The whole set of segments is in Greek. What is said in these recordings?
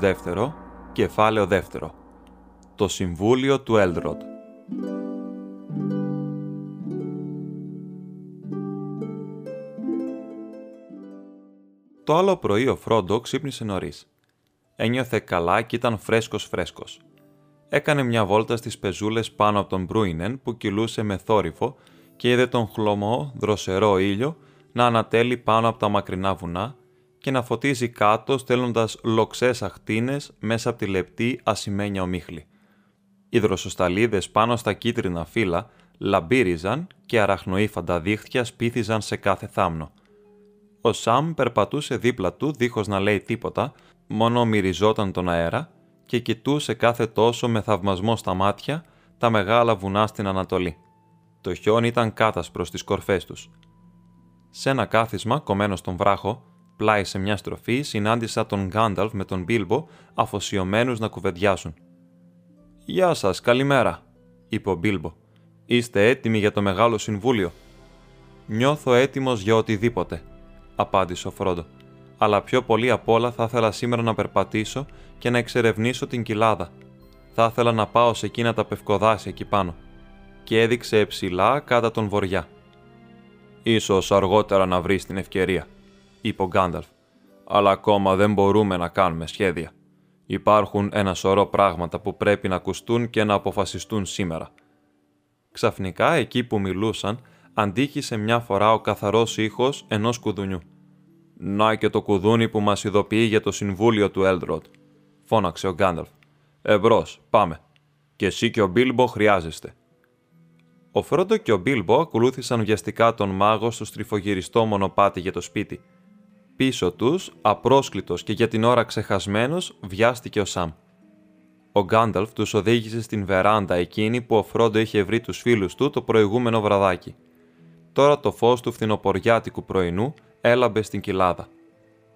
δεύτερο, κεφάλαιο δεύτερο. Το Συμβούλιο του Έλδροντ. Το άλλο πρωί ο Φρόντο ξύπνησε νωρίς. Ένιωθε καλά και ήταν φρέσκος φρέσκος. Έκανε μια βόλτα στις πεζούλες πάνω από τον Μπρούινεν που κυλούσε με θόρυβο και είδε τον χλωμό, δροσερό ήλιο να ανατέλει πάνω από τα μακρινά βουνά και να φωτίζει κάτω στέλνοντας λοξές αχτίνες μέσα από τη λεπτή ασημένια ομίχλη. Οι δροσοσταλίδες πάνω στα κίτρινα φύλλα λαμπύριζαν και αραχνοήφαντα δίχτυα σπίθιζαν σε κάθε θάμνο. Ο Σαμ περπατούσε δίπλα του δίχως να λέει τίποτα, μόνο μυριζόταν τον αέρα και κοιτούσε κάθε τόσο με θαυμασμό στα μάτια τα μεγάλα βουνά στην Ανατολή. Το χιόνι ήταν κάτασπρος στις κορφές τους. Σε ένα κάθισμα κομμένο στον βράχο, πλάι σε μια στροφή, συνάντησα τον Γκάνταλφ με τον Μπίλμπο αφοσιωμένους να κουβεντιάσουν. «Γεια σας, καλημέρα», είπε ο Μπίλμπο. «Είστε έτοιμοι για το Μεγάλο Συμβούλιο». «Νιώθω έτοιμος για οτιδήποτε», απάντησε ο Φρόντο. «Αλλά πιο πολύ απ' όλα θα ήθελα σήμερα να περπατήσω και να εξερευνήσω την κοιλάδα. Θα ήθελα να πάω σε εκείνα τα πευκοδάσια εκεί πάνω». Και έδειξε ψηλά κατά τον βοριά. «Ίσως αργότερα να βρεις την ευκαιρία», είπε ο Γκάνταλφ. Αλλά ακόμα δεν μπορούμε να κάνουμε σχέδια. Υπάρχουν ένα σωρό πράγματα που πρέπει να ακουστούν και να αποφασιστούν σήμερα. Ξαφνικά, εκεί που μιλούσαν, αντίχησε μια φορά ο καθαρός ήχος ενός κουδουνιού. «Να και το κουδούνι που μας ειδοποιεί για το συμβούλιο του Έλντροτ», φώναξε ο Γκάνταλφ. «Εμπρός, πάμε. Και εσύ και ο Μπίλμπο χρειάζεστε». Ο Φρόντο και ο Μπίλμπο ακολούθησαν βιαστικά τον μάγο στο στριφογυριστό μονοπάτι για το σπίτι. Πίσω τους, απρόσκλητος και για την ώρα ξεχασμένος, βιάστηκε ο Σαμ. Ο Γκάνταλφ τους οδήγησε στην βεράντα εκείνη που ο Φρόντο είχε βρει τους φίλους του το προηγούμενο βραδάκι. Τώρα το φως του φθινοποριάτικου πρωινού έλαμπε στην κοιλάδα.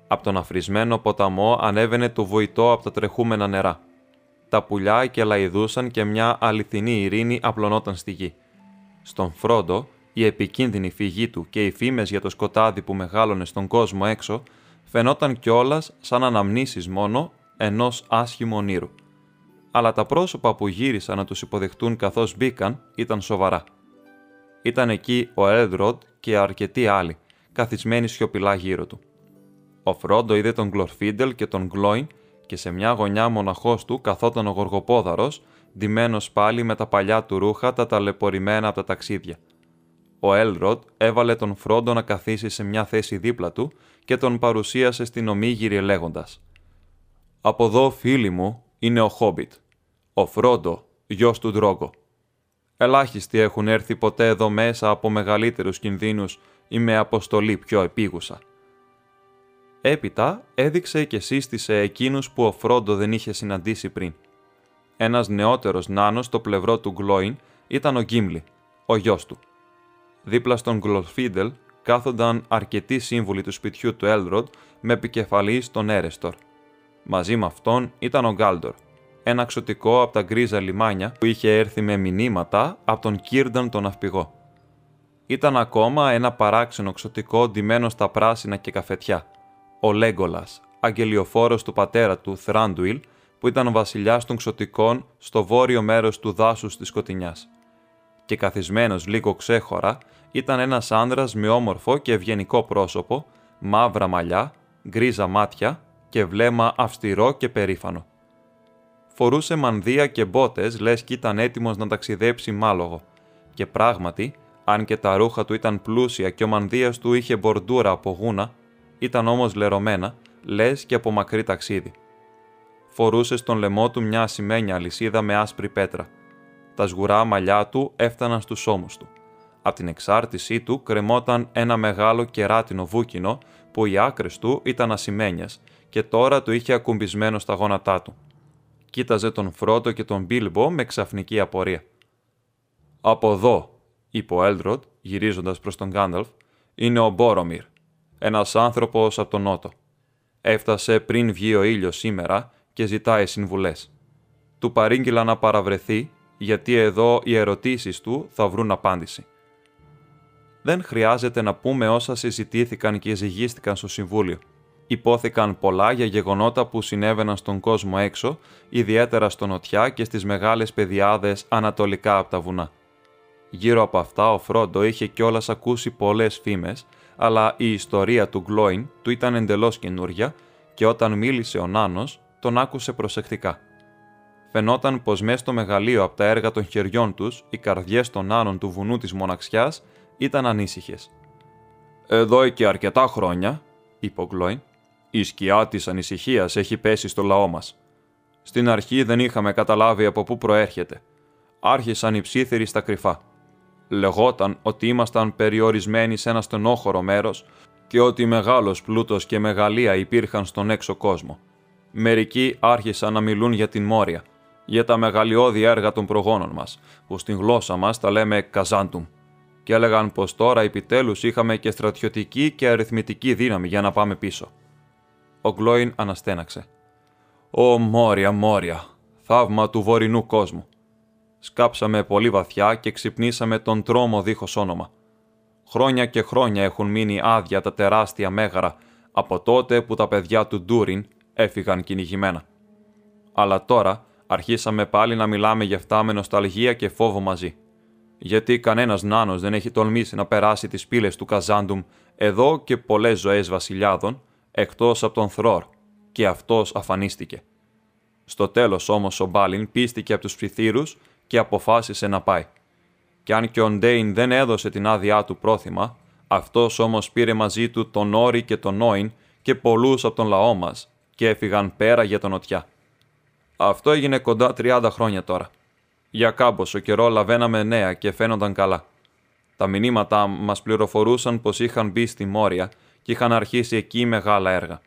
Από τον αφρισμένο ποταμό ανέβαινε το βοητό από τα τρεχούμενα νερά. Τα πουλιά και λαϊδούσαν και μια αληθινή ειρήνη απλωνόταν στη γη. Στον Φρόντο η επικίνδυνη φυγή του και οι φήμες για το σκοτάδι που μεγάλωνε στον κόσμο έξω φαινόταν κιόλας σαν αναμνήσεις μόνο ενός άσχημου ονείρου. Αλλά τα πρόσωπα που γύρισαν να τους υποδεχτούν καθώς μπήκαν ήταν σοβαρά. Ήταν εκεί ο Έλδροντ και αρκετοί άλλοι, καθισμένοι σιωπηλά γύρω του. Ο Φρόντο είδε τον Γκλορφίντελ και τον Γκλόιν και σε μια γωνιά μοναχός του καθόταν ο Γοργοπόδαρος, ντυμένος πάλι με τα παλιά του ρούχα τα ταλαιπωρημένα από τα ταξίδια – ο Έλροντ έβαλε τον Φρόντο να καθίσει σε μια θέση δίπλα του και τον παρουσίασε στην ομίγυρη λέγοντα. «Από εδώ, φίλοι μου, είναι ο Χόμπιτ, ο Φρόντο, γιος του Ντρόγκο. Ελάχιστοι έχουν έρθει ποτέ εδώ μέσα από μεγαλύτερους κινδύνους ή με αποστολή πιο επίγουσα». Έπειτα έδειξε και σύστησε εκείνους που ο Φρόντο δεν είχε συναντήσει πριν. Ένας νεότερος νάνος στο πλευρό του Γκλόιν ήταν ο Γκίμλι, ο γιος του. Δίπλα στον Γκλοφίντελ κάθονταν αρκετοί σύμβουλοι του σπιτιού του Έλροντ με επικεφαλή τον Έρεστορ. Μαζί με αυτόν ήταν ο Γκάλντορ, ένα ξωτικό από τα γκρίζα λιμάνια που είχε έρθει με μηνύματα από τον Κίρνταν τον ναυπηγό. Ήταν ακόμα ένα παράξενο ξωτικό ντυμένο στα πράσινα και καφετιά, ο Λέγκολας, αγγελιοφόρος του πατέρα του Θράντουιλ, που ήταν ο βασιλιάς των ξωτικών στο βόρειο μέρος του δάσους της Σκοτεινιάς. Και καθισμένος λίγο ξέχωρα ήταν ένας άνδρας με όμορφο και ευγενικό πρόσωπο, μαύρα μαλλιά, γκρίζα μάτια και βλέμμα αυστηρό και περήφανο. Φορούσε μανδύα και μπότες λες κι ήταν έτοιμος να ταξιδέψει μάλογο. Και πράγματι, αν και τα ρούχα του ήταν πλούσια και ο μανδύας του είχε μπορντούρα από γούνα, ήταν όμως λερωμένα, λες και από μακρύ ταξίδι. Φορούσε στον λαιμό του μια ασημένια αλυσίδα με άσπρη πέτρα. Τα σγουρά μαλλιά του έφταναν στους ώμους του Από την εξάρτησή του κρεμόταν ένα μεγάλο κεράτινο βούκινο που οι άκρες του ήταν ασημένιες και τώρα το είχε ακουμπισμένο στα γόνατά του. Κοίταζε τον Φρόντο και τον Μπίλμπο με ξαφνική απορία. «Από εδώ», είπε ο Έλδροντ, γυρίζοντας προς τον Γκάνταλφ, «είναι ο Μπόρομιρ, ένας άνθρωπος από τον Νότο. Έφτασε πριν βγει ο ήλιος σήμερα και ζητάει συμβουλές. Του παρήγγειλα να παραβρεθεί, γιατί εδώ οι ερωτήσεις του θα βρουν απάντηση. Δεν χρειάζεται να πούμε όσα συζητήθηκαν και ζυγίστηκαν στο Συμβούλιο. Υπόθηκαν πολλά για γεγονότα που συνέβαιναν στον κόσμο έξω, ιδιαίτερα στο νοτιά και στις μεγάλες πεδιάδες ανατολικά από τα βουνά. Γύρω από αυτά ο Φρόντο είχε κιόλας ακούσει πολλές φήμες, αλλά η ιστορία του Γκλόιν του ήταν εντελώς καινούρια και όταν μίλησε ο Νάνος τον άκουσε προσεκτικά. Φαινόταν πως μέσα στο μεγαλείο από τα έργα των χεριών τους, οι καρδιές των Νάνων του βουνού της μοναξιάς ήταν ανήσυχες. Εδώ και αρκετά χρόνια, είπε ο Γκλόιν, η σκιά της ανησυχίας έχει πέσει στο λαό μας. Στην αρχή δεν είχαμε καταλάβει από πού προέρχεται. Άρχισαν οι ψήθυροι στα κρυφά. Λεγόταν ότι ήμασταν περιορισμένοι σε ένα στενόχωρο μέρος και ότι μεγάλος πλούτος και μεγαλεία υπήρχαν στον έξω κόσμο. Μερικοί άρχισαν να μιλούν για την Μόρια, για τα μεγαλειώδη έργα των προγόνων μας, που στην γλώσσα μας τα λέμε Καζάντουμ και έλεγαν πως τώρα επιτέλους είχαμε και στρατιωτική και αριθμητική δύναμη για να πάμε πίσω. Ο Γκλόιν αναστέναξε. «Ω Μόρια, Μόρια, θαύμα του βορεινού κόσμου». Σκάψαμε πολύ βαθιά και ξυπνήσαμε τον τρόμο δίχως όνομα. Χρόνια και χρόνια έχουν μείνει άδεια τα τεράστια μέγαρα από τότε που τα παιδιά του Ντούριν έφυγαν κυνηγημένα. Αλλά τώρα αρχίσαμε πάλι να μιλάμε για αυτά με νοσταλγία και φόβο μαζί γιατί κανένας νάνος δεν έχει τολμήσει να περάσει τις πύλες του Καζάντουμ εδώ και πολλές ζωές βασιλιάδων, εκτός από τον Θρόρ, και αυτός αφανίστηκε. Στο τέλος όμως ο Μπάλιν πίστηκε από τους ψιθύρους και αποφάσισε να πάει. Και αν και ο Ντέιν δεν έδωσε την άδειά του πρόθυμα, αυτός όμως πήρε μαζί του τον Όρη και τον Νόιν και πολλούς από τον λαό μας και έφυγαν πέρα για τον νοτιά. Αυτό έγινε κοντά 30 χρόνια τώρα. Για κάμποσο καιρό λαβαίναμε νέα και φαίνονταν καλά. Τα μηνύματα μας πληροφορούσαν πως είχαν μπει στη Μόρια και είχαν αρχίσει εκεί μεγάλα έργα.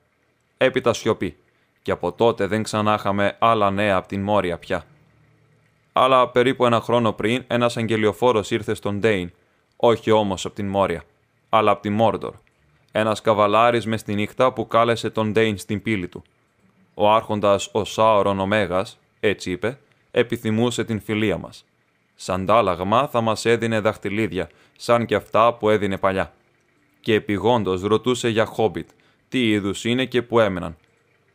Έπειτα σιωπή και από τότε δεν ξανά είχαμε άλλα νέα από την Μόρια πια. Αλλά περίπου ένα χρόνο πριν ένας αγγελιοφόρος ήρθε στον Ντέιν, όχι όμως από την Μόρια, αλλά από τη Μόρντορ. Ένας καβαλάρης μες στη νύχτα που κάλεσε τον Ντέιν στην πύλη του. Ο άρχοντας ο Σάωρον Ομέγας, έτσι είπε, επιθυμούσε την φιλία μας. Σαν τάλαγμα θα μας έδινε δαχτυλίδια, σαν και αυτά που έδινε παλιά. Και επιγόντως ρωτούσε για χόμπιτ, τι είδους είναι και που έμεναν.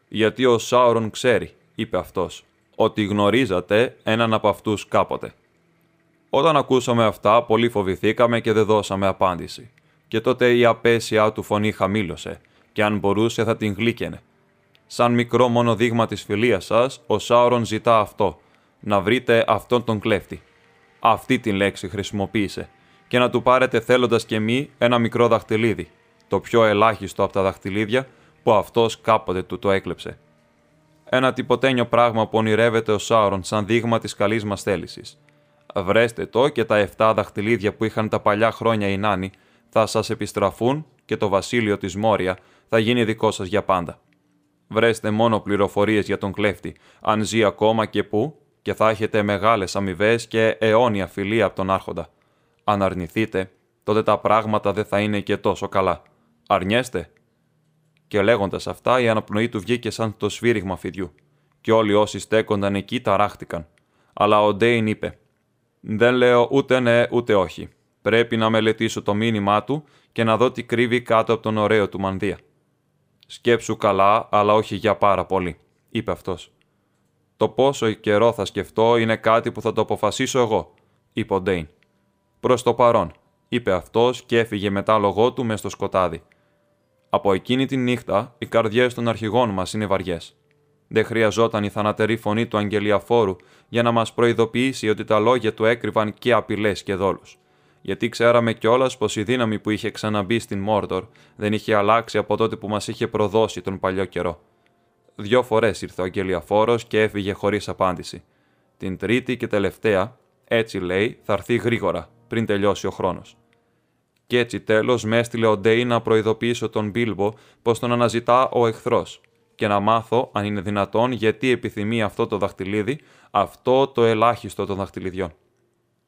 «Γιατί ο Σάουρον ξέρει», είπε αυτός, «ότι γνωρίζατε έναν από αυτούς κάποτε». Όταν ακούσαμε αυτά, πολύ φοβηθήκαμε και δεν δώσαμε απάντηση. Και τότε η απέσια του φωνή χαμήλωσε και αν μπορούσε θα την γλύκαινε. Σαν μικρό μόνο δείγμα της φιλίας σας, ο Σάουρον ζητά αυτό να βρείτε αυτόν τον κλέφτη. Αυτή την λέξη χρησιμοποίησε και να του πάρετε θέλοντας και μη ένα μικρό δαχτυλίδι, το πιο ελάχιστο από τα δαχτυλίδια που αυτός κάποτε του το έκλεψε. Ένα τυποτένιο πράγμα που ονειρεύεται ο Σάουρον σαν δείγμα της καλής μας θέλησης. Βρέστε το και τα 7 δαχτυλίδια που είχαν τα παλιά χρόνια οι νάνοι θα σας επιστραφούν και το βασίλειο της Μόρια θα γίνει δικό σας για πάντα. Βρέστε μόνο πληροφορίες για τον κλέφτη, αν ζει ακόμα και πού και θα έχετε μεγάλες αμοιβές και αιώνια φιλία από τον Άρχοντα. Αν αρνηθείτε, τότε τα πράγματα δεν θα είναι και τόσο καλά. Αρνιέστε. Και λέγοντας αυτά, η αναπνοή του βγήκε σαν το σφύριγμα φιδιού, και όλοι όσοι στέκονταν εκεί ταράχτηκαν. Αλλά ο Ντέιν είπε: Δεν λέω ούτε ναι ούτε όχι. Πρέπει να μελετήσω το μήνυμά του και να δω τι κρύβει κάτω από τον ωραίο του μανδύα. Σκέψου καλά, αλλά όχι για πάρα πολύ, είπε αυτός. Το πόσο καιρό θα σκεφτώ είναι κάτι που θα το αποφασίσω εγώ, είπε ο Ντέιν. Προς το παρόν, είπε αυτός και έφυγε μετά λογό του μες στο σκοτάδι. Από εκείνη τη νύχτα, οι καρδιές των αρχηγών μας είναι βαριές. Δεν χρειαζόταν η θανατερή φωνή του Αγγελιαφόρου για να μας προειδοποιήσει ότι τα λόγια του έκρυβαν και απειλές και δόλους. Γιατί ξέραμε κιόλας πως η δύναμη που είχε ξαναμπεί στην Μόρτορ δεν είχε αλλάξει από τότε που μας είχε προδώσει τον παλιό καιρό. Δυο φορές ήρθε ο αγγελιαφόρος και έφυγε χωρίς απάντηση. Την τρίτη και τελευταία, έτσι λέει, θα έρθει γρήγορα, πριν τελειώσει ο χρόνος. Κι έτσι τέλος με έστειλε ο Ντέι να προειδοποιήσω τον Μπίλμπο πως τον αναζητά ο εχθρός και να μάθω, αν είναι δυνατόν, γιατί επιθυμεί αυτό το δαχτυλίδι, αυτό το ελάχιστο των δαχτυλιδιών.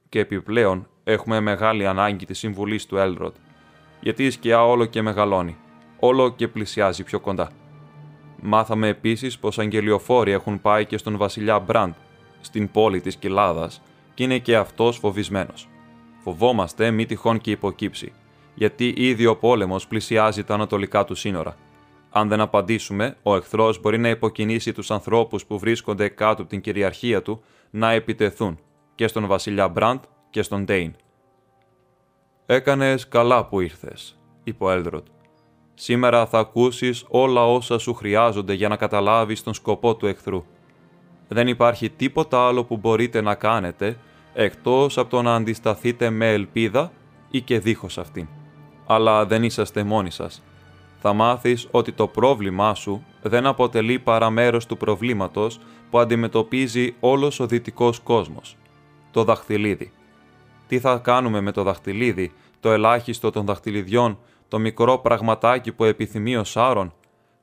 Και επιπλέον έχουμε μεγάλη ανάγκη της συμβουλής του Έλροντ, γιατί η σκιά όλο και μεγαλώνει, όλο και πλησιάζει πιο κοντά. Μάθαμε επίσης πως αγγελιοφόροι έχουν πάει και στον βασιλιά Μπραντ, στην πόλη της Κοιλάδα, και είναι και αυτός φοβισμένος. Φοβόμαστε μη τυχόν και υποκύψει, γιατί ήδη ο πόλεμος πλησιάζει τα ανατολικά του σύνορα. Αν δεν απαντήσουμε, ο εχθρός μπορεί να υποκινήσει τους ανθρώπους που βρίσκονται κάτω από την κυριαρχία του να επιτεθούν και στον βασιλιά Μπραντ και στον Ντέιν. Έκανες καλά που ήρθες, είπε ο Έλδροτ. Σήμερα θα ακούσεις όλα όσα σου χρειάζονται για να καταλάβεις τον σκοπό του εχθρού. Δεν υπάρχει τίποτα άλλο που μπορείτε να κάνετε εκτός από το να αντισταθείτε με ελπίδα ή και δίχως αυτήν. Αλλά δεν είσαστε μόνοι σας. Θα μάθεις ότι το πρόβλημά σου δεν αποτελεί παρά μέρος του προβλήματος που αντιμετωπίζει όλος ο δυτικός κόσμος. Το δαχτυλίδι. Τι θα κάνουμε με το δαχτυλίδι, το ελάχιστο των δαχτυλιδιών, το μικρό πραγματάκι που επιθυμεί ο Σάρων.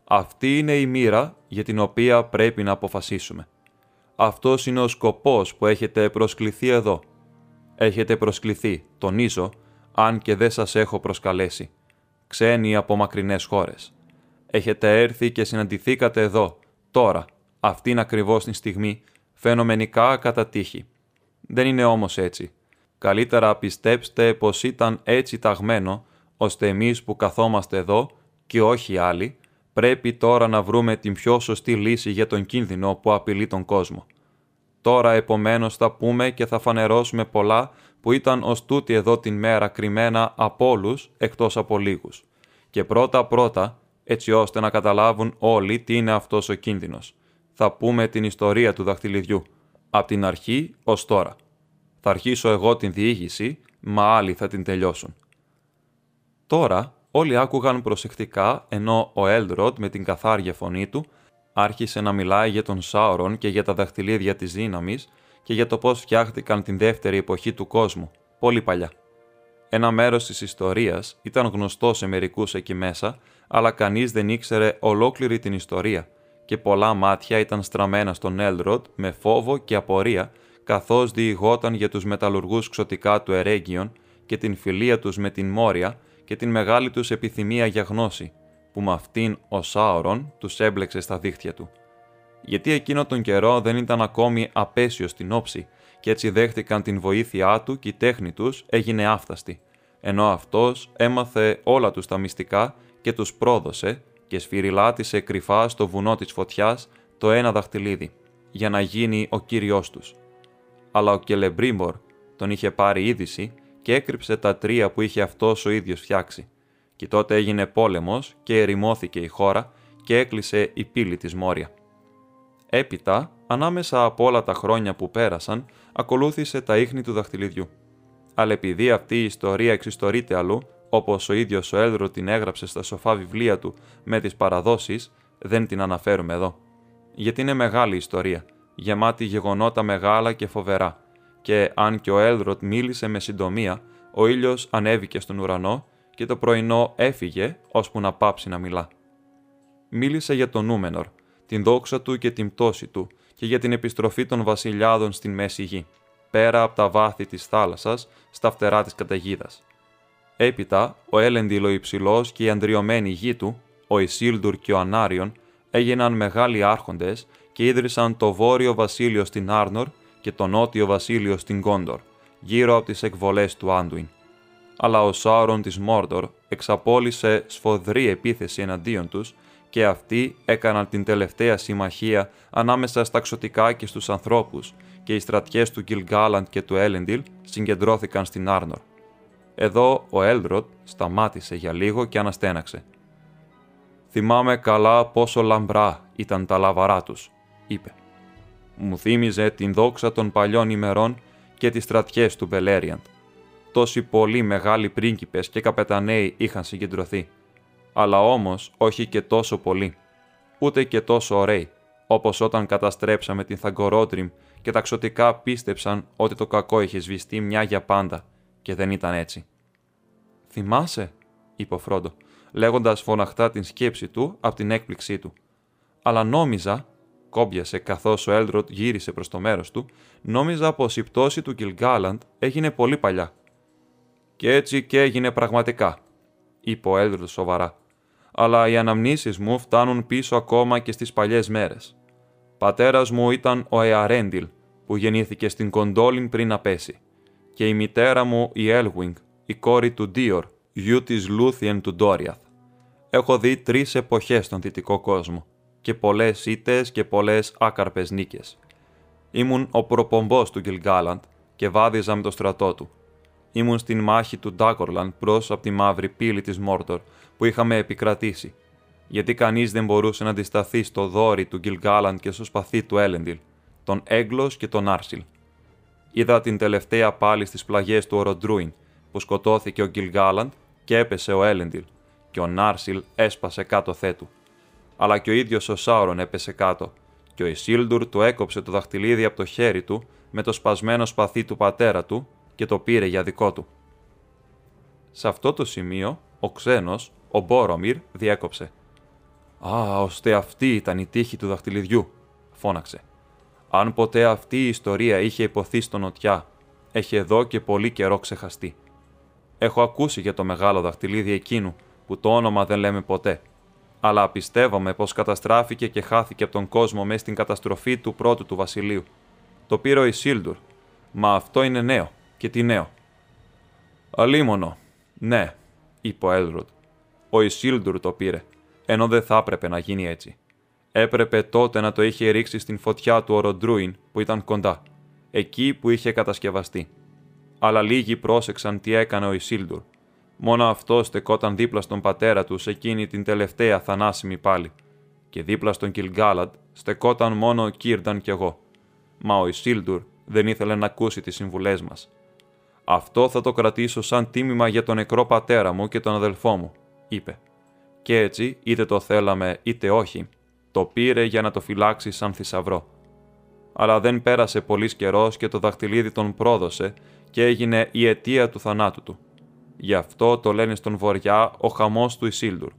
Αυτή είναι η μοίρα για την οποία πρέπει να αποφασίσουμε. Αυτός είναι ο σκοπός που έχετε προσκληθεί εδώ. Έχετε προσκληθεί, τονίζω, αν και δεν σας έχω προσκαλέσει. Ξένοι από μακρινές χώρες. Έχετε έρθει και συναντηθήκατε εδώ, τώρα, αυτήν ακριβώς την στιγμή, φαινομενικά κατά τύχη. Δεν είναι όμως έτσι. Καλύτερα πιστέψτε πως ήταν έτσι ταγμένο, ώστε εμείς που καθόμαστε εδώ και όχι άλλοι, πρέπει τώρα να βρούμε την πιο σωστή λύση για τον κίνδυνο που απειλεί τον κόσμο. Τώρα επομένως θα πούμε και θα φανερώσουμε πολλά που ήταν ως τούτη εδώ την μέρα κρυμμένα από όλους εκτός από λίγους. Και πρώτα-πρώτα, έτσι ώστε να καταλάβουν όλοι τι είναι αυτός ο κίνδυνος. Θα πούμε την ιστορία του δαχτυλιδιού, από την αρχή ως τώρα. Θα αρχίσω εγώ την διήγηση, μα άλλοι θα την τελειώσουν. Τώρα όλοι άκουγαν προσεκτικά, ενώ ο Έλντροντ με την καθάρια φωνή του άρχισε να μιλάει για τον Σάουρον και για τα δαχτυλίδια της δύναμης και για το πώς φτιάχτηκαν την δεύτερη εποχή του κόσμου, πολύ παλιά. Ένα μέρος της ιστορίας ήταν γνωστό σε μερικούς εκεί μέσα, αλλά κανείς δεν ήξερε ολόκληρη την ιστορία και πολλά μάτια ήταν στραμμένα στον Έλροντ με φόβο και απορία καθώς διηγόταν για τους μεταλλουργούς ξωτικά του Ερέγγιον και την φιλία τους με την Μόρια και την μεγάλη τους επιθυμία για γνώση, που με αυτήν ο Σάωρον τους έμπλεξε στα δίχτυα του. Γιατί εκείνο τον καιρό δεν ήταν ακόμη απέσιο στην όψη και έτσι δέχτηκαν την βοήθειά του και η τέχνη τους έγινε άφταστη, ενώ αυτός έμαθε όλα τους τα μυστικά και τους πρόδωσε και σφυριλάτησε κρυφά στο βουνό της φωτιάς το ένα δαχτυλίδι, για να γίνει ο κύριός τους. Αλλά ο Κελεμπρίμπορ τον είχε πάρει είδηση και έκρυψε τα τρία που είχε αυτός ο ίδιος φτιάξει. Και τότε έγινε πόλεμος και ερημώθηκε η χώρα και έκλεισε η πύλη της Μόρια. Έπειτα, ανάμεσα από όλα τα χρόνια που πέρασαν, ακολούθησε τα ίχνη του δαχτυλιδιού. Αλλά επειδή αυτή η ιστορία εξιστορείται αλλού, όπως ο ίδιος ο Έλδρο την έγραψε στα σοφά βιβλία του με τις παραδόσεις, δεν την αναφέρουμε εδώ. Γιατί είναι μεγάλη ιστορία, γεμάτη γεγονότα μεγάλα και φοβερά, και αν και ο Έλδροτ μίλησε με συντομία, ο ήλιος ανέβηκε στον ουρανό και το πρωινό έφυγε ώσπου να πάψει να μιλά. Μίλησε για τον Νούμενορ, την δόξα του και την πτώση του και για την επιστροφή των βασιλιάδων στην Μέση Γη, πέρα από τα βάθη της θάλασσας, στα φτερά της καταιγίδας. Έπειτα, ο Έλεντιλ ο υψηλός και η αντριωμένη γη του, ο Ισίλντουρ και ο Ανάριον, έγιναν μεγάλοι άρχοντες και ίδρυσαν το βόρειο βασίλειο στην Άρνορ και το νότιο βασίλειο στην Κόντορ, γύρω από τις εκβολές του Άντουιν. Αλλά ο Σάουρον της Μόρντορ εξαπόλυσε σφοδρή επίθεση εναντίον τους και αυτοί έκαναν την τελευταία συμμαχία ανάμεσα στα ξωτικά και στους ανθρώπους και οι στρατιές του Γκίλγκάλαντ και του Έλεντιλ συγκεντρώθηκαν στην Άρνορ. Εδώ ο Έλδροτ σταμάτησε για λίγο και αναστέναξε. «Θυμάμαι καλά πόσο λαμπρά ήταν τα λαβαρά τους», είπε. «Μου θύμιζε την δόξα των παλιών ημερών και τις στρατιές του Μπελέριαντ. Τόσοι πολλοί μεγάλοι πρίγκιπες και καπεταναίοι είχαν συγκεντρωθεί αλλά όμως όχι και τόσο πολύ, ούτε και τόσο ωραίοι, όπως όταν καταστρέψαμε την Θαγκορότριμ και τα ξωτικά πίστεψαν ότι το κακό είχε σβηστεί μια για πάντα και δεν ήταν έτσι. «Θυμάσαι», είπε ο Φρόντο, λέγοντας φωναχτά την σκέψη του από την έκπληξή του. «Αλλά νόμιζα», κόμπιασε καθώς ο Έλδροτ γύρισε προς το μέρος του, «νόμιζα πως η πτώση του Κιλγκάλαντ έγινε πολύ παλιά». «Και έτσι και έγινε πραγματικά», είπε ο Έλδροτ σοβαρά. «Αλλά οι αναμνήσεις μου φτάνουν πίσω ακόμα και στις παλιές μέρες. Πατέρας μου ήταν ο Εαρέντιλ, που γεννήθηκε στην Γκοντόλιν πριν να πέσει. Και η μητέρα μου η Έλγουινγκ, η κόρη του Ντίορ, γιου της Λούθιεν του Ντόριαθ. Έχω δει τρεις εποχές στον δυτικό κόσμο και πολλές ήττες και πολλές άκαρπες νίκες. Ήμουν ο προπομπός του Γκιλγκάλαντ και βάδιζα με το στρατό του. Ήμουν στην μάχη του Ντάγκορλαντ μπρος από τη μαύρη πύλη της Μόρντορ που είχαμε επικρατήσει, γιατί κανείς δεν μπορούσε να αντισταθεί στο δόρυ του Γκυλγκάλαντ και στο σπαθί του Έλεντιλ, τον Έγκλος και τον Άρσιλ. Είδα την τελευταία πάλι στις πλαγιές του Οροντρούιν, που σκοτώθηκε ο Γκυλγκάλαντ και έπεσε ο Έλεντιλ, και ο Νάρσιλ έσπασε κάτω θέτου. Αλλά και ο ίδιος ο Σάουρον έπεσε κάτω, και ο Ισίλντουρ του έκοψε το δαχτυλίδι από το χέρι του με το σπασμένο σπαθί του πατέρα του και το πήρε για δικό του. Σε αυτό το σημείο, ο ξένος, ο Μπόρομιρ, διέκοψε. «Α, ώστε αυτή ήταν η τύχη του δαχτυλιδιού», φώναξε. Αν ποτέ αυτή η ιστορία είχε υποθεί στο νοτιά, έχει εδώ και πολύ καιρό ξεχαστεί. Έχω ακούσει για το μεγάλο δαχτυλίδι εκείνου, που το όνομα δεν λέμε ποτέ. Αλλά πιστεύαμε πως καταστράφηκε και χάθηκε από τον κόσμο μέσα στην καταστροφή του πρώτου του βασιλείου. Το πήρε ο Ισίλντουρ. Μα αυτό είναι νέο. Και τι νέο. Αλίμονο. Ναι, είπε ο Έλροντ. Ο Ισίλντουρ το πήρε, ενώ δεν θα έπρεπε να γίνει έτσι. Έπρεπε τότε να το είχε ρίξει στην φωτιά του Οροντρούιν που ήταν κοντά, εκεί που είχε κατασκευαστεί. Αλλά λίγοι πρόσεξαν τι έκανε ο Ισίλντουρ. Μόνο αυτό στεκόταν δίπλα στον πατέρα τους σε εκείνη την τελευταία θανάσιμη πάλι. Και δίπλα στον Κιλγκάλαντ στεκόταν μόνο ο Κίρνταν κι εγώ. Μα ο Ισίλντουρ δεν ήθελε να ακούσει τις συμβουλές μας. Αυτό θα το κρατήσω σαν τίμημα για τον νεκρό πατέρα μου και τον αδελφό μου, είπε. Και έτσι, είτε το θέλαμε είτε όχι, το πήρε για να το φυλάξει σαν θησαυρό. Αλλά δεν πέρασε πολύς καιρός και το δαχτυλίδι τον πρόδωσε και έγινε η αιτία του θανάτου του. Γι' αυτό το λένε στον Βοριά ο χαμός του Ισίλντουρ.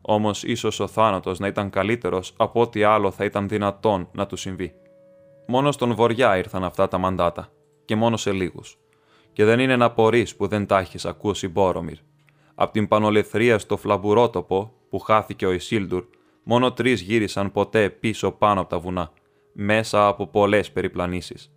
Όμως ίσως ο θάνατος να ήταν καλύτερος από ό,τι άλλο θα ήταν δυνατόν να του συμβεί. Μόνο στον Βοριά ήρθαν αυτά τα μαντάτα, και μόνο σε λίγους. Και δεν είναι να πορείς που δεν τα έχεις ακούσει Μπόρομιρ. Απ' την πανολεθρία στο φλαμπουρότοπο που χάθηκε ο Ισίλντουρ, μόνο τρεις γύρισαν ποτέ πίσω πάνω από τα βουνά, μέσα από πολλές περιπλανήσεις.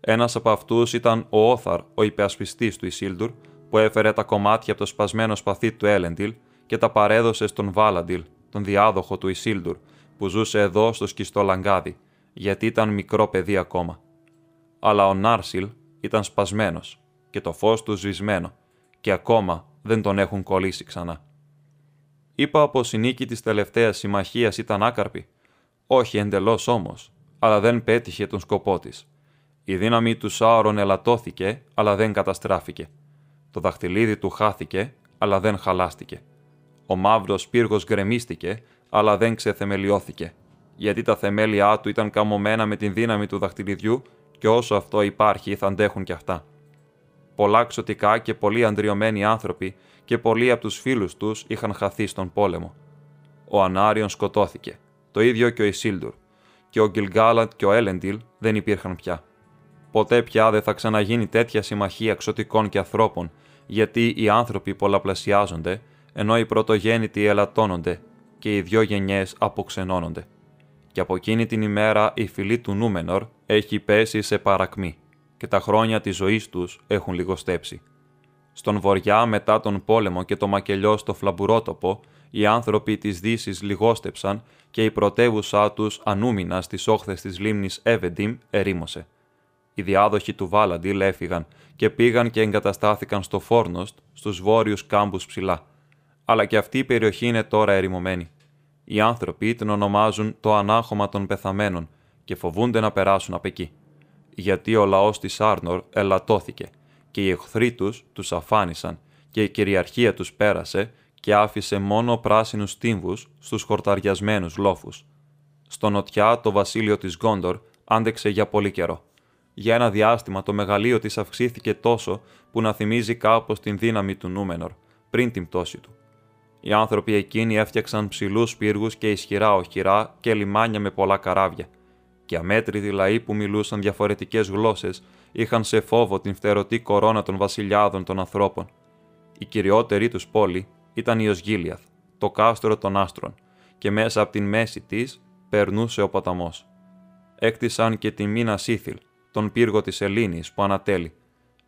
Ένας από αυτούς ήταν ο Όθαρ, ο υπεασπιστή του Ισίλντουρ, που έφερε τα κομμάτια από το σπασμένο σπαθί του Έλεντιλ και τα παρέδωσε στον Βάλαντιλ, τον διάδοχο του Ισίλντουρ, που ζούσε εδώ στο σκιστό λαγκάδι, γιατί ήταν μικρό παιδί ακόμα. Αλλά ο Νάρσιλ ήταν σπασμένος και το φως του σβησμένο, και ακόμα δεν τον έχουν κολλήσει ξανά. Είπα πως η νίκη της τελευταίας συμμαχίας ήταν άκαρπη. Όχι εντελώς όμως, αλλά δεν πέτυχε τον σκοπό της. Η δύναμη του Σάωρον ελαττώθηκε, αλλά δεν καταστράφηκε. Το δαχτυλίδι του χάθηκε, αλλά δεν χαλάστηκε. Ο μαύρος πύργος γκρεμίστηκε, αλλά δεν ξεθεμελιώθηκε, γιατί τα θεμέλια του ήταν καμωμένα με την δύναμη του δαχτυλιδιού και όσο αυτό υπάρχει θα αντέχουν κι αυτά. Πολλά ξωτικά και πολλοί αντριωμένοι άνθρωποι και πολλοί από τους φίλους τους είχαν χαθεί στον πόλεμο. Ο Ανάριον σκοτώθηκε, το ίδιο και ο Ισίλντουρ, και ο Γκυλγκάλαντ και ο Έλεντιλ δεν υπήρχαν πια. Ποτέ πια δεν θα ξαναγίνει τέτοια συμμαχία ξωτικών και ανθρώπων, γιατί οι άνθρωποι πολλαπλασιάζονται, ενώ οι πρωτογέννητοι ελαττώνονται και οι δυο γενιές αποξενώνονται. Και από εκείνη την ημέρα η φυλή του Νούμενορ έχει πέσει σε παρακμή και τα χρόνια της ζωής τους έχουν λιγοστέψει. Στον βοριά μετά τον πόλεμο και το μακελιό στο φλαμπουρότοπο, οι άνθρωποι της δύσης λιγόστεψαν και η πρωτεύουσά τους ανούμινα στις όχθες της λίμνης Εβεντίμ ερήμωσε. Οι διάδοχοι του Βάλαντιλ έφυγαν και πήγαν και εγκαταστάθηκαν στο Φόρνοστ, στους βόρειους κάμπους ψηλά. Αλλά και αυτή η περιοχή είναι τώρα ερημωμένη. Οι άνθρωποι την ονομάζουν το ανάχωμα των πεθαμένων και φοβούνται να περάσουν απ' εκεί. Γιατί ο λαός της Άρνορ ελαττώθηκε και οι εχθροί τους τους αφάνισαν και η κυριαρχία τους πέρασε και άφησε μόνο πράσινους τύμβους στους χορταριασμένους λόφους. Στο νοτιά το βασίλειο της Γκόντορ άντεξε για πολύ καιρό. Για ένα διάστημα το μεγαλείο της αυξήθηκε τόσο που να θυμίζει κάπως την δύναμη του Νούμενορ πριν την πτώση του. Οι άνθρωποι εκείνοι έφτιαξαν ψηλούς πύργους και ισχυρά οχυρά και λιμάνια με πολλά καράβια, και αμέτρητοι λαοί που μιλούσαν διαφορετικές γλώσσες είχαν σε φόβο την φτερωτή κορώνα των βασιλιάδων των ανθρώπων. Η κυριότερη τους πόλη ήταν η Οσγίλιαθ, το κάστρο των άστρων, και μέσα από την μέση της περνούσε ο ποταμός. Έκτισαν και τη μήνα Σίθιλ, τον πύργο της Ελλήνης που ανατέλει,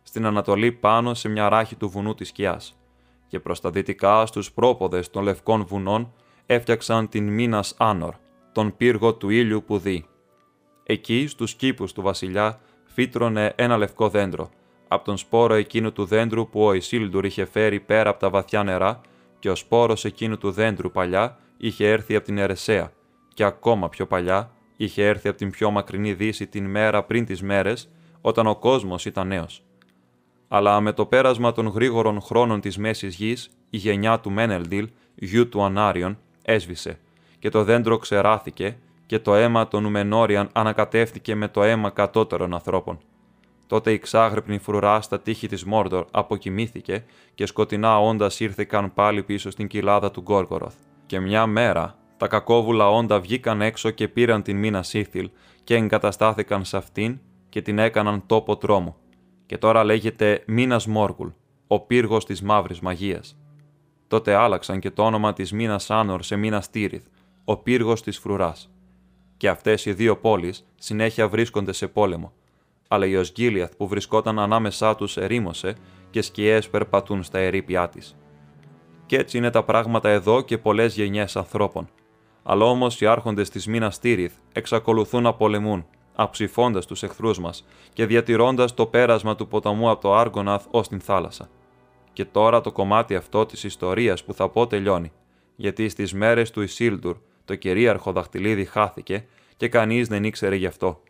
στην Ανατολή πάνω σε μια ράχη του βουνού της Σκιάς, και προς τα δυτικά στους πρόποδες των λευκών βουνών έφτιαξαν την μήνα Άνορ, τον πύργο του ήλιου που δει. Εκεί, στους κήπους του βασιλιά, φύτρωνε ένα λευκό δέντρο, από τον σπόρο εκείνου του δέντρου που ο Ισίλντουρ είχε φέρει πέρα από τα βαθιά νερά, και ο σπόρος εκείνου του δέντρου παλιά είχε έρθει από την Ερεσέα, και ακόμα πιο παλιά είχε έρθει από την πιο μακρινή δύση την μέρα πριν τις μέρες, όταν ο κόσμος ήταν νέος. Αλλά με το πέρασμα των γρήγορων χρόνων της μέσης γης, η γενιά του Μένελντιλ, γιου του Ανάριον, έσβησε, και το δέντρο ξεράθηκε, και το αίμα των Ουμενόριαν ανακατεύτηκε με το αίμα κατώτερων ανθρώπων. Τότε η ξάγρυπνη φρουρά στα τείχη της Μόρντορ αποκοιμήθηκε και σκοτεινά όντας ήρθηκαν πάλι πίσω στην κοιλάδα του Γκόργοροθ. Και μια μέρα τα κακόβουλα όντα βγήκαν έξω και πήραν την μήνα Σίθιλ και εγκαταστάθηκαν σε αυτήν και την έκαναν τόπο τρόμου. Και τώρα λέγεται μήνας Μόργουλ, ο πύργος της μαύρης μαγείας. Τότε άλλαξαν και το όνομα της μήνας Άνορ σε μήνας Στήριθ, ο πύργος της φρουράς. Και αυτές οι δύο πόλεις συνέχεια βρίσκονται σε πόλεμο, αλλά η Οσγίλιαθ που βρισκόταν ανάμεσά τους ερήμωσε και σκιές περπατούν στα ερήπια της. Κι έτσι είναι τα πράγματα εδώ και πολλές γενιές ανθρώπων. Αλλά όμως οι άρχοντες της μήνας Τύριθ εξακολουθούν να πολεμούν, αψηφώντας τους εχθρούς μας και διατηρώντας το πέρασμα του ποταμού από το Άργοναθ ως την θάλασσα. Και τώρα το κομμάτι αυτό της ιστορίας που θα πω τελειώνει, γιατί στις μέρες του Ισίλντουρ το κυρίαρχο δαχτυλίδι χάθηκε και κανείς δεν ήξερε γι' αυτό.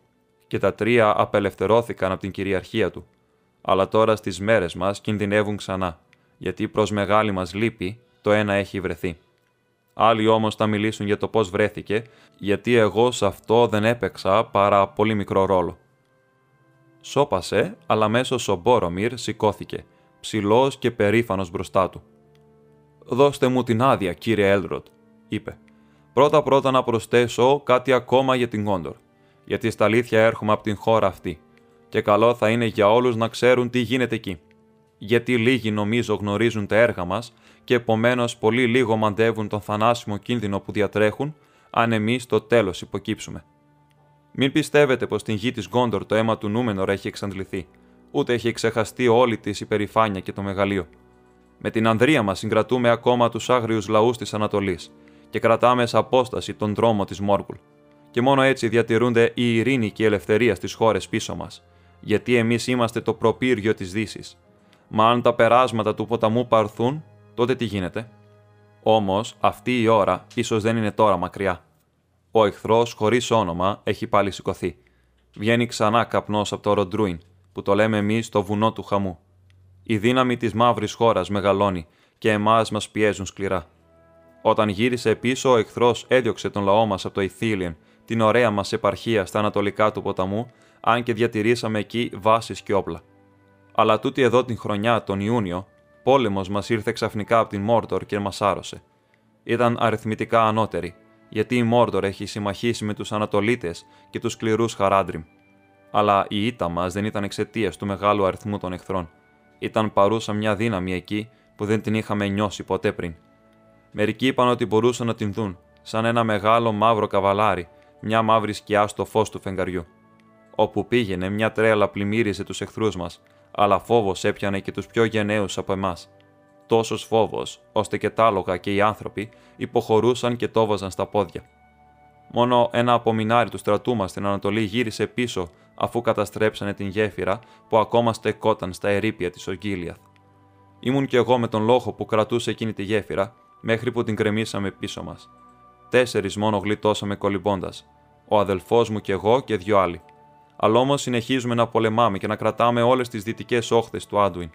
Και τα τρία απελευθερώθηκαν από την κυριαρχία του. Αλλά τώρα στις μέρες μας κινδυνεύουν ξανά γιατί προς μεγάλη μας λύπη το ένα έχει βρεθεί. Άλλοι όμως θα μιλήσουν για το πώς βρέθηκε, γιατί εγώ σε αυτό δεν έπαιξα παρά πολύ μικρό ρόλο. Σώπασε, αλλά μέσω ο Μπόρομιρ σηκώθηκε, ψηλός και περήφανος μπροστά του. «Δώστε μου την άδεια, κύριε Έλροτ», είπε. «Πρώτα-πρώτα να προσθέσω κάτι ακόμα για την Κόντορ, γιατί στα αλήθεια έρχομαι από την χώρα αυτή και καλό θα είναι για όλους να ξέρουν τι γίνεται εκεί γιατί λίγοι νομίζω γνωρίζουν τα έργα μας και επομένως πολύ λίγο μαντεύουν τον θανάσιμο κίνδυνο που διατρέχουν, αν εμείς στο τέλος υποκύψουμε. Μην πιστεύετε πως στην γη της Γκόντορ το αίμα του Νούμενορ έχει εξαντληθεί, ούτε έχει ξεχαστεί όλη της υπερηφάνεια και το μεγαλείο. Με την Ανδρία μας συγκρατούμε ακόμα τους άγριους λαούς της Ανατολής και κρατάμε σε απόσταση τον δρόμο της Μόργουλ. Και μόνο έτσι διατηρούνται η ειρήνη και η ελευθερία στις χώρες πίσω μας, γιατί εμείς είμαστε το προπύργιο της Δύσης Μα αν τα περάσματα του ποταμού παρθούν, τότε τι γίνεται; Όμως αυτή η ώρα ίσως δεν είναι τώρα μακριά. Ο εχθρός χωρίς όνομα έχει πάλι σηκωθεί. Βγαίνει ξανά καπνός από το Ροντρούιν, που το λέμε εμείς το βουνό του χαμού. Η δύναμη της μαύρης χώρας μεγαλώνει και εμάς μας πιέζουν σκληρά. Όταν γύρισε πίσω, ο εχθρός έδιωξε τον λαό μας από το Ιθίλιεν, την ωραία μας επαρχία στα ανατολικά του ποταμού, αν και διατηρήσαμε εκεί βάσεις και όπλα. Αλλά τούτη εδώ την χρονιά, τον Ιούνιο, πόλεμος μας ήρθε ξαφνικά από την Μόρτορ και μας άρρωσε. Ήταν αριθμητικά ανώτερη, γιατί η Μόρτορ έχει συμμαχίσει με τους Ανατολίτες και τους σκληρούς Χαράντριμ. Αλλά η ήττα μας δεν ήταν εξαιτίας του μεγάλου αριθμού των εχθρών. Ήταν παρούσα μια δύναμη εκεί που δεν την είχαμε νιώσει ποτέ πριν. Μερικοί είπαν ότι μπορούσαν να την δουν, σαν ένα μεγάλο μαύρο καβαλάρι, μια μαύρη σκιά στο φως του φεγγαριού. Όπου πήγαινε, μια τρέλα πλημμύριζε τους εχθρούς μας, αλλά φόβος έπιανε και τους πιο γενναίους από εμάς. Τόσος φόβος, ώστε και τα άλογα και οι άνθρωποι υποχωρούσαν και το βάζαν στα πόδια. Μόνο ένα απομεινάρι του στρατού μας στην Ανατολή γύρισε πίσω αφού καταστρέψανε την γέφυρα που ακόμα στεκόταν στα ερήπια της Ογγίλιαθ. Ήμουν κι εγώ με τον λόγο που κρατούσε εκείνη τη γέφυρα μέχρι που την κρεμίσαμε πίσω μας. Τέσσερις μόνο γλιτώσαμε κολυμπώντας. Ο αδελφός μου κι εγώ και δυο άλλοι αλλά όμως συνεχίζουμε να πολεμάμε και να κρατάμε όλες τις δυτικές όχθες του Άντουιν.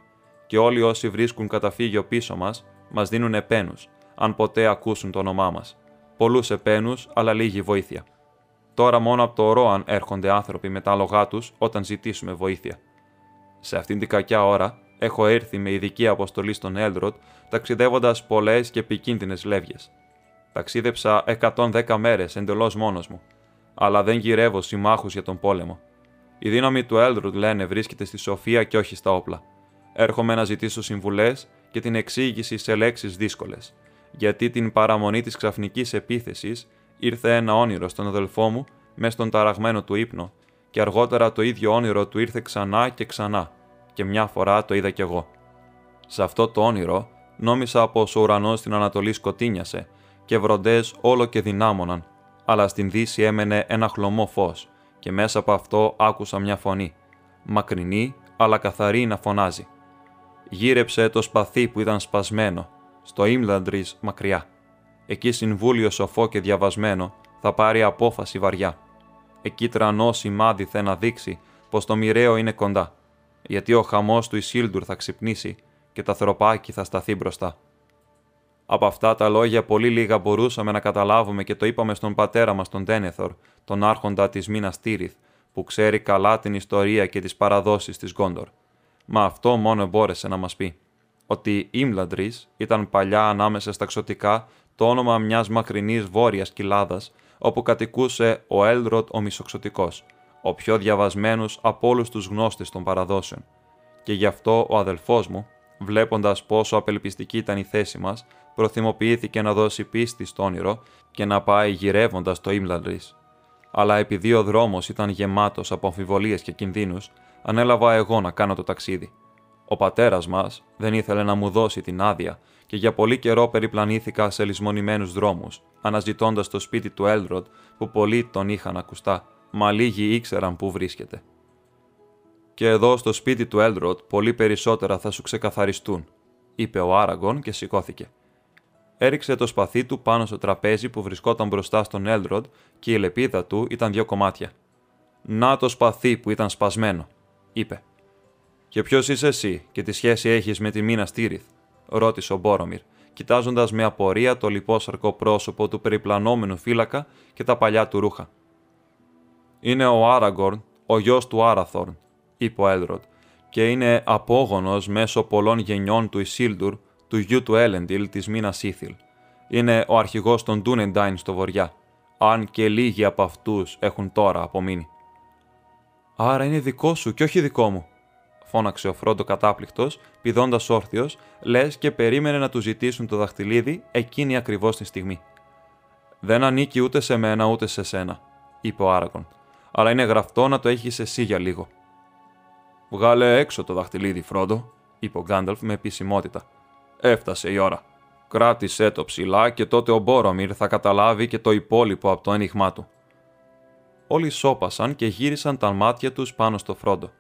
Και όλοι όσοι βρίσκουν καταφύγιο πίσω μας, μας δίνουν επένους, αν ποτέ ακούσουν το όνομά μας. Πολλούς επένους, αλλά λίγη βοήθεια. Τώρα μόνο από το Ρόαν έρχονται άνθρωποι με τα άλογά τους όταν ζητήσουμε βοήθεια. Σε αυτήν την κακιά ώρα, Έχω έρθει με ειδική αποστολή στον Έλδροτ, ταξιδεύοντας πολλές και επικίνδυνες λεύγες. Ταξίδεψα 110 μέρες εντελώς μόνος μου, αλλά δεν γυρεύω συμμάχους για τον πόλεμο. Η δύναμη του Έλδροτ, λένε, βρίσκεται στη σοφία και όχι στα όπλα. Έρχομαι να ζητήσω συμβουλές και την εξήγηση σε λέξεις δύσκολες, γιατί την παραμονή της ξαφνικής επίθεσης ήρθε ένα όνειρο στον αδελφό μου μες στον ταραγμένο του ύπνο, και αργότερα το ίδιο όνειρο του ήρθε ξανά και ξανά, και μια φορά το είδα κι εγώ. Σε αυτό το όνειρο νόμισα πως ο ουρανός στην Ανατολή σκοτίνιασε και βροντές όλο και δυνάμωναν, αλλά στην Δύση έμενε ένα χλωμό φως, και μέσα από αυτό άκουσα μια φωνή, μακρινή αλλά καθαρή να φωνάζει. Γύρεψε το σπαθί που ήταν σπασμένο, στο Ίμλαντρι μακριά. Εκεί συμβούλιο σοφό και διαβασμένο θα πάρει απόφαση βαριά. Εκεί τρανό σημάδι θε να δείξει πως το μοιραίο είναι κοντά γιατί ο χαμός του Ισίλντουρ θα ξυπνήσει και τα θροπάκι θα σταθεί μπροστά. Από αυτά τα λόγια πολύ λίγα μπορούσαμε να καταλάβουμε και το είπαμε στον πατέρα μας τον Τένεθορ, τον άρχοντα της Μίνα Τίριθ, που ξέρει καλά την ιστορία και τις παραδόσεις της Γκόντορ. Μα αυτό μόνο μπόρεσε να μας πει. Ότι Ιμλαντρης ήταν παλιά ανάμεσα στα ξωτικά το όνομα μιας μακρινής βόρειας κοιλάδας, όπου κατοικούσε ο Έλροτ ο Μισοξωτικός, ο πιο διαβασμένος από όλους τους γνώστες των παραδόσεων. Και γι' αυτό ο αδελφός μου, βλέποντας πόσο απελπιστική ήταν η θέση μας, προθυμοποιήθηκε να δώσει πίστη στο όνειρο και να πάει γυρεύοντας το Ίμλαντρης. Αλλά επειδή ο δρόμος ήταν γεμάτος από αμφιβολίες και κινδύνους, ανέλαβα εγώ να κάνω το ταξίδι. Ο πατέρας μας δεν ήθελε να μου δώσει την άδεια και για πολύ καιρό περιπλανήθηκα σε λησμονημένους δρόμους, αναζητώντας το σπίτι του Έλροντ που πολλοί τον είχαν ακουστά μα λίγοι ήξεραν πού βρίσκεται. Και εδώ στο σπίτι του Έλροτ πολύ περισσότερα θα σου ξεκαθαριστούν, είπε ο Άραγκον και σηκώθηκε. Έριξε το σπαθί του πάνω στο τραπέζι που βρισκόταν μπροστά στον Έλροντ και η λεπίδα του ήταν δύο κομμάτια. Να το σπαθί που ήταν σπασμένο, είπε. Και ποιος είσαι εσύ και τι σχέση έχεις με τη μήνα Στήριθ, ρώτησε ο Μπόρομιρ, κοιτάζοντας με απορία το λιπόσαρκο πρόσωπο του περιπλανόμενου φύλακα και τα παλιά του ρούχα. Είναι ο Άραγκορν, ο γιος του Άραθορν, είπε ο Έλροντ, και είναι απόγονος μέσω πολλών γενιών του Ισίλντουρ, του γιου του Έλεντιλ της Μίνας Ήθιλ. Είναι ο αρχηγός των Ντούνεντάιν στο βοριά, αν και λίγοι από αυτούς έχουν τώρα απομείνει. Άρα είναι δικό σου και όχι δικό μου, φώναξε ο Φρόντο κατάπληκτος, πηδώντας όρθιος, λες και περίμενε να του ζητήσουν το δαχτυλίδι εκείνη ακριβώς τη στιγμή. Δεν ανήκει ούτε σε μένα ούτε σε σένα, είπε ο Άραγκον αλλά είναι γραφτό να το έχεις εσύ για λίγο. Βγάλε έξω το δαχτυλίδι, Φρόντο, είπε ο Γκάνταλφ με επισημότητα. Έφτασε η ώρα. Κράτησε το ψηλά και τότε ο Μπόρομιρ θα καταλάβει και το υπόλοιπο από το ένιγμά του. Όλοι σώπασαν και γύρισαν τα μάτια τους πάνω στο Φρόντο.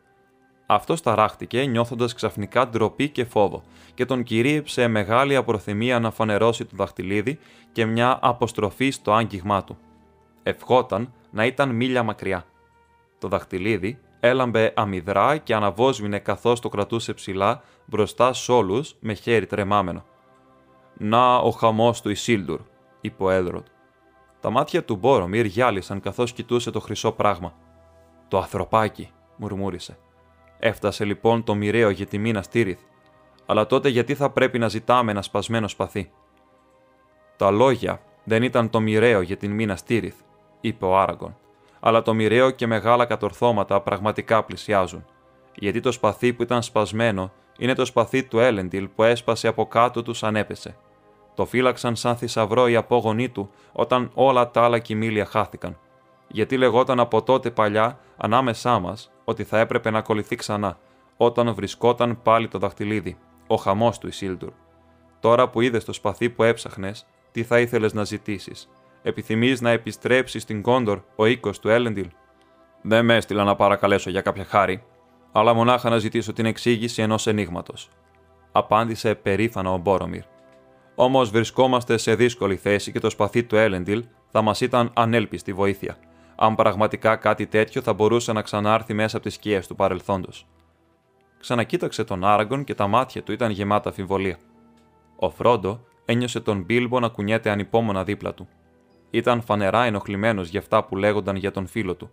Αυτός ταράχτηκε νιώθοντας ξαφνικά ντροπή και φόβο και τον κυρίεψε μεγάλη απροθυμία να φανερώσει το δαχτυλίδι και μια αποστροφή στο άγγιγμά του. Ευχόταν να ήταν μίλια μακριά. Το δαχτυλίδι έλαμπε αμυδρά και αναβόσβηνε καθώς το κρατούσε ψηλά μπροστά σ' όλους με χέρι τρεμάμενο. «Να ο χαμός του Ισίλντουρ», είπε ο Έλροντ. Τα μάτια του Μπόρομιρ γυάλισαν καθώς κοιτούσε το χρυσό πράγμα. «Το ανθρωπάκι», μουρμούρισε. Έφτασε λοιπόν το μοιραίο για τη μήνα Στήριθ. Αλλά τότε γιατί θα πρέπει να ζητάμε ένα σπασμένο σπαθί; Τα λόγια δεν ήταν το μοιραίο για την μήνα Στήριθ, είπε ο Άραγκον. Αλλά το μοιραίο και μεγάλα κατορθώματα πραγματικά πλησιάζουν. Γιατί το σπαθί που ήταν σπασμένο είναι το σπαθί του Έλεντιλ που έσπασε από κάτω τους σαν έπεσε. Το φύλαξαν σαν θησαυρό οι απόγονοί του όταν όλα τα άλλα κοιμήλια χάθηκαν. Γιατί λεγόταν από τότε παλιά ανάμεσά μας ότι θα έπρεπε να ακολουθεί ξανά, όταν βρισκόταν πάλι το δαχτυλίδι, ο χαμός του Ισίλντουρ. Τώρα που είδες το σπαθί που έψαχνες, τι θα ήθελες να ζητήσεις, Επιθυμείς να επιστρέψεις στην Κόντορ, ο οίκος του Έλεντιλ. Δεν με έστειλα να παρακαλέσω για κάποια χάρη, αλλά μονάχα να ζητήσω την εξήγηση ενός ενίγματος. Απάντησε περήφανα ο Μπόρομιρ. Όμως βρισκόμαστε σε δύσκολη θέση και το σπαθί του Έλεντιλ θα μας ήταν ανέλπιστη βοήθεια, αν πραγματικά κάτι τέτοιο θα μπορούσε να ξανάρθει μέσα από τις σκιές του παρελθόντος. Ξανακοίταξε τον Άραγκον και τα μάτια του ήταν γεμάτα αφιβολία. Ο Φρόντο ένιωσε τον Μπίλμπο να κουνιέται ανυπόμονα δίπλα του. Ήταν φανερά ενοχλημένος για αυτά που λέγονταν για τον φίλο του.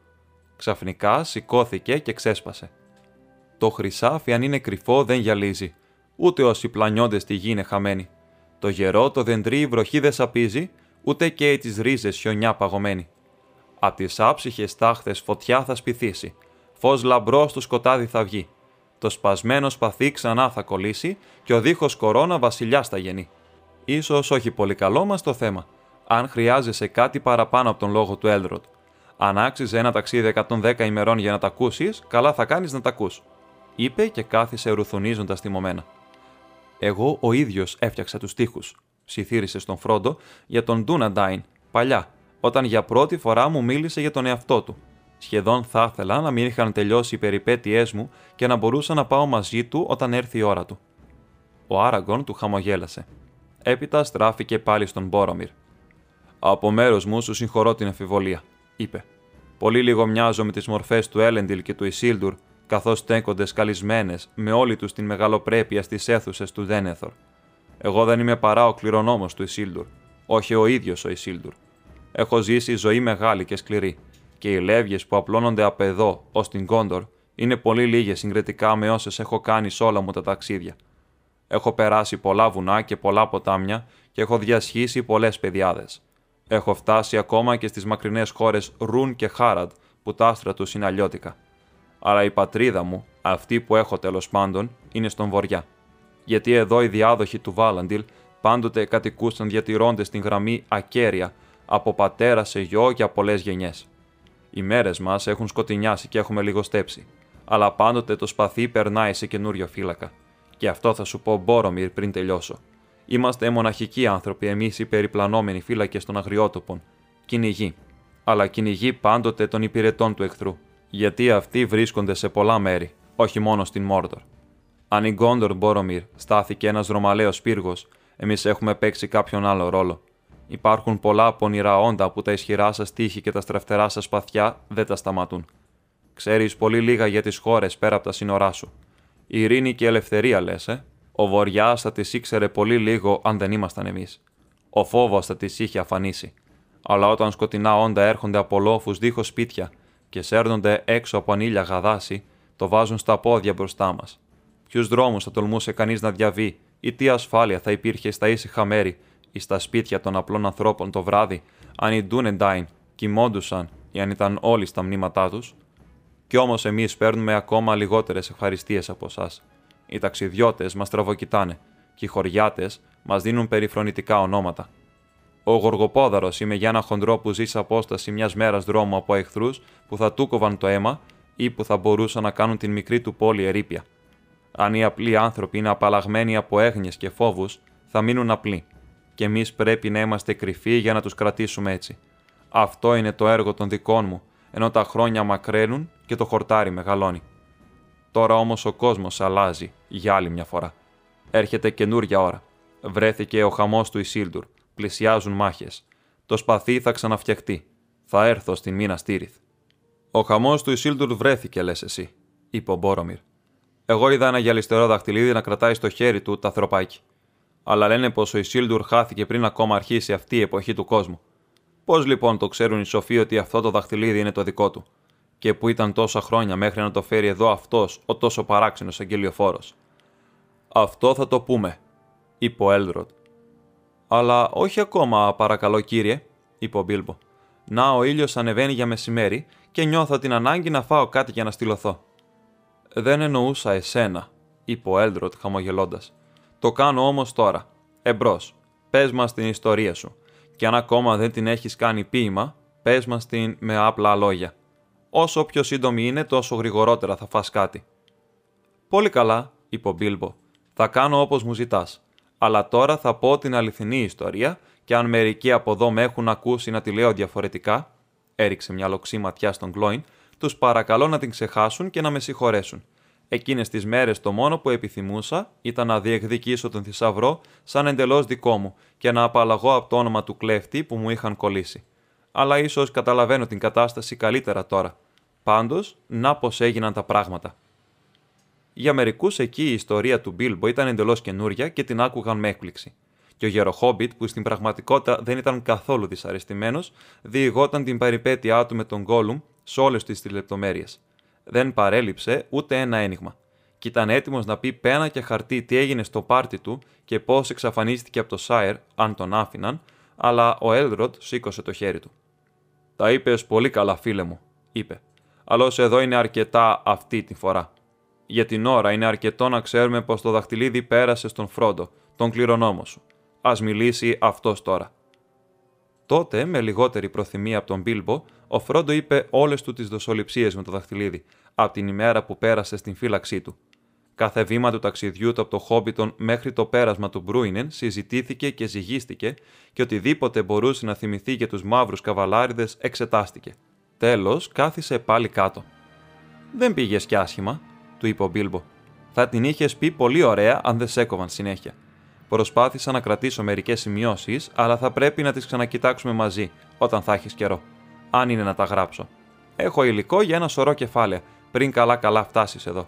Ξαφνικά σηκώθηκε και ξέσπασε. Το χρυσάφι, αν είναι κρυφό, δεν γυαλίζει. Ούτε όσοι πλανιόνται στη γη είναι χαμένοι. Το γερό, το δεντρί, η βροχή δεν σαπίζει, ούτε και τις ρίζες χιονιά παγωμένη. Απ' τις άψυχες τάχθε φωτιά θα σπιθήσει. Φως λαμπρό στο σκοτάδι θα βγει. Το σπασμένο σπαθί ξανά θα κολλήσει και ο δίχως κορώνα βασιλιάς θα γεννεί. Ίσως όχι πολύ καλό μας το θέμα. Αν χρειάζεσαι κάτι παραπάνω από τον λόγο του Έλροντ. Αν άξιζε ένα ταξίδι 110 ημερών για να τα ακούσεις, καλά θα κάνεις να τα ακούς. Είπε και κάθισε ρουθουνίζοντας μομένα. Εγώ ο ίδιος έφτιαξα τους τοίχου, ψιθύρισε στον Φρόντο για τον Ντούναντάιν, παλιά, όταν για πρώτη φορά μου μίλησε για τον εαυτό του. Σχεδόν θα ήθελα να μην είχαν τελειώσει οι περιπέτειές μου και να μπορούσα να πάω μαζί του όταν έρθει η ώρα του. Ο Άραγκον του χαμογέλασε. Έπειτα στράφηκε πάλι στον Μπόρομιρ. Από μέρος μου σου συγχωρώ την αμφιβολία, είπε. Πολύ λίγο μοιάζω με τις μορφές του Έλεντιλ και του Ισίλντουρ, καθώς στέκονται σκαλισμένες με όλη τους την μεγαλοπρέπεια στις αίθουσες του Δένεθορ. Εγώ δεν είμαι παρά ο κληρονόμος του Ισίλντουρ, όχι ο ίδιος ο Ισίλντουρ. Έχω ζήσει ζωή μεγάλη και σκληρή, και οι λεύγες που απλώνονται από εδώ ως την Κόντορ είναι πολύ λίγες συγκριτικά με όσες έχω κάνει σε όλα μου τα ταξίδια. Έχω περάσει πολλά βουνά και πολλά ποτάμια και έχω διασχίσει πολλές παιδιάδες. Έχω φτάσει ακόμα και στις μακρινές χώρες Ρουν και Χάραντ που τα άστρα τους είναι αλλιώτικα. Αλλά η πατρίδα μου, αυτή που έχω τέλος πάντων, είναι στον βοριά. Γιατί εδώ οι διάδοχοι του Βάλαντιλ πάντοτε κατοικούσαν διατηρώντες την γραμμή ακέρια από πατέρα σε γιο για πολλές γενιές. Οι μέρες μας έχουν σκοτεινιάσει και έχουμε λιγοστέψει, αλλά πάντοτε το σπαθί περνάει σε καινούριο φύλακα. Και αυτό θα σου πω, Μπόρομιρ, πριν τελειώσω. Είμαστε μοναχικοί άνθρωποι, εμείς οι περιπλανόμενοι φύλακες των αγριότοπων. Κυνηγοί. Αλλά κυνηγοί πάντοτε των υπηρετών του εχθρού. Γιατί αυτοί βρίσκονται σε πολλά μέρη, όχι μόνο στην Μόρδορ. Αν η Γκόντορ Μπόρομιρ στάθηκε ένας ρωμαλαίος πύργος, εμείς έχουμε παίξει κάποιον άλλο ρόλο. Υπάρχουν πολλά πονηρά όντα που τα ισχυρά σας τείχη και τα στραφτερά σας παθιά δεν τα σταματούν. Ξέρεις πολύ λίγα για τις χώρες πέρα από τα σύνορά σου. Η ειρήνη και η ελευθερία, λες, ε; Ο Βοριάς θα τις ήξερε πολύ λίγο αν δεν ήμασταν εμείς. Ο φόβος θα τις είχε αφανίσει. Αλλά όταν σκοτεινά όντα έρχονται από λόφους δίχως σπίτια και σέρνονται έξω από ανήλια γαδάση, το βάζουν στα πόδια μπροστά μας. Ποιους δρόμους θα τολμούσε κανείς να διαβεί ή τι ασφάλεια θα υπήρχε στα ήσυχα μέρη ή στα σπίτια των απλών ανθρώπων το βράδυ, αν οι Ντούνεντάιν κοιμόντουσαν ή αν ήταν όλοι στα μνήματά τους; Κι όμως εμείς παίρνουμε ακόμα λιγότερες ευχαριστίες από εσάς. Οι ταξιδιώτες μας τραβοκοιτάνε και οι χωριάτες μας δίνουν περιφρονητικά ονόματα. Ο Γοργοπόδαρος είμαι για ένα χοντρό που ζει σε απόσταση μιας μέρας δρόμου από εχθρούς που θα τούκοβαν το αίμα ή που θα μπορούσαν να κάνουν την μικρή του πόλη ερήπια. Αν οι απλοί άνθρωποι είναι απαλλαγμένοι από έγνοιες και φόβους, θα μείνουν απλοί και εμείς πρέπει να είμαστε κρυφοί για να τους κρατήσουμε έτσι. Αυτό είναι το έργο των δικών μου, ενώ τα χρόνια μακραίνουν και το χορτάρι μεγαλώνει. Τώρα όμως ο κόσμος αλλάζει για άλλη μια φορά. Έρχεται καινούρια ώρα. Βρέθηκε ο χαμός του Ισίλντουρ. Πλησιάζουν μάχες. Το σπαθί θα ξαναφτιαχτεί. Θα έρθω στη μήνα Στήριθ. Ο χαμός του Ισίλντουρ βρέθηκε, λες εσύ, είπε ο Μπόρομιρ. Εγώ είδα ένα γυαλιστερό δαχτυλίδι να κρατάει στο χέρι του τα θροπάκι αλλά λένε πως ο Ισίλντουρ χάθηκε πριν ακόμα αρχίσει αυτή η εποχή του κόσμου. Πώς λοιπόν το ξέρουν οι σοφοί ότι αυτό το δαχτυλίδι είναι το δικό του, και που ήταν τόσα χρόνια μέχρι να το φέρει εδώ αυτός ο τόσο παράξενος αγγελιοφόρος. Αυτό θα το πούμε, είπε ο Έλδροτ. Αλλά όχι ακόμα, παρακαλώ κύριε, είπε ο Μπίλμπο. Να, ο ήλιος ανεβαίνει για μεσημέρι και νιώθω την ανάγκη να φάω κάτι για να στυλωθώ. Δεν εννοούσα εσένα, είπε ο Έλδροτ χαμογελώντας. Το κάνω όμως τώρα. Εμπρός. Πες μας την ιστορία σου. Και αν ακόμα δεν την έχεις κάνει ποίημα, πες μας την με απλά λόγια. Όσο πιο σύντομη είναι, τόσο γρηγορότερα θα φας κάτι. Πολύ καλά, είπε ο Μπίλμπο. Θα κάνω όπως μου ζητάς. Αλλά τώρα θα πω την αληθινή ιστορία και αν μερικοί από εδώ με έχουν ακούσει να τη λέω διαφορετικά, έριξε μια λοξή ματιά στον Γκλόιν, τους παρακαλώ να την ξεχάσουν και να με συγχωρέσουν. Εκείνες τις μέρες το μόνο που επιθυμούσα ήταν να διεκδικήσω τον θησαυρό σαν εντελώς δικό μου και να απαλλαγώ από το όνομα του κλέφτη που μου είχαν κολλήσει. Αλλά ίσως καταλαβαίνω την κατάσταση καλύτερα τώρα. Πάντως, να πως έγιναν τα πράγματα. Για μερικούς εκεί η ιστορία του Μπίλμπο ήταν εντελώς καινούρια και την άκουγαν με έκπληξη. Και ο Γεροχόμπιτ, που στην πραγματικότητα δεν ήταν καθόλου δυσαρεστημένος, διηγόταν την περιπέτειά του με τον Γκόλουμ σε όλες τις λεπτομέρειε δεν παρέλειψε ούτε ένα ένιγμα. και ήταν έτοιμος να πει πένα και χαρτί τι έγινε στο πάρτι του και πώς εξαφανίστηκε από το Σάιρ, αν τον άφηναν, αλλά ο Έλροντ σήκωσε το χέρι του. Τα είπες πολύ καλά, φίλε μου, είπε. Αλλά εδώ είναι αρκετά αυτή τη φορά. Για την ώρα είναι αρκετό να ξέρουμε πως το δαχτυλίδι πέρασε στον Φρόντο, τον κληρονόμο σου. Α μιλήσει αυτός τώρα. Τότε, με λιγότερη προθυμία από τον Μπίλμπο, ο Φρόντο είπε όλες του τις δοσοληψίες με το δαχτυλίδι, από την ημέρα που πέρασε στην φύλαξή του. Κάθε βήμα του ταξιδιού του από το Χόμπιτον μέχρι το πέρασμα του Μπρούινεν συζητήθηκε και ζυγίστηκε και οτιδήποτε μπορούσε να θυμηθεί για τους μαύρους καβαλάριδες εξετάστηκε. Τέλος, κάθισε πάλι κάτω. Δεν πήγε κι άσχημα, του είπε ο Μπίλμπο. Θα την είχες πει πολύ ωραία αν δεν σε συνέχεια. Προσπάθησα να κρατήσω μερικές σημειώσεις, αλλά θα πρέπει να τις ξανακοιτάξουμε μαζί, όταν θα έχεις καιρό. Αν είναι να τα γράψω. Έχω υλικό για ένα σωρό κεφάλαια, πριν καλά-καλά φτάσεις εδώ.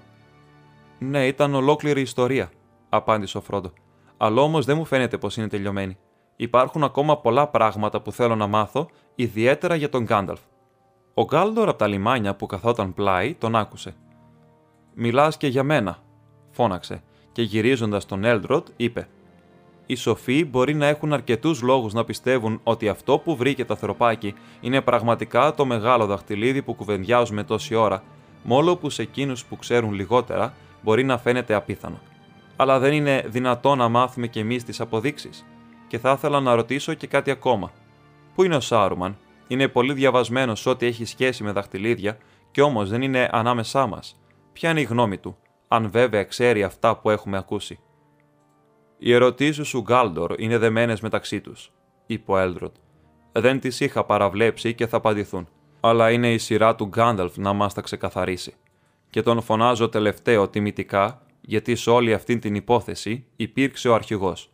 Ναι, ήταν ολόκληρη ιστορία, απάντησε ο Φρόντο. Αλλά όμως δεν μου φαίνεται πως είναι τελειωμένη. Υπάρχουν ακόμα πολλά πράγματα που θέλω να μάθω, ιδιαίτερα για τον Γκάνταλφ. Ο Γκάλντορ από τα λιμάνια που καθόταν πλάι τον άκουσε. Μιλάς και για μένα, φώναξε, και γυρίζοντας τον Έλντροτ είπε: Οι σοφοί μπορεί να έχουν αρκετούς λόγους να πιστεύουν ότι αυτό που βρήκε το ανθρωπάκι είναι πραγματικά το μεγάλο δαχτυλίδι που κουβεντιάζουμε τόση ώρα, μόλο που σε εκείνους που ξέρουν λιγότερα μπορεί να φαίνεται απίθανο. Αλλά δεν είναι δυνατό να μάθουμε κι εμείς τις αποδείξεις. Και θα ήθελα να ρωτήσω και κάτι ακόμα. Πού είναι ο Σάρουμαν, είναι πολύ διαβασμένος ό,τι έχει σχέση με δαχτυλίδια, και όμως δεν είναι ανάμεσά μας. Ποια είναι η γνώμη του, αν βέβαια ξέρει αυτά που έχουμε ακούσει; Οι ερωτήσεις σου, Γκάλντορ, είναι δεμένες μεταξύ τους, είπε ο Έλδροτ. Δεν τις είχα παραβλέψει και θα απαντηθούν. Αλλά είναι η σειρά του Γκάνταλφ να μας τα ξεκαθαρίσει. Και τον φωνάζω τελευταίο τιμητικά, γιατί σε όλη αυτή την υπόθεση υπήρξε ο αρχηγός.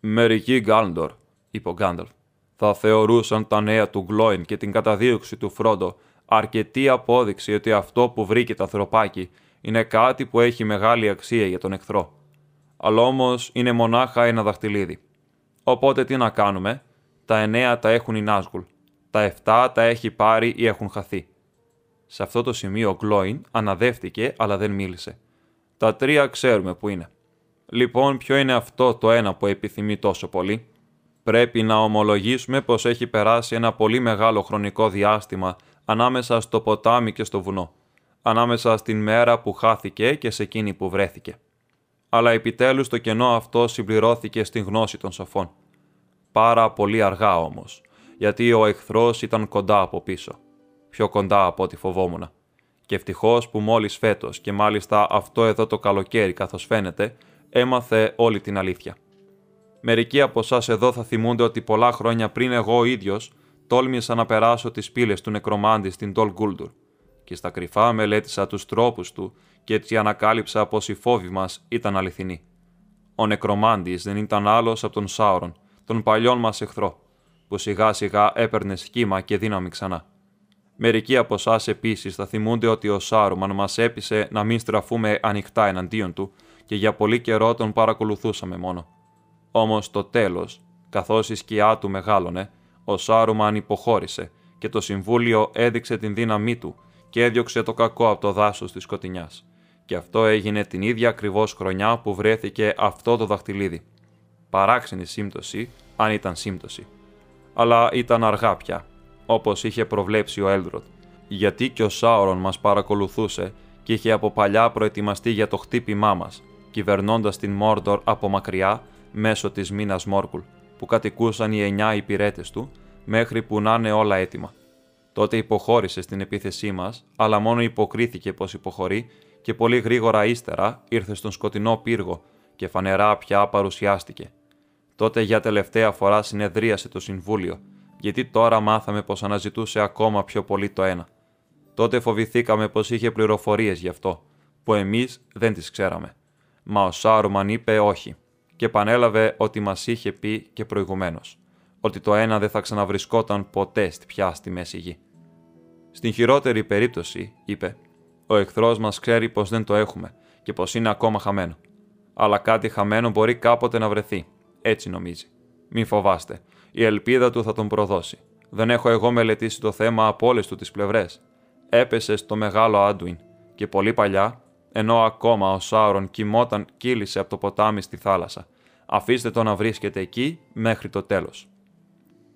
Μερικοί Γκάλντορ, είπε ο Γκάνταλφ, θα θεωρούσαν τα νέα του Γκλόιν και την καταδίωξη του Φρόντο αρκετή απόδειξη ότι αυτό που βρήκε το ανθρωπάκι είναι κάτι που έχει μεγάλη αξία για τον εχθρό. Αλλά όμως είναι μονάχα ένα δαχτυλίδι. Οπότε τι να κάνουμε, τα εννέα τα έχουν οι Νάσγουλ, τα εφτά τα έχει πάρει ή έχουν χαθεί. Σε αυτό το σημείο ο Γκλόιν αναδεύτηκε αλλά δεν μίλησε. Τα τρία ξέρουμε που είναι. Λοιπόν, ποιο είναι αυτό το ένα που επιθυμεί τόσο πολύ; Πρέπει να ομολογήσουμε πως έχει περάσει ένα πολύ μεγάλο χρονικό διάστημα ανάμεσα στο ποτάμι και στο βουνό, ανάμεσα στην μέρα που χάθηκε και σε εκείνη που βρέθηκε. Αλλά επιτέλους το κενό αυτό συμπληρώθηκε στην γνώση των σοφών. Πάρα πολύ αργά όμως, γιατί ο εχθρός ήταν κοντά από πίσω. Πιο κοντά από ό,τι φοβόμουν. Και ευτυχώς που μόλις φέτος και μάλιστα αυτό εδώ το καλοκαίρι καθώς φαίνεται, έμαθε όλη την αλήθεια. Μερικοί από εσάς εδώ θα θυμούνται ότι πολλά χρόνια πριν εγώ ο ίδιος τόλμησα να περάσω τις πύλες του νεκρομάντη στην Τολ Γκούλντουρ και στα κρυφά μελέτησα τους τρόπους του και έτσι ανακάλυψα πως οι φόβοι μας ήταν αληθινοί. Ο νεκρομάντης δεν ήταν άλλος από τον Σάουρον, τον παλιόν μας εχθρό, που σιγά σιγά έπαιρνε σχήμα και δύναμη ξανά. Μερικοί από εσάς επίσης θα θυμούνται ότι ο Σάρουμαν μας έπεισε να μην στραφούμε ανοιχτά εναντίον του και για πολύ καιρό τον παρακολουθούσαμε μόνο. Όμως το τέλος, καθώς η σκιά του μεγάλωνε, ο Σάρουμαν υποχώρησε και το Συμβούλιο έδειξε την δύναμή του και έδιωξε το κακό από το δάσος της σκοτεινιάς. Και αυτό έγινε την ίδια ακριβώς χρονιά που βρέθηκε αυτό το δαχτυλίδι. Παράξενη σύμπτωση, αν ήταν σύμπτωση. Αλλά ήταν αργά πια, όπως είχε προβλέψει ο Έλδροτ, γιατί και ο Σάουρον μας παρακολουθούσε και είχε από παλιά προετοιμαστεί για το χτύπημά μας, κυβερνώντας την Μόρντορ από μακριά μέσω της μήνα Μόρκουλ, που κατοικούσαν οι εννιά υπηρέτες του, μέχρι που να είναι όλα έτοιμα. Τότε υποχώρησε στην επίθεσή μας, αλλά μόνο υποκρίθηκε πως υποχωρεί και πολύ γρήγορα ύστερα ήρθε στον σκοτεινό πύργο και φανερά πια παρουσιάστηκε. Τότε για τελευταία φορά συνεδρίασε το Συμβούλιο, γιατί τώρα μάθαμε πως αναζητούσε ακόμα πιο πολύ το ένα. Τότε φοβηθήκαμε πως είχε πληροφορίες γι' αυτό, που εμείς δεν τις ξέραμε. Μα ο Σάρουμαν είπε όχι και επανέλαβε ότι μας είχε πει και προηγουμένως, ότι το ένα δεν θα ξαναβρισκόταν ποτέ πια στη μέση γη. Στην χειρότερη περίπτωση, είπε, ο εχθρός μας ξέρει πως δεν το έχουμε και πως είναι ακόμα χαμένο. Αλλά κάτι χαμένο μπορεί κάποτε να βρεθεί. Έτσι νομίζει. Μην φοβάστε. Η ελπίδα του θα τον προδώσει. Δεν έχω εγώ μελετήσει το θέμα από όλες του τις πλευρές. Έπεσε στο μεγάλο Άντουιν και πολύ παλιά ενώ ακόμα ο Σάουρον κοιμόταν κύλησε από το ποτάμι στη θάλασσα. Αφήστε το να βρίσκεται εκεί μέχρι το τέλος.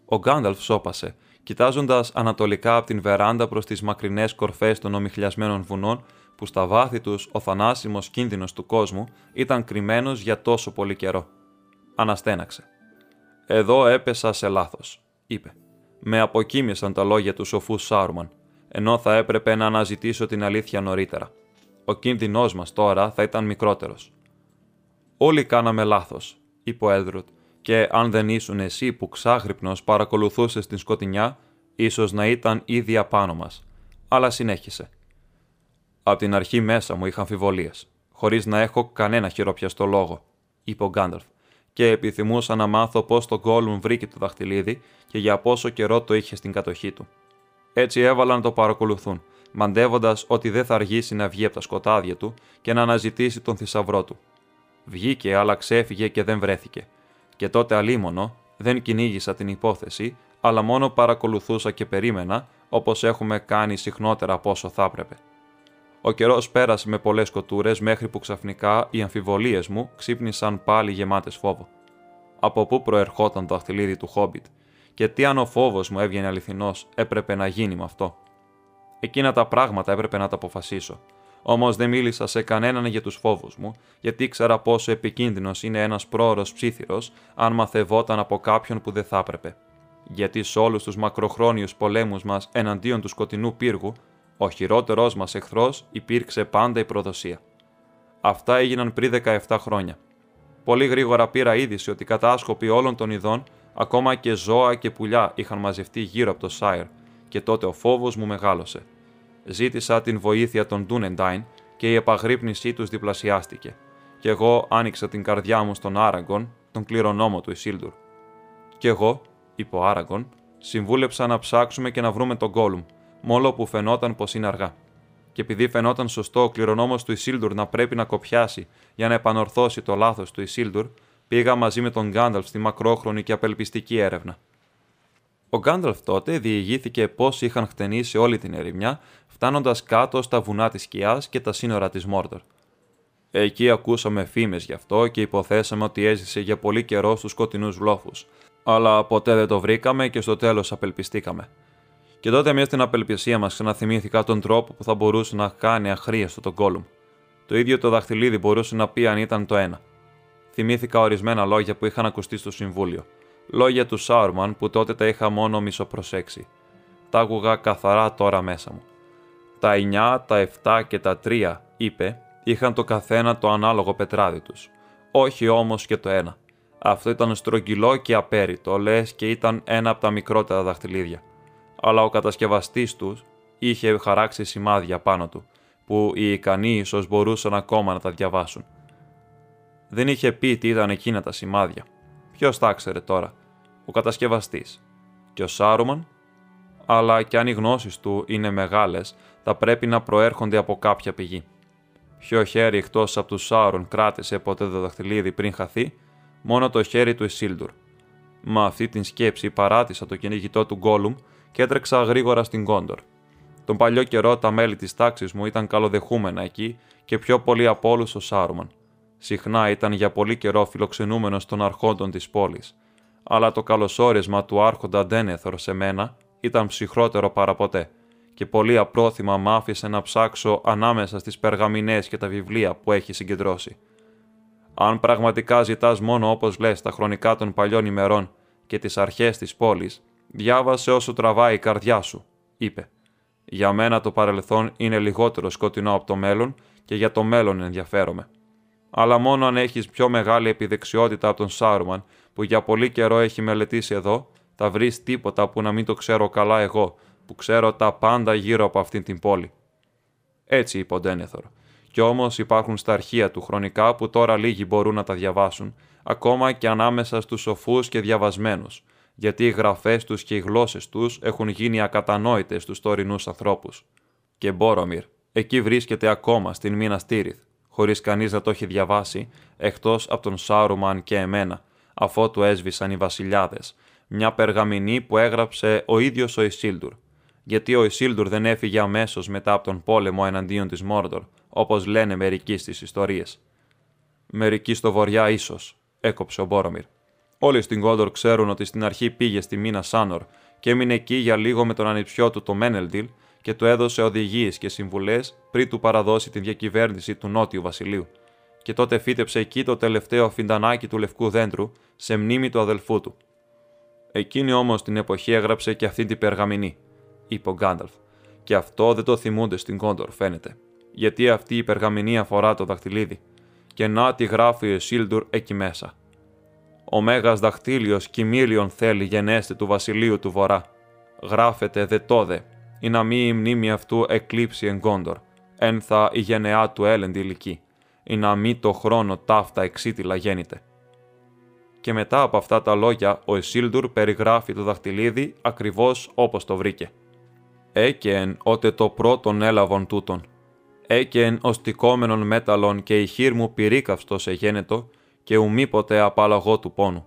Ο Γκάνταλφ σώπασε, κοιτάζοντας ανατολικά από την βεράντα προς τις μακρινές κορφές των ομιχλιασμένων βουνών που στα βάθη τους ο θανάσιμος κίνδυνος του κόσμου ήταν κρυμμένος για τόσο πολύ καιρό. Αναστέναξε. Εδώ έπεσα σε λάθος, είπε. Με αποκοίμησαν τα λόγια του σοφού Σάρουμαν, ενώ θα έπρεπε να αναζητήσω την αλήθεια νωρίτερα. Ο κίνδυνός μας τώρα θα ήταν μικρότερος. Όλοι κάναμε λάθος, είπε ο Έδρουτ, και αν δεν ήσουν εσύ που ξάχρυπνος παρακολουθούσες την σκοτεινιά, ίσως να ήταν ήδη απάνω μας. Αλλά συνέχισε. Από την αρχή μέσα μου είχα αμφιβολίες, χωρίς να έχω κανένα χειροπιαστό λόγο, είπε ο Γκάνταλφ, και επιθυμούσα να μάθω πώς το Γκόλουμ βρήκε το δαχτυλίδι και για πόσο καιρό το είχε στην κατοχή του. Έτσι έβαλαν να το παρακολουθούν, μαντεύοντας ότι δεν θα αργήσει να βγει από τα σκοτάδια του και να αναζητήσει τον θησαυρό του. Βγήκε, αλλά ξέφυγε και δεν βρέθηκε και τότε αλίμονο δεν κυνήγησα την υπόθεση, αλλά μόνο παρακολουθούσα και περίμενα, όπως έχουμε κάνει συχνότερα από όσο θα έπρεπε. Ο καιρός πέρασε με πολλές κοτούρες μέχρι που ξαφνικά οι αμφιβολίες μου ξύπνησαν πάλι γεμάτες φόβο. Από πού προερχόταν το αχτιλίδι του Χόμπιτ, και τι αν ο φόβος μου έβγαινε αληθινό έπρεπε να γίνει με αυτό; Εκείνα τα πράγματα έπρεπε να τα αποφασίσω, Όμως δεν μίλησα σε κανέναν για τους φόβους μου, γιατί ήξερα πόσο επικίνδυνος είναι ένας πρόωρος ψήθυρος αν μαθευόταν από κάποιον που δεν θα έπρεπε. Γιατί σε όλους τους μακροχρόνιους πολέμους μας εναντίον του σκοτεινού πύργου, ο χειρότερός μας εχθρός υπήρξε πάντα η προδοσία. Αυτά έγιναν πριν 17 χρόνια. Πολύ γρήγορα πήρα είδηση ότι κατάσκοποι όλων των ειδών, ακόμα και ζώα και πουλιά είχαν μαζευτεί γύρω από το Σάιρ, και τότε ο φόβος μου μεγάλωσε ζήτησα την βοήθεια των Ντούνεντάιν και η επαγρύπνησή τους διπλασιάστηκε, και εγώ άνοιξα την καρδιά μου στον Άραγκον, τον κληρονόμο του Ισίλντουρ. Κι εγώ, είπε ο Άραγκον, συμβούλεψα να ψάξουμε και να βρούμε τον Γκόλουμ, μόλο που φαινόταν πως είναι αργά. Και επειδή φαινόταν σωστό ο κληρονόμος του Ισίλντουρ να πρέπει να κοπιάσει για να επανορθώσει το λάθος του Ισίλντουρ, πήγα μαζί με τον Γκάνταλφ στη μακρόχρονη και απελπιστική έρευνα. Ο Γκάνταλφ τότε διηγήθηκε πώς είχαν χτενίσει όλη την ερημιά φτάνοντας κάτω στα βουνά της σκιάς και τα σύνορα της Μόρτορ. Εκεί ακούσαμε φήμες γι' αυτό και υποθέσαμε ότι έζησε για πολύ καιρό στους σκοτεινού βλόφους, αλλά ποτέ δεν το βρήκαμε και στο τέλος απελπιστήκαμε. Και τότε μια στην απελπισία μας ξαναθυμήθηκα τον τρόπο που θα μπορούσε να κάνει αχρίαστο τον Κόλουμ. Το ίδιο το δαχτυλίδι μπορούσε να πει αν ήταν το ένα. Θυμήθηκα ορισμένα λόγια που είχαν ακουστεί στο Συμβούλιο. Λόγια του Σάουρμαν που τότε τα είχα μόνο μισοπροσέξει. Τα άκουγα καθαρά τώρα μέσα μου. Τα 9, τα 7 και τα 3, είπε, είχαν το καθένα το ανάλογο πετράδι τους. Όχι όμως και το ένα. Αυτό ήταν στρογγυλό και απέριτο, λες και ήταν ένα από τα μικρότερα δαχτυλίδια. Αλλά ο κατασκευαστής τους είχε χαράξει σημάδια πάνω του, που οι ικανοί ίσως μπορούσαν ακόμα να τα διαβάσουν. Δεν είχε πει τι ήταν εκείνα τα σημάδια. Ποιος τα ήξερε τώρα, ο κατασκευαστής. Και ο Σάρουμαν αλλά και αν οι γνώσεις του είναι μεγάλες, θα πρέπει να προέρχονται από κάποια πηγή. Ποιο χέρι εκτός από τους Σάουρον κράτησε ποτέ το δαχτυλίδι πριν χαθεί, μόνο το χέρι του Ισίλντουρ. Με αυτή την σκέψη παράτησα το κυνηγητό του Γκόλουμ και έτρεξα γρήγορα στην Κόντορ. Τον παλιό καιρό τα μέλη της τάξης μου ήταν καλοδεχούμενα εκεί και πιο πολύ από όλους ο Σάρουμαν. Συχνά ήταν για πολύ καιρό φιλοξενούμενος των αρχόντων της πόλης. Αλλά το καλωσόρισμα του άρχοντα Ντένεθορ σε μένα ήταν ψυχρότερο παραποτέ και πολύ απρόθυμα μ' άφησε να ψάξω ανάμεσα στις περγαμηνές και τα βιβλία που έχει συγκεντρώσει. Αν πραγματικά ζητάς μόνο όπως λες τα χρονικά των παλιών ημερών και τις αρχές της πόλης, διάβασε όσο τραβάει η καρδιά σου, είπε. Για μένα το παρελθόν είναι λιγότερο σκοτεινό από το μέλλον και για το μέλλον ενδιαφέρομαι. Αλλά μόνο αν έχεις πιο μεγάλη επιδεξιότητα από τον Σάρουμαν που για πολύ καιρό έχει μελετήσει εδώ, θα βρεις τίποτα που να μην το ξέρω καλά εγώ, που ξέρω τα πάντα γύρω από αυτήν την πόλη. Έτσι είπε ο Ντένεθορ. Κι όμως υπάρχουν στα αρχεία του χρονικά που τώρα λίγοι μπορούν να τα διαβάσουν, ακόμα και ανάμεσα στους σοφούς και διαβασμένους, γιατί οι γραφές τους και οι γλώσσες τους έχουν γίνει ακατανόητες στους τωρινούς ανθρώπους. Και Μπόρομιρ, εκεί βρίσκεται ακόμα στην μήνα Στήριθ, χωρίς κανείς να το έχει διαβάσει, εκτός από τον Σάρουμαν και εμένα, αφότου έσβησαν οι βασιλιάδες, μια περγαμηνή που έγραψε ο ίδιος ο Ισίλντουρ. Γιατί ο Ισίλντουρ δεν έφυγε αμέσως μετά από τον πόλεμο εναντίον της Μόρντορ, όπως λένε μερικοί στις ιστορίες. Μερικοί στο βορειά, ίσως, έκοψε ο Μπόρομιρ. Όλοι στην Κόντορ ξέρουν ότι στην αρχή πήγε στη μήνα Σάνορ και έμεινε εκεί για λίγο με τον ανιψιό του το Μένελντιλ και του έδωσε οδηγίες και συμβουλές πριν του παραδώσει τη διακυβέρνηση του Νότιου Βασιλείου. Και τότε φύτεψε εκεί το τελευταίο φιντανάκι του λευκού δέντρου σε μνήμη του αδελφού του. Εκείνη όμως την εποχή έγραψε και αυτή την περγαμηνή, είπε ο Γκάνταλφ. Και αυτό δεν το θυμούνται στην Κόντορ, φαίνεται. Γιατί αυτή η περγαμηνή αφορά το δαχτυλίδι. Και να τη γράφει ο Εσίλντουρ εκεί μέσα. Ο Μέγας δαχτύλιος κοιμήλιον θέλει γενέστε του βασιλείου του βορρά. Γράφεται δε τόδε, ή να μη η μνήμη αυτού εκλείψει εν κόντορ, εν θα η γενεά του έλεντη ηλική, ή να μη το χρόνο ταύτα εξίτηλα γέννηται. Και μετά από αυτά τα λόγια, ο Εσίλντουρ περιγράφει το δαχτυλίδι ακριβώς όπως το βρήκε. Έκαιεν ότε το πρώτον έλαβον τούτον. Έκαιεν ως τικόμενον μέταλλον και η χείρ μου πυρίκαυστος εγένετο, και ουδήποτε απαλλαγό του πόνου.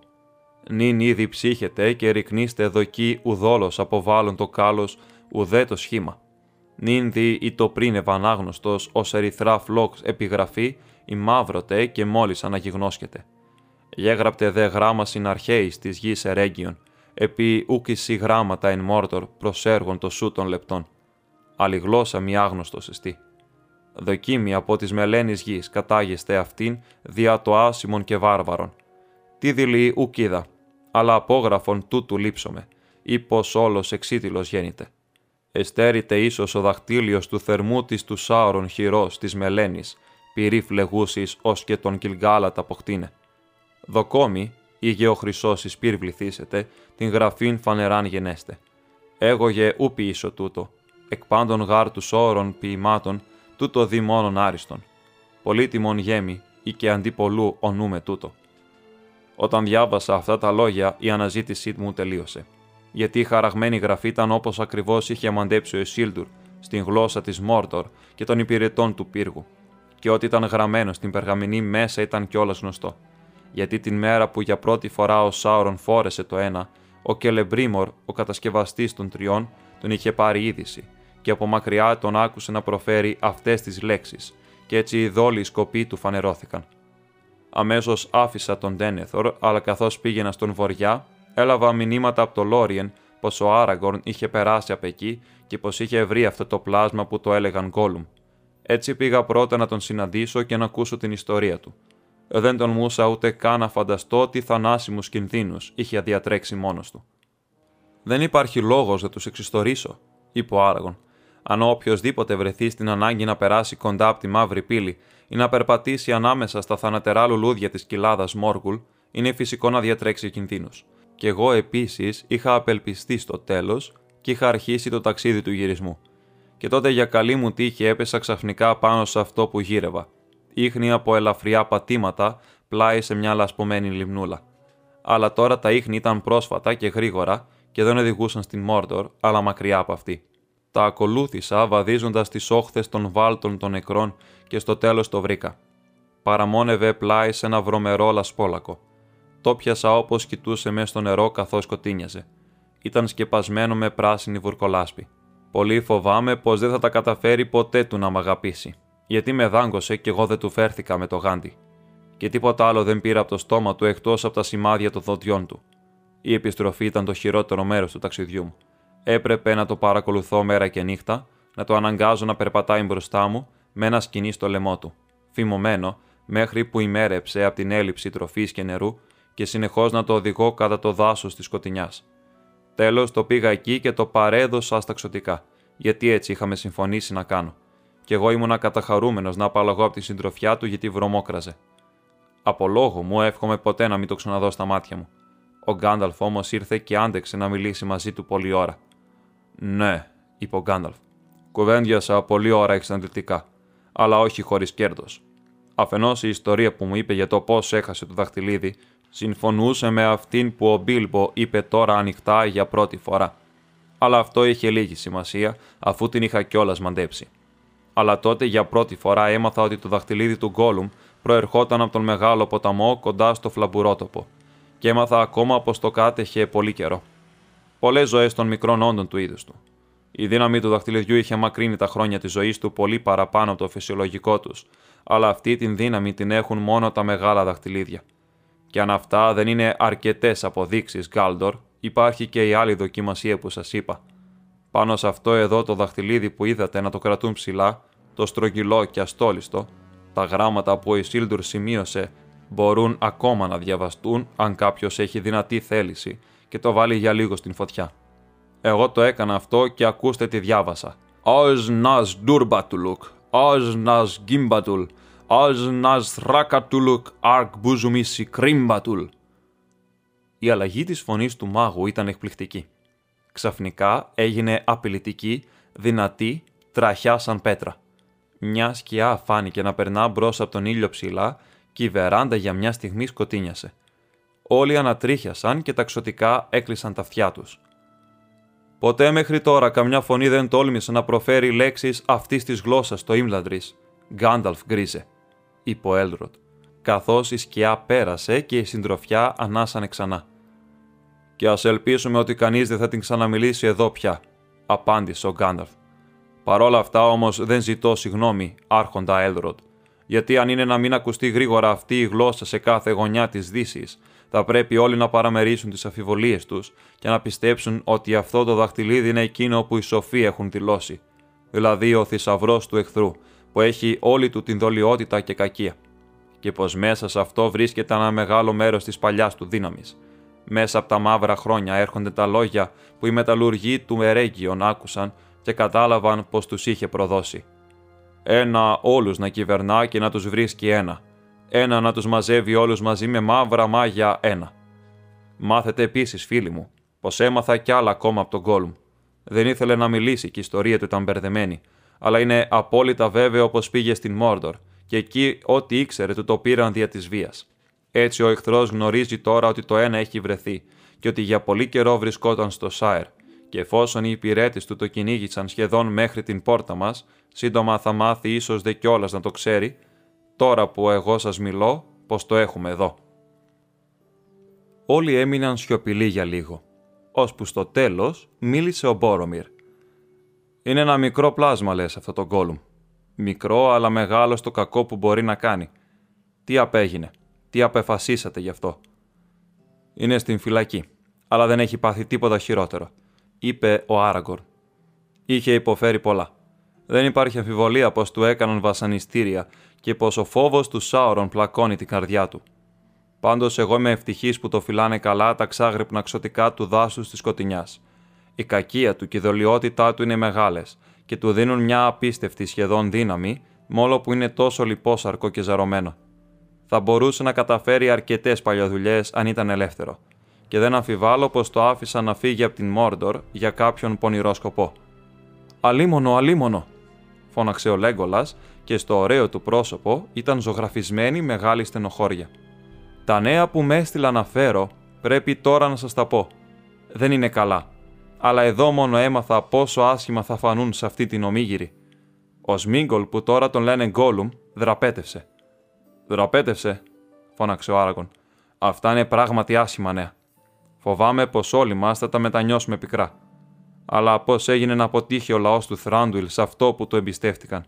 Νυν ήδη ψύχετε και ρυκνίστε δοκί ουδόλος αποβάλλον το κάλος ουδέ το σχήμα. Νυν δι ή το πριν ευανάγνωστος ως ερυθρά φλόξ επιγραφή η μαύρωτε και μόλις αναγυγνώσκεται. Γέγραπτε δε γράμμα συναρχαίης της γης ερέγγιον, επί ούκηση γράμματα εν μόρτορ προσέργων το σου των λεπτών. Άλλη γλώσσα μη άγνωστος εστί δοκίμη από της μελένης γης κατάγεστε αυτήν δια το άσημον και βάρβαρον. Τι δηλεί ουκίδα, αλλά απόγραφον τούτου λείψομαι, ή πως όλος εξίτηλος γέννηται. Εστέρητε ίσως ο δαχτύλιος του θερμού της του σάωρον χειρός της μελένης, πυρή φλεγούσης ως και τον κυλγάλατα αποκτήνε. Δοκόμη, ή γεωχρυσός πυρ βληθήσετε, την γραφήν φανεράν γενέστε. Έγωγε ούπι ίσο τούτο, εκ πάντων γάρ του σώρων ποιημάτων, τούτο δι μόνον άριστον. Πολύτιμον γέμι ή και αντί πολλού ονούμε τούτο. Όταν διάβασα αυτά τα λόγια, η αναζήτησή μου τελείωσε. Γιατί η χαραγμένη γραφή ήταν όπως ακριβώς είχε μαντέψει ο Εσίλντουρ στην γλώσσα της Μόρτορ και των υπηρετών του πύργου. Και ό,τι ήταν γραμμένο στην περγαμηνή μέσα ήταν κιόλας γνωστό. Γιατί την μέρα που για πρώτη φορά ο Σάουρον φόρεσε το ένα, ο Κελεμπρίμορ, ο κατασκευαστής των τριών, τον είχε πάρει είδηση και από μακριά τον άκουσε να προφέρει αυτές τις λέξεις και έτσι οι δόλοι σκοποί του φανερώθηκαν. Αμέσως άφησα τον Ντένεθορ, αλλά καθώς πήγαινα στον βοριά, έλαβα μηνύματα από το Λόριεν πως ο Άραγκορν είχε περάσει από εκεί και πως είχε βρει αυτό το πλάσμα που το έλεγαν Γκόλουμ. Έτσι πήγα πρώτα να τον συναντήσω και να ακούσω την ιστορία του. Δεν τον μούσα ούτε καν να φανταστώ τι θανάσιμους κινδύνους είχε διατρέξει μόνος του. Δεν υπάρχει λόγος να τους εξιστορήσω, είπε ο Άραγον αν οποιοδήποτε βρεθεί στην ανάγκη να περάσει κοντά από τη μαύρη πύλη ή να περπατήσει ανάμεσα στα θανατερά λουλούδια της κοιλάδας Μόργουλ, είναι φυσικό να διατρέξει κινδύνους. Κι εγώ επίσης είχα απελπιστεί στο τέλος και είχα αρχίσει το ταξίδι του γυρισμού. Και τότε για καλή μου τύχη έπεσα ξαφνικά πάνω σε αυτό που γύρευα. Ήχνη από ελαφριά πατήματα πλάι σε μια λασπωμένη λιμνούλα. Αλλά τώρα τα ίχνη ήταν πρόσφατα και γρήγορα και δεν οδηγούσαν στην Μόρντορ, αλλά μακριά από αυτή. Τα ακολούθησα βαδίζοντας τις όχθες των βάλτων των νεκρών και στο τέλος το βρήκα. Παραμόνευε πλάι σε ένα βρωμερό λασπόλακο. Το πιάσα όπως κοιτούσε μέσα στο νερό καθώς σκοτίνιαζε. Ήταν σκεπασμένο με πράσινη βουρκολάσπη. Πολύ φοβάμαι πως δεν θα τα καταφέρει ποτέ του να μ' αγαπήσει, γιατί με δάγκωσε και εγώ δεν του φέρθηκα με το γάντι. Και τίποτα άλλο δεν πήρα από το στόμα του εκτός από τα σημάδια των δόντιών του. Η επιστροφή ήταν το χειρότερο μέρος του ταξιδιού μου. Έπρεπε να το παρακολουθώ μέρα και νύχτα, να το αναγκάζω να περπατάει μπροστά μου με ένα σκηνή στο λαιμό του, φημωμένο μέχρι που ημέρεψε από την έλλειψη τροφής και νερού και συνεχώς να το οδηγώ κατά το δάσος της σκοτεινιάς. Τέλος το πήγα εκεί και το παρέδωσα στα ξωτικά, γιατί έτσι είχαμε συμφωνήσει να κάνω. Κι εγώ ήμουνα καταχαρούμενος να απαλλαγώ από τη συντροφιά του γιατί βρωμόκραζε. Από λόγο μου εύχομαι ποτέ να μην το ξαναδώ στα μάτια μου. Ο Γκάνταλφ όμως ήρθε και άντεξε να μιλήσει μαζί του πολλή ώρα. Ναι, είπε ο Γκάνταλφ. Κουβέντιασα πολλή ώρα εξαντλητικά, αλλά όχι χωρίς κέρδος. Αφενός η ιστορία που μου είπε για το πώς έχασε το δαχτυλίδι συμφωνούσε με αυτήν που ο Μπίλμπο είπε τώρα ανοιχτά για πρώτη φορά. Αλλά αυτό είχε λίγη σημασία, αφού την είχα κιόλας μαντέψει. Αλλά τότε για πρώτη φορά έμαθα ότι το δαχτυλίδι του Γκόλουμ προερχόταν από τον μεγάλο ποταμό κοντά στο φλαμπουρότοπο, και έμαθα ακόμα πως το κάτεχε πολύ καιρό πολλές ζωές των μικρών όντων του είδους του. Η δύναμη του δαχτυλιδιού είχε μακρύνει τα χρόνια της ζωής του πολύ παραπάνω από το φυσιολογικό τους, αλλά αυτή την δύναμη την έχουν μόνο τα μεγάλα δαχτυλίδια. Και αν αυτά δεν είναι αρκετές αποδείξεις, Γκάλντορ, υπάρχει και η άλλη δοκιμασία που σας είπα. Πάνω σε αυτό εδώ το δαχτυλίδι που είδατε να το κρατούν ψηλά, το στρογγυλό και αστόλιστο, τα γράμματα που ο Ισίλντουρ σημείωσε μπορούν ακόμα να διαβαστούν αν κάποιος έχει δυνατή θέληση και το βάλει για λίγο στην φωτιά. Εγώ το έκανα αυτό και ακούστε τι διάβασα. «Ως νας ντουρμπατουλουκ, ως νας γκίμπατουλ, ως νας θράκατουλουκ αρκ μπουζουμίσι κρίμπατουλ». Η αλλαγή της φωνής του μάγου ήταν εκπληκτική. Ξαφνικά έγινε απειλητική, δυνατή, τραχιά σαν πέτρα. Μια σκιά φάνηκε να περνά μπρος από τον ήλιο ψηλά και η βεράντα για μια στιγμή σκοτίνιασε. Όλοι ανατρίχιασαν και ταξωτικά έκλεισαν τα αυτιά τους. Ποτέ μέχρι τώρα καμιά φωνή δεν τόλμησε να προφέρει λέξεις αυτής της γλώσσας στο Ίμλαντρης. Γκάνταλφ γκρίζε, είπε ο Έλροτ, καθώς η σκιά πέρασε και η συντροφιά ανάσανε ξανά. «Και ας ελπίσουμε ότι κανείς δεν θα την ξαναμιλήσει εδώ πια», απάντησε ο Γκάνταλφ. Παρόλα αυτά όμως δεν ζητώ συγγνώμη, άρχοντα Έλροτ, γιατί αν είναι να μην ακουστεί γρήγορα αυτή η γλώσσα σε κάθε γωνιά της δύσης, θα πρέπει όλοι να παραμερίσουν τις αφιβολίες τους και να πιστέψουν ότι αυτό το δαχτυλίδι είναι εκείνο που οι σοφοί έχουν δηλώσει, δηλαδή ο θησαυρός του εχθρού, που έχει όλη του την δολιότητα και κακία, και πως μέσα σε αυτό βρίσκεται ένα μεγάλο μέρος της παλιάς του δύναμης. Μέσα από τα μαύρα χρόνια έρχονται τα λόγια που οι μεταλλουργοί του Ερέγγιον άκουσαν και κατάλαβαν πως τους είχε προδώσει. Ένα όλους να κυβερνά και να τους βρίσκει ένα, ένα να τους μαζεύει όλους μαζί με μαύρα μάγια ένα. Μάθετε επίσης, φίλοι μου, πως έμαθα κι άλλα ακόμα από τον Γκόλουμ. Δεν ήθελε να μιλήσει και η ιστορία του ήταν μπερδεμένη, αλλά είναι απόλυτα βέβαιο πως πήγε στην Μόρντορ και εκεί ό,τι ήξερε του το πήραν δια της βίας. Έτσι ο εχθρός γνωρίζει τώρα ότι το ένα έχει βρεθεί και ότι για πολύ καιρό βρισκόταν στο Σάερ, και εφόσον οι υπηρέτες του το κυνήγησαν σχεδόν μέχρι την πόρτα μας, σύντομα θα μάθει ίσως δε κιόλας να το ξέρει τώρα που εγώ σας μιλώ, πως το έχουμε εδώ. Όλοι έμειναν σιωπηλοί για λίγο, ώσπου στο τέλος μίλησε ο Μπόρομιρ. «Είναι ένα μικρό πλάσμα, λες, αυτό το γκόλουμ. Μικρό, αλλά μεγάλο στο κακό που μπορεί να κάνει. Τι απέγινε, τι απεφασίσατε γι' αυτό». «Είναι στην φυλακή, αλλά δεν έχει πάθει τίποτα χειρότερο», είπε ο Άραγκορ. «Είχε υποφέρει πολλά. Δεν υπάρχει αμφιβολία πως του έκαναν βασανιστήρια και πως ο φόβος του Σάουρον πλακώνει την καρδιά του. Πάντως, εγώ είμαι ευτυχής που το φυλάνε καλά τα ξάγρυπνα ξωτικά του δάσους της σκοτεινιάς. Η κακία του και η δολιότητά του είναι μεγάλες και του δίνουν μια απίστευτη σχεδόν δύναμη, μόλο που είναι τόσο λιπόσαρκο και ζαρωμένο. Θα μπορούσε να καταφέρει αρκετές παλιοδουλειές αν ήταν ελεύθερο, και δεν αμφιβάλλω πως το άφησαν να φύγει από την Μόρντορ για κάποιον πονηρό σκοπό. Αλίμονο, αλίμονο, φώναξε ο Λέγκολας και στο ωραίο του πρόσωπο ήταν ζωγραφισμένη μεγάλη στενοχώρια. Τα νέα που με έστειλα να φέρω πρέπει τώρα να σας τα πω. Δεν είναι καλά. Αλλά εδώ μόνο έμαθα πόσο άσχημα θα φανούν σε αυτή την ομίγυρη. Ο Σμίγκολ που τώρα τον λένε Γκόλουμ δραπέτευσε. Δραπέτευσε, φώναξε ο Άραγον. Αυτά είναι πράγματι άσχημα νέα. Φοβάμαι πως όλοι μας θα τα μετανιώσουμε πικρά. Αλλά πώ έγινε να αποτύχει ο λαός του Θράντουιλ σε αυτό που του εμπιστεύτηκαν.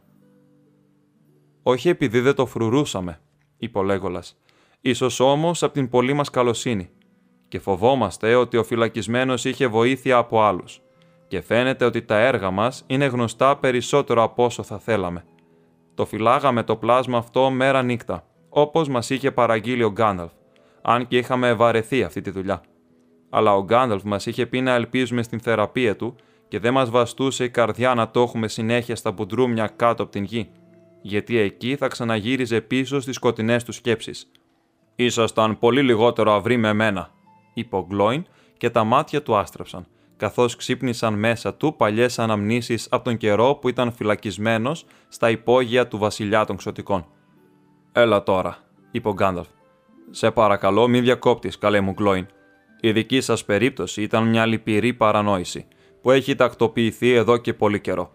Όχι επειδή δεν το φρουρούσαμε, είπε ο Λέγολας, ίσως όμως από την πολύ μας καλοσύνη. Και φοβόμαστε ότι ο φυλακισμένος είχε βοήθεια από άλλους. Και φαίνεται ότι τα έργα μας είναι γνωστά περισσότερο από όσο θα θέλαμε. Το φυλάγαμε το πλάσμα αυτό μέρα νύχτα, όπως μας είχε παραγγείλει ο Γκάνταλφ, αν και είχαμε βαρεθεί αυτή τη δουλειά. Αλλά ο Γκάνταλφ μας είχε πει να ελπίζουμε στην θεραπεία του και δεν μας βαστούσε η καρδιά να το έχουμε συνέχεια στα μπουντρούμια κάτω από την γη γιατί εκεί θα ξαναγύριζε πίσω στις σκοτεινές του σκέψεις. «Ήσασταν πολύ λιγότερο αυροί με μένα», είπε ο Γκλόιν και τα μάτια του άστραψαν, καθώς ξύπνησαν μέσα του παλιές αναμνήσεις από τον καιρό που ήταν φυλακισμένος στα υπόγεια του βασιλιά των ξωτικών. «Έλα τώρα», είπε ο Γκάνταλφ. «Σε παρακαλώ μην διακόπτεις, καλέ μου Γκλόιν. Η δική σας περίπτωση ήταν μια λυπηρή παρανόηση, που έχει τακτοποιηθεί εδώ και πολύ καιρό.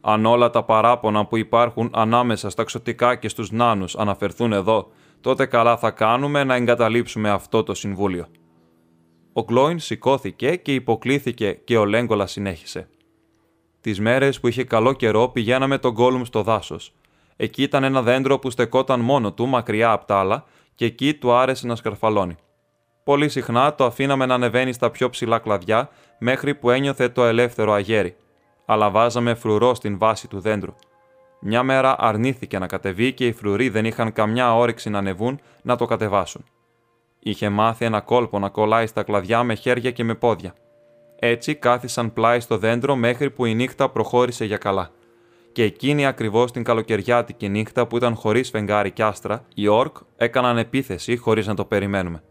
Αν όλα τα παράπονα που υπάρχουν ανάμεσα στα ξωτικά και στους νάνους αναφερθούν εδώ, τότε καλά θα κάνουμε να εγκαταλείψουμε αυτό το συμβούλιο. Ο Γκλόιν σηκώθηκε και υποκλήθηκε και ο Λέγκολας συνέχισε. Τις μέρες που είχε καλό καιρό πηγαίναμε τον Γκόλουμ στο δάσος. Εκεί ήταν ένα δέντρο που στεκόταν μόνο του μακριά από τα άλλα και εκεί του άρεσε να σκαρφαλώνει. Πολύ συχνά το αφήναμε να ανεβαίνει στα πιο ψηλά κλαδιά μέχρι που ένιωθε το ελεύθερο αγέρι. Αλλά βάζαμε φρουρό στην βάση του δέντρου. Μια μέρα αρνήθηκε να κατεβεί και οι φρουροί δεν είχαν καμιά όρεξη να ανεβούν να το κατεβάσουν. Είχε μάθει ένα κόλπο να κολλάει στα κλαδιά με χέρια και με πόδια. Έτσι κάθισαν πλάι στο δέντρο μέχρι που η νύχτα προχώρησε για καλά. Και εκείνη ακριβώς την καλοκαιριάτικη νύχτα που ήταν χωρίς φεγγάρι κι άστρα, οι Ορκ έκαναν επίθεση χωρίς να το περιμένουμε.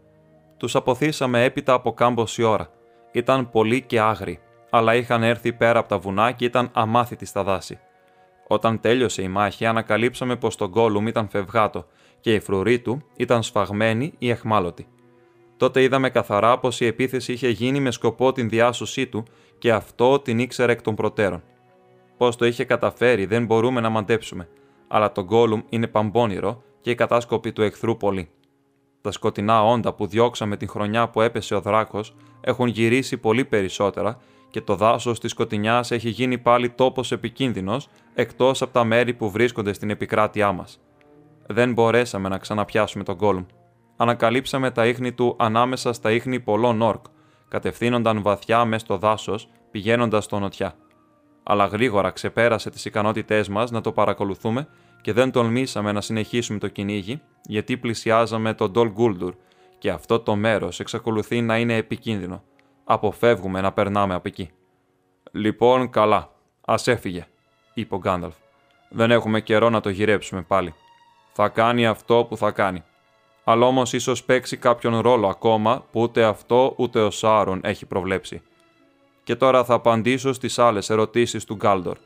Τους αποθήσαμε έπειτα από κάμποση ώρα. Ήταν πολλοί και άγριοι, αλλά είχαν έρθει πέρα από τα βουνά και ήταν αμάθητοι στα δάση. Όταν τέλειωσε η μάχη, ανακαλύψαμε πως το Γκόλουμ ήταν φευγάτο και η φρουρή του ήταν σφαγμένη ή εχμάλωτη. Τότε είδαμε καθαρά πως η επίθεση είχε γίνει με σκοπό την διάσωσή του και αυτό την ήξερε εκ των προτέρων. Πώ το είχε καταφέρει δεν μπορούμε να μαντέψουμε, αλλά το Γκόλουμ είναι παμπώνυρο και η κατάσκοπη του εχθρού πολύ. Τα σκοτεινά όντα που διώξαμε την χρονιά που έπεσε ο δράκος έχουν γυρίσει πολύ περισσότερα και το δάσος της σκοτεινιάς έχει γίνει πάλι τόπος επικίνδυνος εκτός από τα μέρη που βρίσκονται στην επικράτειά μας. Δεν μπορέσαμε να ξαναπιάσουμε τον Γκόλουμ. Ανακαλύψαμε τα ίχνη του ανάμεσα στα ίχνη πολλών όρκ, κατευθύνονταν βαθιά μέσα στο δάσος, πηγαίνοντας στο νοτιά. Αλλά γρήγορα ξεπέρασε τις ικανότητές μας να το παρακολουθούμε και δεν τολμήσαμε να συνεχίσουμε το κυνήγι, γιατί πλησιάζαμε τον Ντολ Γκούλντουρ και αυτό το μέρος εξακολουθεί να είναι επικίνδυνο. Αποφεύγουμε να περνάμε από εκεί. Λοιπόν, καλά. Α έφυγε, είπε ο Γκάνταλφ. Δεν έχουμε καιρό να το γυρέψουμε πάλι. Θα κάνει αυτό που θα κάνει. Αλλά όμως ίσως παίξει κάποιον ρόλο ακόμα που ούτε αυτό ούτε ο Σάρον έχει προβλέψει. Και τώρα θα απαντήσω στις άλλες ερωτήσεις του Γκάλντορ.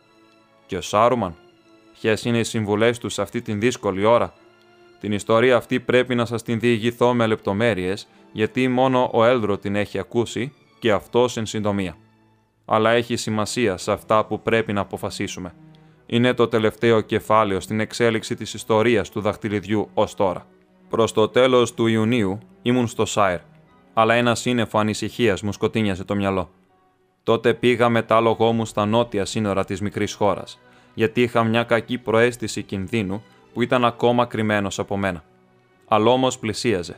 Και ο Σάρουμαν, ποιες είναι οι συμβουλές του σε αυτή την δύσκολη ώρα; Την ιστορία αυτή πρέπει να σας την διηγηθώ με λεπτομέρειες, γιατί μόνο ο Έλδρο την έχει ακούσει και αυτό εν συντομία. Αλλά έχει σημασία σε αυτά που πρέπει να αποφασίσουμε. Είναι το τελευταίο κεφάλαιο στην εξέλιξη της ιστορίας του δαχτυλιδιού ως τώρα. Προς το τέλος του Ιουνίου ήμουν στο Σάιρ, αλλά ένα σύννεφο ανησυχίας μου σκοτίνιαζε το μυαλό. Τότε πήγα με τα λογό μου στα νότια σύνορα της μικρής χώρας, γιατί είχα μια κακή προέστηση κινδύνου που ήταν ακόμα κρυμμένος από μένα. Αλλά όμως πλησίαζε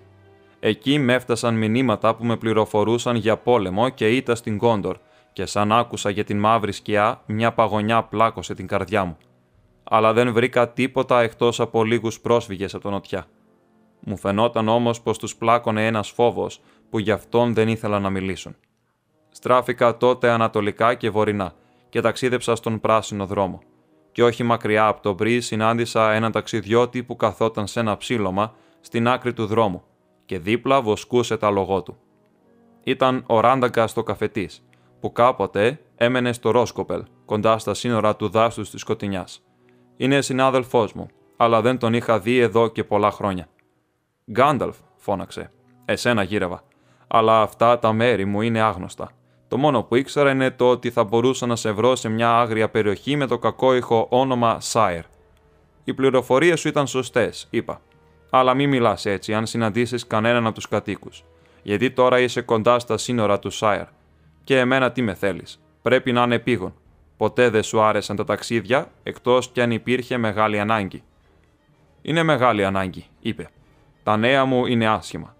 Εκεί με έφτασαν μηνύματα που με πληροφορούσαν για πόλεμο και ήττα στην Κόντορ και σαν άκουσα για την μαύρη σκιά, μια παγωνιά πλάκωσε την καρδιά μου. Αλλά δεν βρήκα τίποτα εκτός από λίγους πρόσφυγες από τον νοτιά. Μου φαινόταν όμως πως τους πλάκωνε ένας φόβος που γι' αυτόν δεν ήθελα να μιλήσουν. Στράφηκα τότε ανατολικά και βορεινά και ταξίδεψα στον πράσινο δρόμο. Και όχι μακριά από το Μπρις συνάντησα έναν ταξιδιώτη που καθόταν σε ένα ψήλωμα στην άκρη του δρόμου και δίπλα βοσκούσε τα λογό του. Ήταν ο Ράνταγκας στο καφετής, που κάποτε έμενε στο Ρόσκοπελ, κοντά στα σύνορα του δάσου της Σκοτεινιάς. Είναι συνάδελφός μου, αλλά δεν τον είχα δει εδώ και πολλά χρόνια. Γκάνταλφ, φώναξε. Εσένα γύρευα. Αλλά αυτά τα μέρη μου είναι άγνωστα. Το μόνο που ήξερα είναι το ότι θα μπορούσα να σε βρω σε μια άγρια περιοχή με το κακόηχο όνομα Σάιρ. Οι πληροφορίες σου ήταν σωστές, είπα. Αλλά μην μιλάς έτσι αν συναντήσεις κανέναν από τους κατοίκους. Γιατί τώρα είσαι κοντά στα σύνορα του Σάιρ. Και εμένα τι με θέλεις. Πρέπει να είναι επίγον. Ποτέ δεν σου άρεσαν τα ταξίδια, εκτός κι αν υπήρχε μεγάλη ανάγκη. Είναι μεγάλη ανάγκη, είπε. Τα νέα μου είναι άσχημα.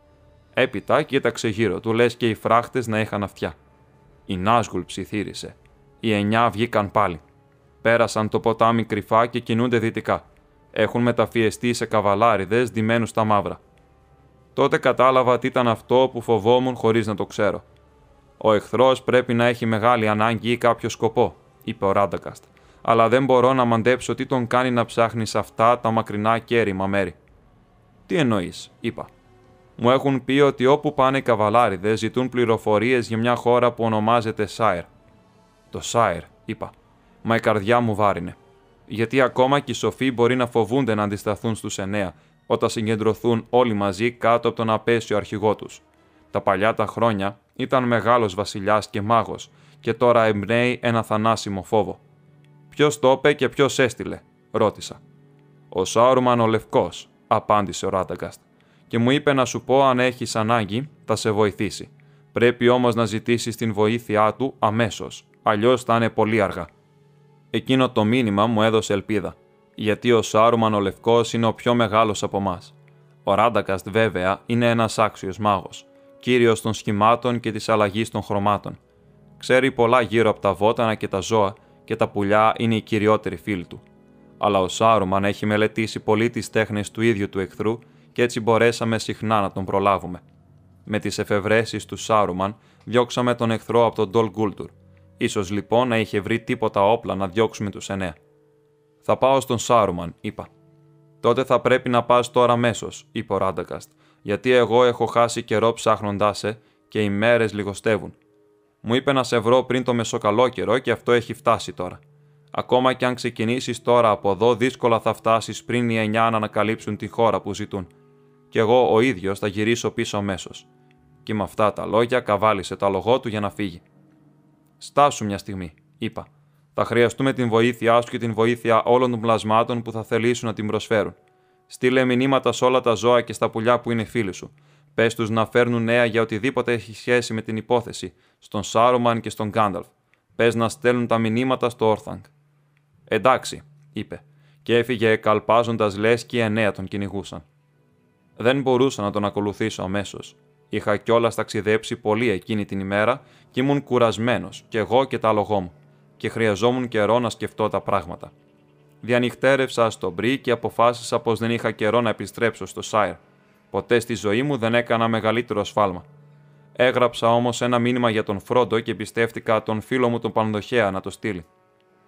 Έπειτα κοίταξε γύρω του, λες και οι φράχτες να είχαν αυτιά. Η Νάσγουλ ψιθύρισε. Οι εννιά βγήκαν πάλι. Πέρασαν το ποτάμι κρυφά και κινούνται δυτικά έχουν μεταφιεστεί σε καβαλάριδες ντυμένους στα μαύρα. Τότε κατάλαβα τι ήταν αυτό που φοβόμουν χωρίς να το ξέρω. Ο εχθρός πρέπει να έχει μεγάλη ανάγκη ή κάποιο σκοπό, είπε ο Ράντακαστ, αλλά δεν μπορώ να μαντέψω τι τον κάνει να ψάχνει σε αυτά τα μακρινά και έρημα μέρη. Τι εννοείς, είπα. Μου έχουν πει ότι όπου πάνε οι καβαλάριδες ζητούν πληροφορίες για μια χώρα που ονομάζεται Σάιρ. Το Σάιρ, είπα. Μα η καρδιά μου βάρινε γιατί ακόμα και οι σοφοί μπορεί να φοβούνται να αντισταθούν στους εννέα, όταν συγκεντρωθούν όλοι μαζί κάτω από τον απέσιο αρχηγό τους. Τα παλιά τα χρόνια ήταν μεγάλος βασιλιάς και μάγος και τώρα εμπνέει ένα θανάσιμο φόβο. Ποιος το είπε και ποιος έστειλε, ρώτησα. Ο Σάουρμαν ο Λευκός, απάντησε ο Ράταγκαστ, και μου είπε να σου πω αν έχεις ανάγκη, θα σε βοηθήσει. Πρέπει όμως να ζητήσεις την βοήθειά του αμέσως, αλλιώς θα είναι πολύ αργά. Εκείνο το μήνυμα μου έδωσε ελπίδα, γιατί ο Σάρουμαν ο Λευκός είναι ο πιο μεγάλος από εμά. Ο Ράντακαστ, βέβαια, είναι ένας άξιος μάγος, κύριος των σχημάτων και της αλλαγής των χρωμάτων. Ξέρει πολλά γύρω από τα βότανα και τα ζώα και τα πουλιά είναι οι κυριότεροι φίλοι του. Αλλά ο Σάρουμαν έχει μελετήσει πολύ τις τέχνες του ίδιου του εχθρού και έτσι μπορέσαμε συχνά να τον προλάβουμε. Με τις εφευρέσεις του Σάρουμαν διώξαμε τον εχθρό από τον Ντολ Γκούλτουρ. Ίσως λοιπόν να είχε βρει τίποτα όπλα να διώξουμε τους εννέα. Θα πάω στον Σάρουμαν, είπα. Τότε θα πρέπει να πας τώρα αμέσως, είπε ο Ράντακαστ, γιατί εγώ έχω χάσει καιρό ψάχνοντάς σε και οι μέρες λιγοστεύουν. Μου είπε να σε βρω πριν το μεσοκαλόκαιρο και αυτό έχει φτάσει τώρα. Ακόμα και αν ξεκινήσεις τώρα από εδώ, δύσκολα θα φτάσεις πριν οι εννιά να ανακαλύψουν τη χώρα που ζητούν. Κι εγώ ο ίδιος θα γυρίσω πίσω αμέσως. Και με αυτά τα λόγια καβάλισε το αλογό του για να φύγει. Στάσου μια στιγμή, είπα. Θα χρειαστούμε την βοήθειά σου και την βοήθεια όλων των πλασμάτων που θα θελήσουν να την προσφέρουν. Στείλε μηνύματα σε όλα τα ζώα και στα πουλιά που είναι φίλοι σου. Πες τους να φέρνουν νέα για οτιδήποτε έχει σχέση με την υπόθεση, στον Σάρουμαν και στον Γκάνταλφ. Πες να στέλνουν τα μηνύματα στο Όρθανγκ. Εντάξει, είπε, και έφυγε καλπάζοντας λες και οι εννέα τον κυνηγούσαν. Δεν μπορούσα να τον ακολουθήσω αμέσως. Είχα κιόλας ταξιδέψει πολύ εκείνη την ημέρα και ήμουν κουρασμένος, κι εγώ και τα άλογό μου, και χρειαζόμουν καιρό να σκεφτώ τα πράγματα. Διανυχτέρευσα στο μπρι και αποφάσισα πως δεν είχα καιρό να επιστρέψω στο Σάιρ. Ποτέ στη ζωή μου δεν έκανα μεγαλύτερο σφάλμα. Έγραψα όμως ένα μήνυμα για τον Φρόντο και πιστεύτηκα τον φίλο μου τον Πανδοχέα να το στείλει.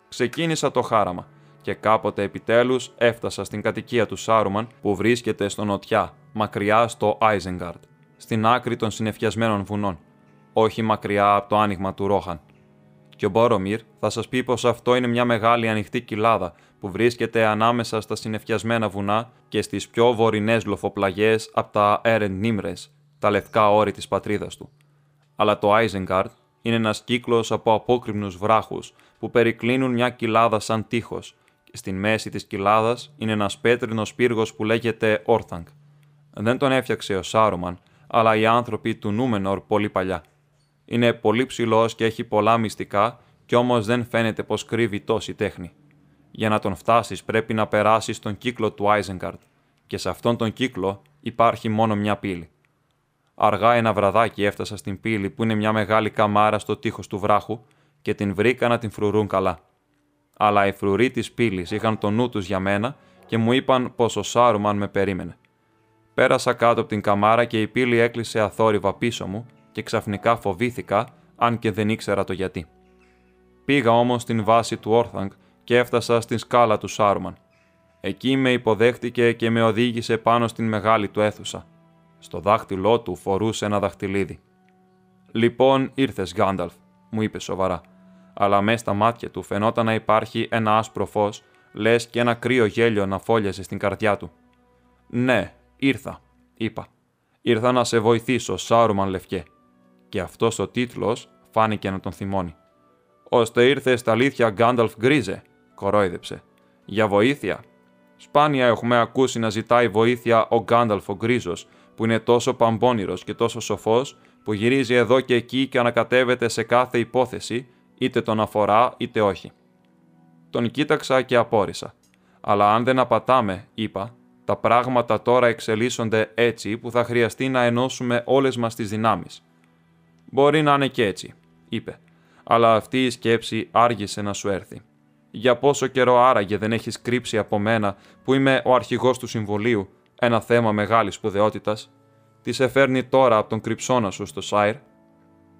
Ξεκίνησα το χάραμα και κάποτε επιτέλους έφτασα στην κατοικία του Σάρουμαν που βρίσκεται στο νοτιά, μακριά στο Άιζενγκάρτ, στην άκρη των συνεφιασμένων βουνών, όχι μακριά από το άνοιγμα του Ρόχαν. Και ο Μπόρομιρ θα σας πει πως αυτό είναι μια μεγάλη ανοιχτή κοιλάδα που βρίσκεται ανάμεσα στα συνεφιασμένα βουνά και στις πιο βορεινές λοφοπλαγιές από τα Έρεν Νίμρε, τα λευκά όρη της πατρίδας του. Αλλά το Άιζενγκάρτ είναι ένας κύκλος από απόκριμνους βράχους που περικλίνουν μια κοιλάδα σαν τείχος, και στην μέση της κοιλάδας είναι ένας πέτρινος πύργος που λέγεται Όρθανγκ. Δεν τον έφτιαξε ο Σάρουμαν, αλλά οι άνθρωποι του Νούμενορ πολύ παλιά. Είναι πολύ ψηλός και έχει πολλά μυστικά, κι όμως δεν φαίνεται πως κρύβει τόση τέχνη. Για να τον φτάσεις, πρέπει να περάσεις τον κύκλο του Άιζενγκαρτ, και σε αυτόν τον κύκλο υπάρχει μόνο μια πύλη. Αργά ένα βραδάκι έφτασα στην πύλη που είναι μια μεγάλη καμάρα στο τείχος του βράχου και την βρήκα να την φρουρούν καλά. Αλλά οι φρουροί της πύλης είχαν το νου τους για μένα και μου είπαν πως ο Σάρουμαν με περίμενε. Πέρασα κάτω από την καμάρα και η πύλη έκλεισε αθόρυβα πίσω μου και ξαφνικά φοβήθηκα, αν και δεν ήξερα το γιατί. Πήγα όμως στην βάση του Όρθανγκ και έφτασα στην σκάλα του Σάρουμαν. Εκεί με υποδέχτηκε και με οδήγησε πάνω στην μεγάλη του αίθουσα. Στο δάχτυλό του φορούσε ένα δαχτυλίδι. Λοιπόν, ήρθες, Γκάνταλφ, μου είπε σοβαρά, αλλά μέσα στα μάτια του φαινόταν να υπάρχει ένα άσπρο φως, λες και ένα κρύο γέλιο να φόλιαζε στην καρδιά του. Ναι, ήρθα, είπα. Ήρθα να σε βοηθήσω, Σάρουμαν Λευκέ. Και αυτός ο τίτλος φάνηκε να τον θυμώνει. Ώστε ήρθες στα αλήθεια Γκάνταλφ Γκρίζε, κορόιδεψε. Για βοήθεια. Σπάνια έχουμε ακούσει να ζητάει βοήθεια ο Γκάνταλφ ο Γκρίζος, που είναι τόσο παμπώνυρος και τόσο σοφός, που γυρίζει εδώ και εκεί και ανακατεύεται σε κάθε υπόθεση, είτε τον αφορά είτε όχι. Τον κοίταξα και απόρρισα. Αλλά αν δεν απατάμε, είπα, τα πράγματα τώρα εξελίσσονται έτσι που θα χρειαστεί να ενώσουμε όλες μας τις δυνάμεις. Μπορεί να είναι και έτσι, είπε, αλλά αυτή η σκέψη άργησε να σου έρθει. Για πόσο καιρό άραγε δεν έχεις κρύψει από μένα που είμαι ο αρχηγός του συμβολίου, ένα θέμα μεγάλης σπουδαιότητας; Τις σε φέρνει τώρα από τον κρυψώνα σου στο Σάιρ.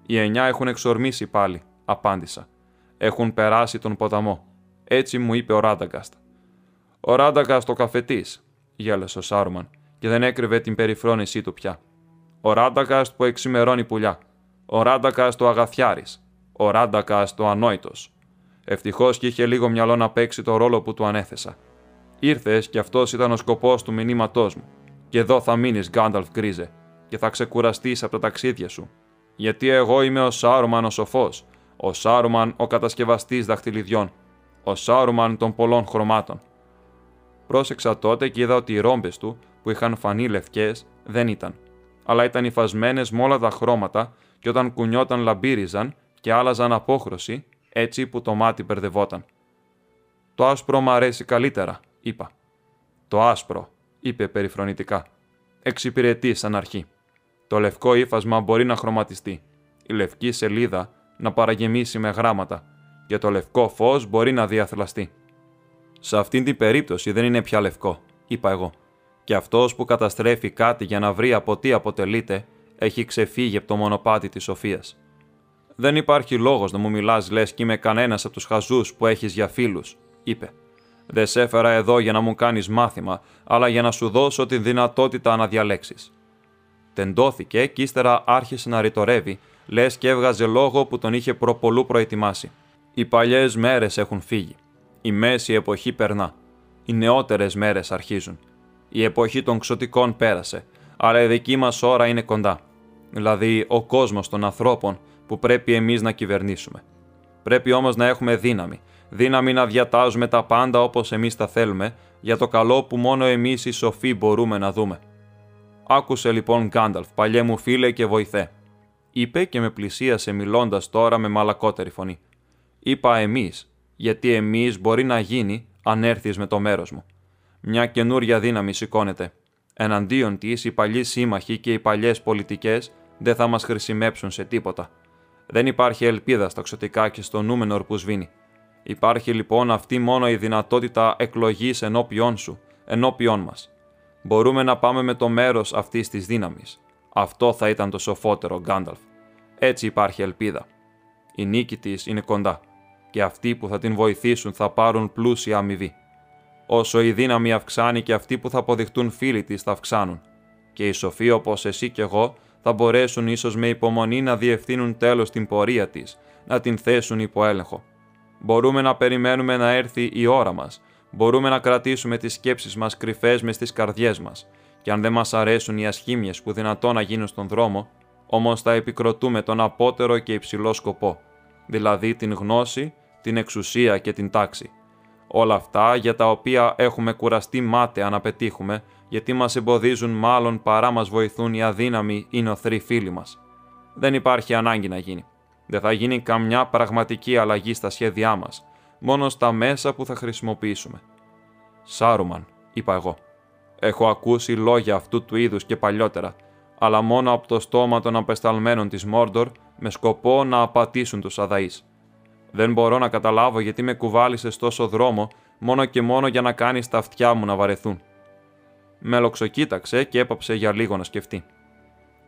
Οι εννιά έχουν εξορμήσει πάλι, απάντησα. Έχουν περάσει τον ποταμό. Έτσι μου είπε ο Ράνταγκαστ. Ο Ράνταγκαστ ο καφετής, γέλασε ο Σάρουμαν και δεν έκρυβε την περιφρόνησή του πια. Ο Ράνταγκαστ που εξημερώνει πουλιά. Ο Ράνταγκαστ ο αγαθιάρης. Ο Ράνταγκαστ ο ανόητος. Ευτυχώς και είχε λίγο μυαλό να παίξει το ρόλο που του ανέθεσα. Ήρθες και αυτός ήταν ο σκοπός του μηνύματός μου. Και εδώ θα μείνεις, Γκάνταλφ Γκρίζε, και θα ξεκουραστείς από τα ταξίδια σου. Γιατί εγώ είμαι ο Σάρουμαν ο σοφός, ο Σάρουμαν ο κατασκευαστής δαχτυλιδιών, ο Σάρουμαν των πολλών χρωμάτων. Πρόσεξα τότε και είδα ότι οι ρόμπες του, που είχαν φανεί λευκές, δεν ήταν, αλλά ήταν υφασμένες με όλα τα χρώματα και όταν κουνιόταν λαμπύριζαν και άλλαζαν απόχρωση, έτσι που το μάτι μπερδευόταν. Το άσπρο μου αρέσει καλύτερα, είπα. Το άσπρο, είπε περιφρονητικά. Εξυπηρετεί σαν αρχή. Το λευκό ύφασμα μπορεί να χρωματιστεί. Η λευκή σελίδα να παραγεμίσει με γράμματα και το λευκό φως μπορεί να διαθλαστεί. Σε αυτήν την περίπτωση δεν είναι πια λευκό, είπα εγώ. Και αυτός που καταστρέφει κάτι για να βρει από τι αποτελείται, έχει ξεφύγει από το μονοπάτι της σοφίας. Δεν υπάρχει λόγος να μου μιλάς λες και είμαι κανένας από τους χαζούς που έχεις για φίλους, είπε. Δεν σε έφερα εδώ για να μου κάνεις μάθημα, αλλά για να σου δώσω τη δυνατότητα να διαλέξεις. Τεντώθηκε και ύστερα άρχισε να ρητορεύει, λες και έβγαζε λόγο που τον είχε προπολού προετοιμάσει. Οι παλιές μέρες έχουν φύγει. Η μέση εποχή περνά. Οι νεότερες μέρες αρχίζουν. Η εποχή των ξωτικών πέρασε, αλλά η δική μας ώρα είναι κοντά. Δηλαδή ο κόσμος των ανθρώπων που πρέπει εμείς να κυβερνήσουμε. Πρέπει όμως να έχουμε δύναμη. Δύναμη να διατάζουμε τα πάντα όπως εμείς τα θέλουμε, για το καλό που μόνο εμείς οι σοφοί μπορούμε να δούμε. Άκουσε λοιπόν Γκάνταλφ, παλιέ μου φίλε και βοηθέ. Είπε και με πλησίασε μιλώντας τώρα με μαλακότερη φωνή. Είπα εμείς, γιατί εμείς μπορεί να γίνει αν έρθεις με το μέρος μου. Μια καινούρια δύναμη σηκώνεται. Εναντίον της, οι παλιοί σύμμαχοι και οι παλιές πολιτικές δεν θα μας χρησιμεύσουν σε τίποτα. Δεν υπάρχει ελπίδα στα ξωτικά και στο νούμενο που σβήνει. Υπάρχει λοιπόν αυτή μόνο η δυνατότητα εκλογής ενώπιον σου, ενώπιον μας. Μπορούμε να πάμε με το μέρος αυτής της δύναμης. Αυτό θα ήταν το σοφότερο, Γκάνταλφ. Έτσι υπάρχει ελπίδα. Η νίκη της είναι κοντά και αυτοί που θα την βοηθήσουν θα πάρουν πλούσια αμοιβή. Όσο η δύναμη αυξάνει και αυτοί που θα αποδειχτούν φίλοι της θα αυξάνουν. Και οι σοφοί όπως εσύ και εγώ θα μπορέσουν ίσως με υπομονή να διευθύνουν τέλος την πορεία της, να την θέσουν υπό έλεγχο. Μπορούμε να περιμένουμε να έρθει η ώρα μας. Μπορούμε να κρατήσουμε τις σκέψεις μας κρυφές μες στι καρδιές μας. Και αν δεν μας αρέσουν οι ασχήμιες που δυνατό να γίνουν στον δρόμο, όμως θα επικροτούμε τον απότερο και υψηλό σκοπό, δηλαδή την γνώση την εξουσία και την τάξη. Όλα αυτά για τα οποία έχουμε κουραστεί μάταια να πετύχουμε, γιατί μας εμποδίζουν μάλλον παρά μας βοηθούν οι αδύναμοι ή νοθροί φίλοι μας. Δεν υπάρχει ανάγκη να γίνει. Δεν θα γίνει καμιά πραγματική αλλαγή στα σχέδιά μας, μόνο στα μέσα που θα χρησιμοποιήσουμε. Σάρουμαν, είπα εγώ. Έχω ακούσει λόγια αυτού του είδους και παλιότερα, αλλά μόνο από το στόμα των απεσταλμένων της Μόρντορ με σκοπό να απατήσουν τους αδαείς. Δεν μπορώ να καταλάβω γιατί με κουβάλισες τόσο δρόμο μόνο και μόνο για να κάνεις τα αυτιά μου να βαρεθούν. Με λοξοκοίταξε και έπαψε για λίγο να σκεφτεί.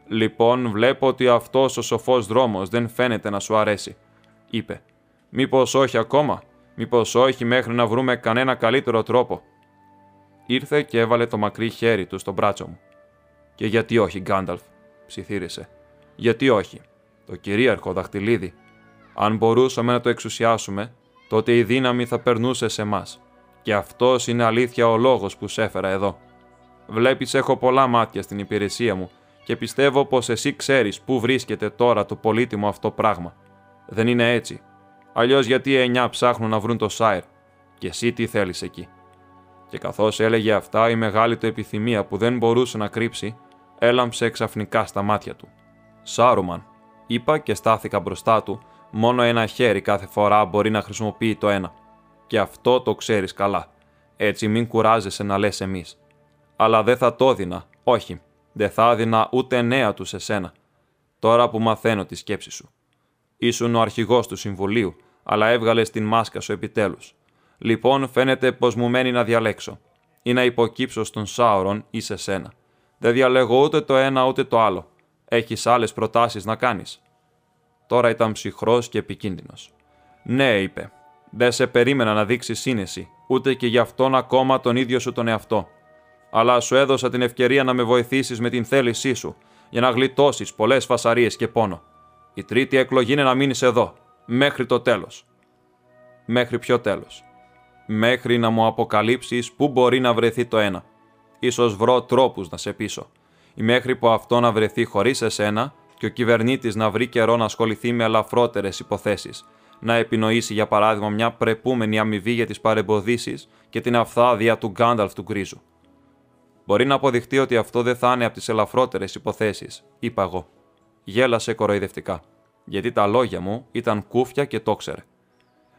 Λοιπόν, βλέπω ότι αυτός ο σοφός δρόμος δεν φαίνεται να σου αρέσει, είπε. Μήπως όχι ακόμα, μήπως όχι μέχρι να βρούμε κανένα καλύτερο τρόπο; Ήρθε και έβαλε το μακρύ χέρι του στο μπράτσο μου. Και γιατί όχι, Γκάνταλφ, ψιθύρισε. Γιατί όχι, το κυρίαρχο δαχτυλίδι αν μπορούσαμε να το εξουσιάσουμε, τότε η δύναμη θα περνούσε σε εμά. Και αυτός είναι αλήθεια ο λόγος που σε έφερα εδώ. Βλέπεις, έχω πολλά μάτια στην υπηρεσία μου και πιστεύω πως εσύ ξέρεις πού βρίσκεται τώρα το πολύτιμο αυτό πράγμα. Δεν είναι έτσι. Αλλιώς γιατί οι εννιά ψάχνουν να βρουν το Σάιρ, και εσύ τι θέλεις εκεί; Και καθώς έλεγε αυτά, η μεγάλη του επιθυμία που δεν μπορούσε να κρύψει, έλαμψε ξαφνικά στα μάτια του. Σάρουμαν, είπα και στάθηκα μπροστά του Μόνο ένα χέρι κάθε φορά μπορεί να χρησιμοποιεί το ένα. Και αυτό το ξέρεις καλά. Έτσι μην κουράζεσαι να λες εμείς. Αλλά δεν θα το έδινα. Όχι. Δεν θα έδινα ούτε νέα του σε σένα. Τώρα που μαθαίνω τη σκέψη σου. Ήσουν ο αρχηγός του Συμβουλίου, αλλά έβγαλες την μάσκα σου επιτέλους. Λοιπόν, φαίνεται πως μου μένει να διαλέξω. Ή να υποκύψω στον Σάουρον ή σε σένα. Δεν διαλέγω ούτε το ένα ούτε το άλλο. Έχεις άλλες προτάσεις να κάνεις. Τώρα ήταν ψυχρός και επικίνδυνος. Ναι, είπε. Δεν σε περίμενα να δείξεις σύνεση, ούτε και γι' αυτόν ακόμα τον ίδιο σου τον εαυτό. Αλλά σου έδωσα την ευκαιρία να με βοηθήσεις με την θέλησή σου, για να γλιτώσεις πολλές φασαρίες και πόνο. Η τρίτη εκλογή είναι να μείνεις εδώ, μέχρι το τέλος. Μέχρι ποιο τέλος. Μέχρι να μου αποκαλύψεις πού μπορεί να βρεθεί το ένα. Ίσως βρω τρόπους να σε πείσω. Ή μέχρι που αυτό να βρεθεί χωρίς εσένα και ο κυβερνήτης να βρει καιρό να ασχοληθεί με ελαφρότερε υποθέσεις, να επινοήσει για παράδειγμα μια πρεπούμενη αμοιβή για τις παρεμποδίσεις και την αυθάδεια του Γκάνταλφ του Γκρίζου. Μπορεί να αποδειχτεί ότι αυτό δεν θα είναι από τις ελαφρότερες υποθέσεις, είπα εγώ. Γέλασε κοροϊδευτικά, γιατί τα λόγια μου ήταν κούφια και το ξέρε.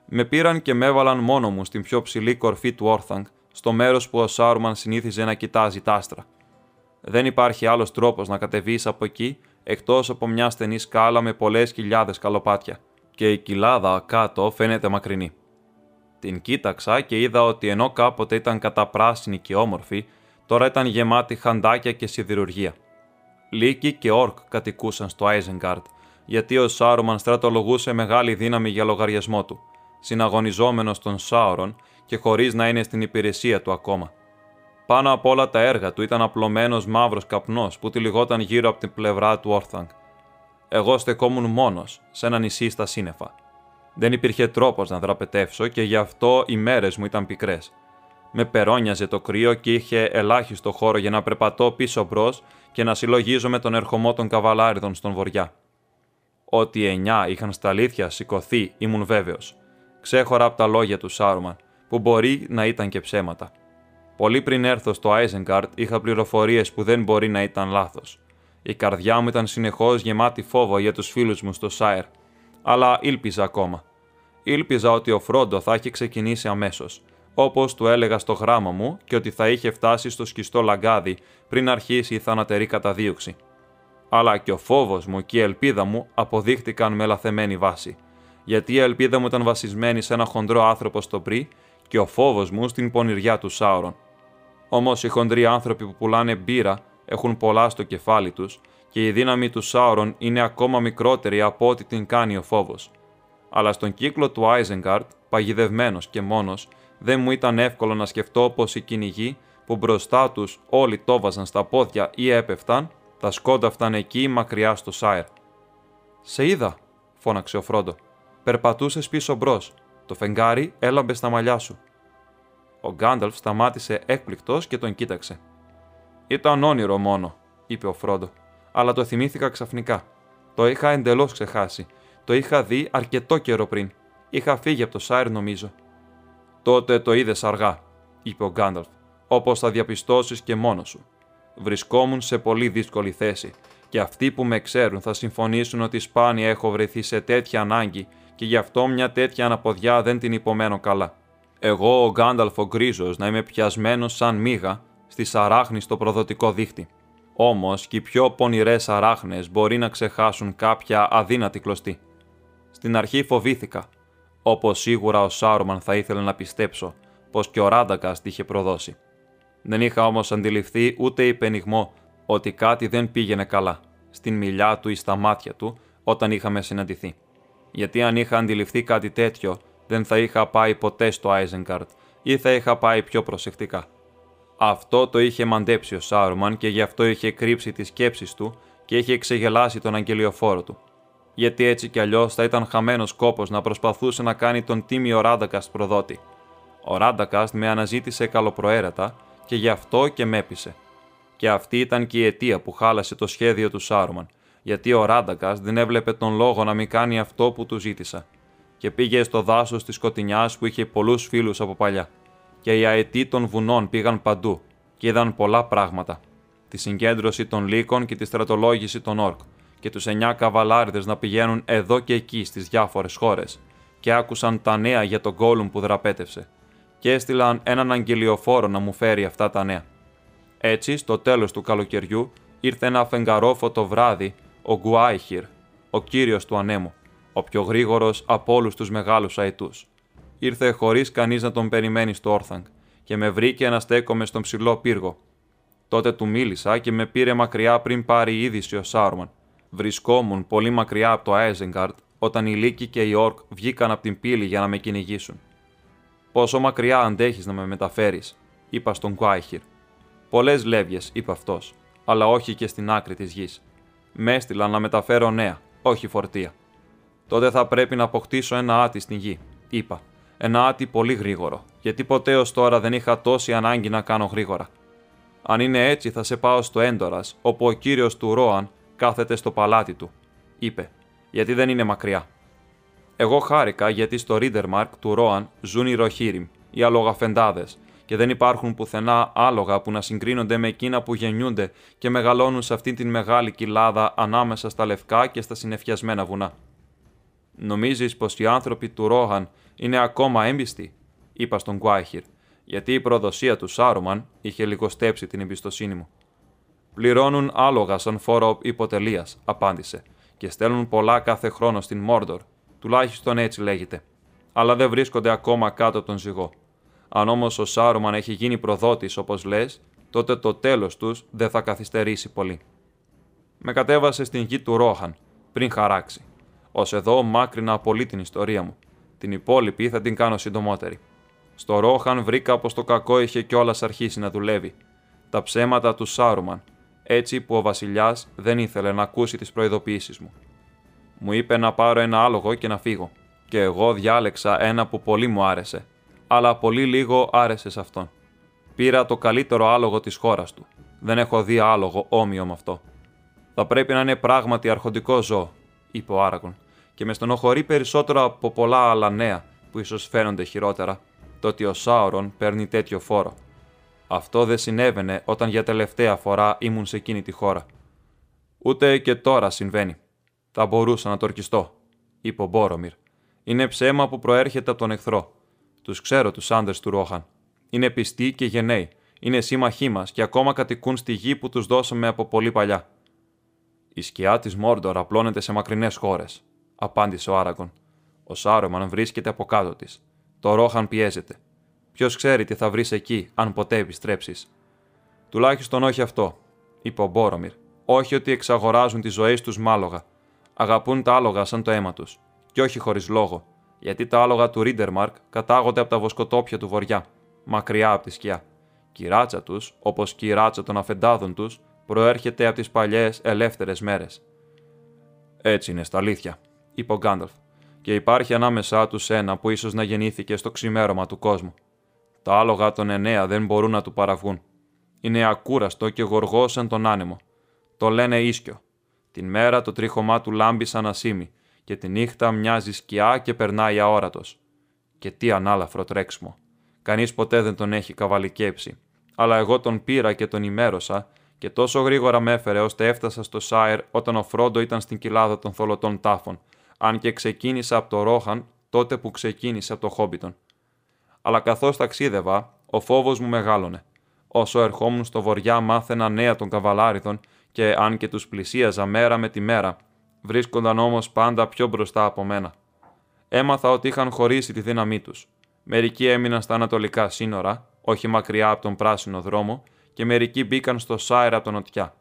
Με πήραν και με έβαλαν μόνο μου στην πιο ψηλή κορφή του Όρθαγκ, στο μέρος που ο Σάρουμαν συνήθιζε να κοιτάζει τα άστρα. Δεν υπάρχει άλλος τρόπος να κατεβείς από εκεί εκτός από μια στενή σκάλα με πολλές χιλιάδες καλοπάτια, και η κοιλάδα κάτω φαίνεται μακρινή. Την κοίταξα και είδα ότι ενώ κάποτε ήταν καταπράσινη και όμορφη, τώρα ήταν γεμάτη χαντάκια και σιδηρουργία. Λύκοι και όρκ κατοικούσαν στο Άιζενγκάρτ, γιατί ο Σάρουμαν στρατολογούσε μεγάλη δύναμη για λογαριασμό του, συναγωνιζόμενος τον Σάουρον και χωρίς να είναι στην υπηρεσία του ακόμα. Πάνω από όλα τα έργα του ήταν απλωμένος μαύρος καπνός που τυλιγόταν γύρω από την πλευρά του Όρθαγκ. Εγώ στεκόμουν μόνος σε ένα νησί στα σύννεφα. Δεν υπήρχε τρόπος να δραπετεύσω και γι' αυτό οι μέρες μου ήταν πικρές. Με περώνιαζε το κρύο και είχε ελάχιστο χώρο για να περπατώ πίσω μπρος και να συλλογίζομαι τον ερχομό των καβαλάριδων στον βοριά. Ότι οι εννιά είχαν στα αλήθεια σηκωθεί ήμουν βέβαιος. Ξέχωρα από τα λόγια του Σάρουμαν, που μπορεί να ήταν και ψέματα. Πολύ πριν έρθω στο Άιζενγκαρτ είχα πληροφορίες που δεν μπορεί να ήταν λάθος. Η καρδιά μου ήταν συνεχώς γεμάτη φόβο για τους φίλους μου στο Σάιρ, αλλά ήλπιζα ακόμα. Ήλπιζα ότι ο Φρόντο θα είχε ξεκινήσει αμέσως, όπως του έλεγα στο γράμμα μου και ότι θα είχε φτάσει στο σκιστό λαγκάδι πριν αρχίσει η θανατερή καταδίωξη. Αλλά και ο φόβος μου και η ελπίδα μου αποδείχτηκαν με λαθεμένη βάση, γιατί η ελπίδα μου ήταν βασισμένη σε ένα χοντρό άνθρωπο στο πρι και ο φόβος μου στην πονηριά του Σάουρον. Όμως οι χοντροί άνθρωποι που πουλάνε μπύρα έχουν πολλά στο κεφάλι τους και η δύναμη του Σάουρον είναι ακόμα μικρότερη από ό,τι την κάνει ο φόβος. Αλλά στον κύκλο του Άιζενγκαρτ, παγιδευμένος και μόνος, δεν μου ήταν εύκολο να σκεφτώ πως οι κυνηγοί που μπροστά τους όλοι το βάζαν στα πόδια ή έπεφταν, τα σκόνταφταν εκεί μακριά στο Σάιρ. Σε είδα, φώναξε ο Φρόντο. Περπατούσες πίσω μπρος. Το φεγγάρι έλαμπε στα μαλλιά σου. Ο Γκάνταλφ σταμάτησε έκπληκτος και τον κοίταξε. Ήταν όνειρο μόνο, είπε ο Φρόντο, αλλά το θυμήθηκα ξαφνικά. Το είχα εντελώς ξεχάσει. Το είχα δει αρκετό καιρό πριν. Είχα φύγει από το Σάιρ, νομίζω. Τότε το είδες αργά, είπε ο Γκάνταλφ, όπως θα διαπιστώσεις και μόνος σου. Βρισκόμουν σε πολύ δύσκολη θέση, και αυτοί που με ξέρουν θα συμφωνήσουν ότι σπάνια έχω βρεθεί σε τέτοια ανάγκη και γι' αυτό μια τέτοια αναποδιά δεν την υπομένω καλά. Εγώ, ο Γκάνταλφ ο Γκρίζος, να είμαι πιασμένος σαν μίγα στη αράχνη στο προδοτικό δίχτυ. Όμως και οι πιο πονηρές αράχνε μπορεί να ξεχάσουν κάποια αδύνατη κλωστή. Στην αρχή φοβήθηκα, όπως σίγουρα ο Σάρουμαν θα ήθελε να πιστέψω πως και ο Ράντακαστ είχε προδώσει. Δεν είχα όμως αντιληφθεί ούτε υπενιγμό ότι κάτι δεν πήγαινε καλά, στην μιλιά του ή στα μάτια του, όταν είχαμε συναντηθεί. Γιατί αν είχα αντιληφθεί κάτι τέτοιο, δεν θα είχα πάει ποτέ στο Άιζενγκαρτ ή θα είχα πάει πιο προσεκτικά. Αυτό το είχε μαντέψει ο Σάρουμαν και γι' αυτό είχε κρύψει τις σκέψεις του και είχε ξεγελάσει τον αγγελιοφόρο του. Γιατί έτσι κι αλλιώς θα ήταν χαμένος κόπο να προσπαθούσε να κάνει τον τίμιο Ράντακαστ προδότη. Ο Ράντακαστ με αναζήτησε καλοπροαίρετα και γι' αυτό και με έπεισε. Και αυτή ήταν και η αιτία που χάλασε το σχέδιο του Σάρουμαν, γιατί ο Ράντακαστ δεν έβλεπε τον λόγο να μην κάνει αυτό που του ζήτησα και πήγε στο δάσος της σκοτεινιάς που είχε πολλούς φίλους από παλιά. Και οι αετοί των βουνών πήγαν παντού και είδαν πολλά πράγματα. Τη συγκέντρωση των λύκων και τη στρατολόγηση των όρκ, και τους εννιά καβαλάριδες να πηγαίνουν εδώ και εκεί στις διάφορες χώρες, και άκουσαν τα νέα για τον κόλουμ που δραπέτευσε, και έστειλαν έναν αγγελιοφόρο να μου φέρει αυτά τα νέα. Έτσι, στο τέλος του καλοκαιριού, ήρθε ένα φεγγαρόφωτο βράδυ ο Γκουάιχυρ, ο κύριος του ανέμου, ο πιο γρήγορος από όλους τους μεγάλους αετού. Ήρθε χωρίς κανείς να τον περιμένει στο Όρθαγκ και με βρήκε να στέκομαι στον ψηλό πύργο. Τότε του μίλησα και με πήρε μακριά πριν πάρει είδηση ο Σάρμαν. Βρισκόμουν πολύ μακριά από το Άιζενγκαρτ όταν οι Λύκοι και οι Όρκ βγήκαν από την πύλη για να με κυνηγήσουν. Πόσο μακριά αντέχεις να με μεταφέρεις, είπα στον Κουάιχυρ. Πολλές λεύγες, είπε αυτός, αλλά όχι και στην άκρη της γης. Με έστειλαν να μεταφέρω νέα, όχι φορτία. Τότε θα πρέπει να αποκτήσω ένα άτι στην γη, είπα. Ένα άτι πολύ γρήγορο, γιατί ποτέ ως τώρα δεν είχα τόση ανάγκη να κάνω γρήγορα. Αν είναι έτσι, θα σε πάω στο Έντορας, όπου ο κύριος του Ρόαν κάθεται στο παλάτι του, είπε, γιατί δεν είναι μακριά. Εγώ χάρηκα γιατί στο Ρίντερμαρκ του Ρόαν ζουν οι Ροχύριμ, οι αλογαφεντάδες, και δεν υπάρχουν πουθενά άλογα που να συγκρίνονται με εκείνα που γεννιούνται και μεγαλώνουν σε αυτήν την μεγάλη κοιλάδα ανάμεσα στα λευκά και στα συνεφιασμένα βουνά. Νομίζεις πως οι άνθρωποι του Ρόχαν είναι ακόμα έμπιστοι, είπα στον Γκουάιχυρ, γιατί η προδοσία του Σάρουμαν είχε λιγοστέψει την εμπιστοσύνη μου. Πληρώνουν άλογα σαν φόρο υποτελείας, απάντησε, και στέλνουν πολλά κάθε χρόνο στην Μόρντορ. Τουλάχιστον έτσι λέγεται. Αλλά δεν βρίσκονται ακόμα κάτω από τον ζυγό. Αν όμως ο Σάρουμαν έχει γίνει προδότης, όπως λες, τότε το τέλος τους δεν θα καθυστερήσει πολύ. Με κατέβασε στην γη του Ρόχαν, πριν χαράξει. Ω εδώ μάκρυνα πολύ την ιστορία μου. Την υπόλοιπη θα την κάνω συντομότερη. Στο Ρόχαν βρήκα πως το κακό είχε κιόλας αρχίσει να δουλεύει. Τα ψέματα του Σάρουμαν, έτσι που ο βασιλιάς δεν ήθελε να ακούσει τις προειδοποιήσεις μου. Μου είπε να πάρω ένα άλογο και να φύγω, και εγώ διάλεξα ένα που πολύ μου άρεσε, αλλά πολύ λίγο άρεσε σε αυτόν. Πήρα το καλύτερο άλογο της χώρας του. Δεν έχω δει άλογο όμοιο με αυτό. Θα πρέπει να είναι πράγματι αρχοντικό ζώο, είπε ο Άραγον, και με στενοχωρεί περισσότερο από πολλά άλλα νέα που ίσως φαίνονται χειρότερα, το ότι ο Σάουρον παίρνει τέτοιο φόρο. Αυτό δεν συνέβαινε όταν για τελευταία φορά ήμουν σε εκείνη τη χώρα. Ούτε και τώρα συμβαίνει. Θα μπορούσα να το ορκιστώ, είπε ο Μπόρομιρ. Είναι ψέμα που προέρχεται από τον εχθρό. Τους ξέρω τους άντρες του Ρόχαν. Είναι πιστοί και γενναίοι. Είναι σύμμαχοί μας και ακόμα κατοικούν στη γη που τους δώσαμε από πολύ παλιά. Η σκιά της Μόρντορ απλώνεται σε μακρινές χώρες, απάντησε ο Άραγκον. Ο Σάρομαν βρίσκεται από κάτω της. Το Ρόχαν πιέζεται. Ποιος ξέρει τι θα βρεις εκεί, αν ποτέ επιστρέψεις. Τουλάχιστον όχι αυτό, είπε ο Μπόρομιρ. Όχι ότι εξαγοράζουν τις ζωές τους μάλογα. Αγαπούν τα άλογα σαν το αίμα τους. Και όχι χωρίς λόγο, γιατί τα άλογα του Ρίντερμαρκ κατάγονται από τα βοσκοτόπια του βοριά, μακριά από τη σκιά. Και η ράτσα τους, όπως και η ράτσα των αφεντάδων τους, προέρχεται από τις παλιές ελεύθερες μέρες. Έτσι είναι στα αλήθεια, είπε ο Γκάνταλφ, και υπάρχει ανάμεσά τους ένα που ίσως να γεννήθηκε στο ξημέρωμα του κόσμου. Τα άλογα των εννέα δεν μπορούν να του παραβγούν. Είναι ακούραστο και γοργός σαν τον άνεμο. Το λένε ίσκιο. Την μέρα το τρίχωμά του λάμπει σαν ασίμι και τη νύχτα μοιάζει σκιά και περνάει αόρατος. Και τι ανάλαφρο τρέξιμο. Κανείς ποτέ δεν τον έχει καβαλικέψει. Αλλά εγώ τον πήρα και τον ημέρωσα και τόσο γρήγορα με έφερε ώστε έφτασα στο Σάιρ όταν ο Φρόντο ήταν στην κοιλάδα των θολωτών τάφων, αν και ξεκίνησα από το Ρόχαν τότε που ξεκίνησε από το Χόμπιτον αλλά καθώς ταξίδευα, ο φόβος μου μεγάλωνε. Όσο ερχόμουν στο βοριά, μάθαινα νέα των καβαλάριδων και αν και τους πλησίαζα μέρα με τη μέρα, βρίσκονταν όμως πάντα πιο μπροστά από μένα. Έμαθα ότι είχαν χωρίσει τη δύναμή τους. Μερικοί έμειναν στα ανατολικά σύνορα, όχι μακριά από τον πράσινο δρόμο, και μερικοί μπήκαν στο Σάιρα από τον Νοτιά.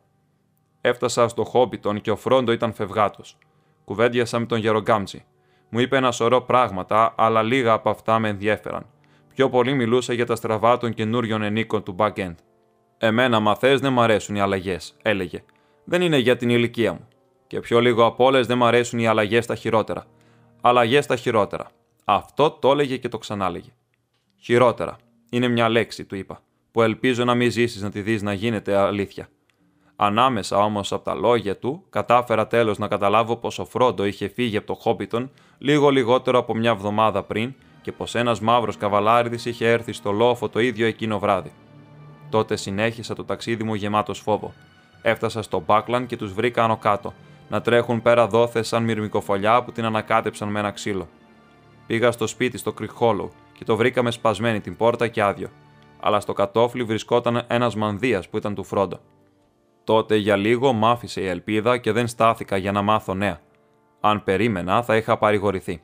Έφτασα στο Χόμπιτον και ο Φρόντο ήταν φευγάτος. Κουβέντιασα με τον Γερογκάμτσι. Μου είπε ένα σωρό πράγματα, αλλά λίγα από αυτά με ενδιέφεραν. Πιο πολύ μιλούσε για τα στραβά των καινούριων ενίκων του back-end. Εμένα, μα θες, δεν μ' αρέσουν οι αλλαγές, έλεγε. Δεν είναι για την ηλικία μου. Και πιο λίγο από όλες δεν μ' αρέσουν οι αλλαγές στα χειρότερα. Αλλαγές στα χειρότερα. Αυτό το έλεγε και το ξανάλεγε. Χειρότερα. Είναι μια λέξη, του είπα, που ελπίζω να μην ζήσεις να τη δεις να γίνεται αλήθεια. Ανάμεσα όμως από τα λόγια του, κατάφερα τέλος να καταλάβω πως ο Φρόντο είχε φύγει από το Χόμπιτον λίγο λιγότερο από μια εβδομάδα πριν και πως ένας μαύρος καβαλάριδης είχε έρθει στο λόφο το ίδιο εκείνο βράδυ. Τότε συνέχισα το ταξίδι μου γεμάτος φόβο. Έφτασα στο Μπάκλαν και τους βρήκα άνω κάτω, να τρέχουν πέρα δόθε σαν μυρμικοφολιά που την ανακάτεψαν με ένα ξύλο. Πήγα στο σπίτι στο Κρυχόλο και το βρήκαμε σπασμένη την πόρτα και άδειο. Αλλά στο κατόφλι βρισκόταν ένας μανδύας που ήταν του Φρόντο. Τότε για λίγο μ' άφησε η ελπίδα και δεν στάθηκα για να μάθω νέα. Αν περίμενα, θα είχα παρηγορηθεί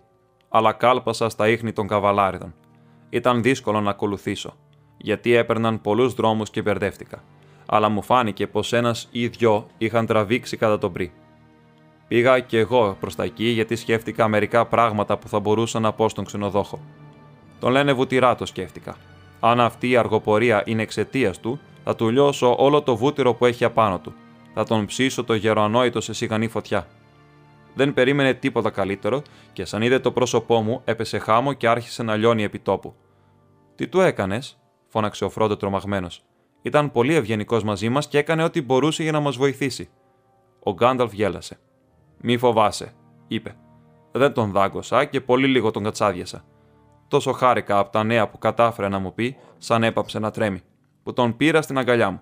αλλά κάλπασα στα ίχνη των καβαλάριδων. Ήταν δύσκολο να ακολουθήσω, γιατί έπαιρναν πολλούς δρόμους και μπερδεύτηκα, αλλά μου φάνηκε πως ένας ή δυο είχαν τραβήξει κατά τον πρι. Πήγα και εγώ προς τα εκεί γιατί σκέφτηκα μερικά πράγματα που θα μπορούσα να πω στον ξενοδόχο. Τον λένε βουτυρά, σκέφτηκα. Αν αυτή η αργοπορία είναι εξαιτίας του, θα του λιώσω όλο το βούτυρο που έχει απάνω του. Θα τον ψήσω το γεροανόητο σε σιγανή φωτιά. Δεν περίμενε τίποτα καλύτερο και σαν είδε το πρόσωπό μου έπεσε χάμο και άρχισε να λιώνει επί τόπου. Τι του έκανες, φώναξε ο Φρόντο τρομαγμένος. Ήταν πολύ ευγενικός μαζί μας και έκανε ό,τι μπορούσε για να μας βοηθήσει. Ο Γκάνταλφ γέλασε. Μη φοβάσαι, είπε. Δεν τον δάγκωσα και πολύ λίγο τον κατσάδιασα. Τόσο χάρηκα από τα νέα που κατάφερε να μου πει, σαν έπαψε να τρέμει, που τον πήρα στην αγκαλιά μου.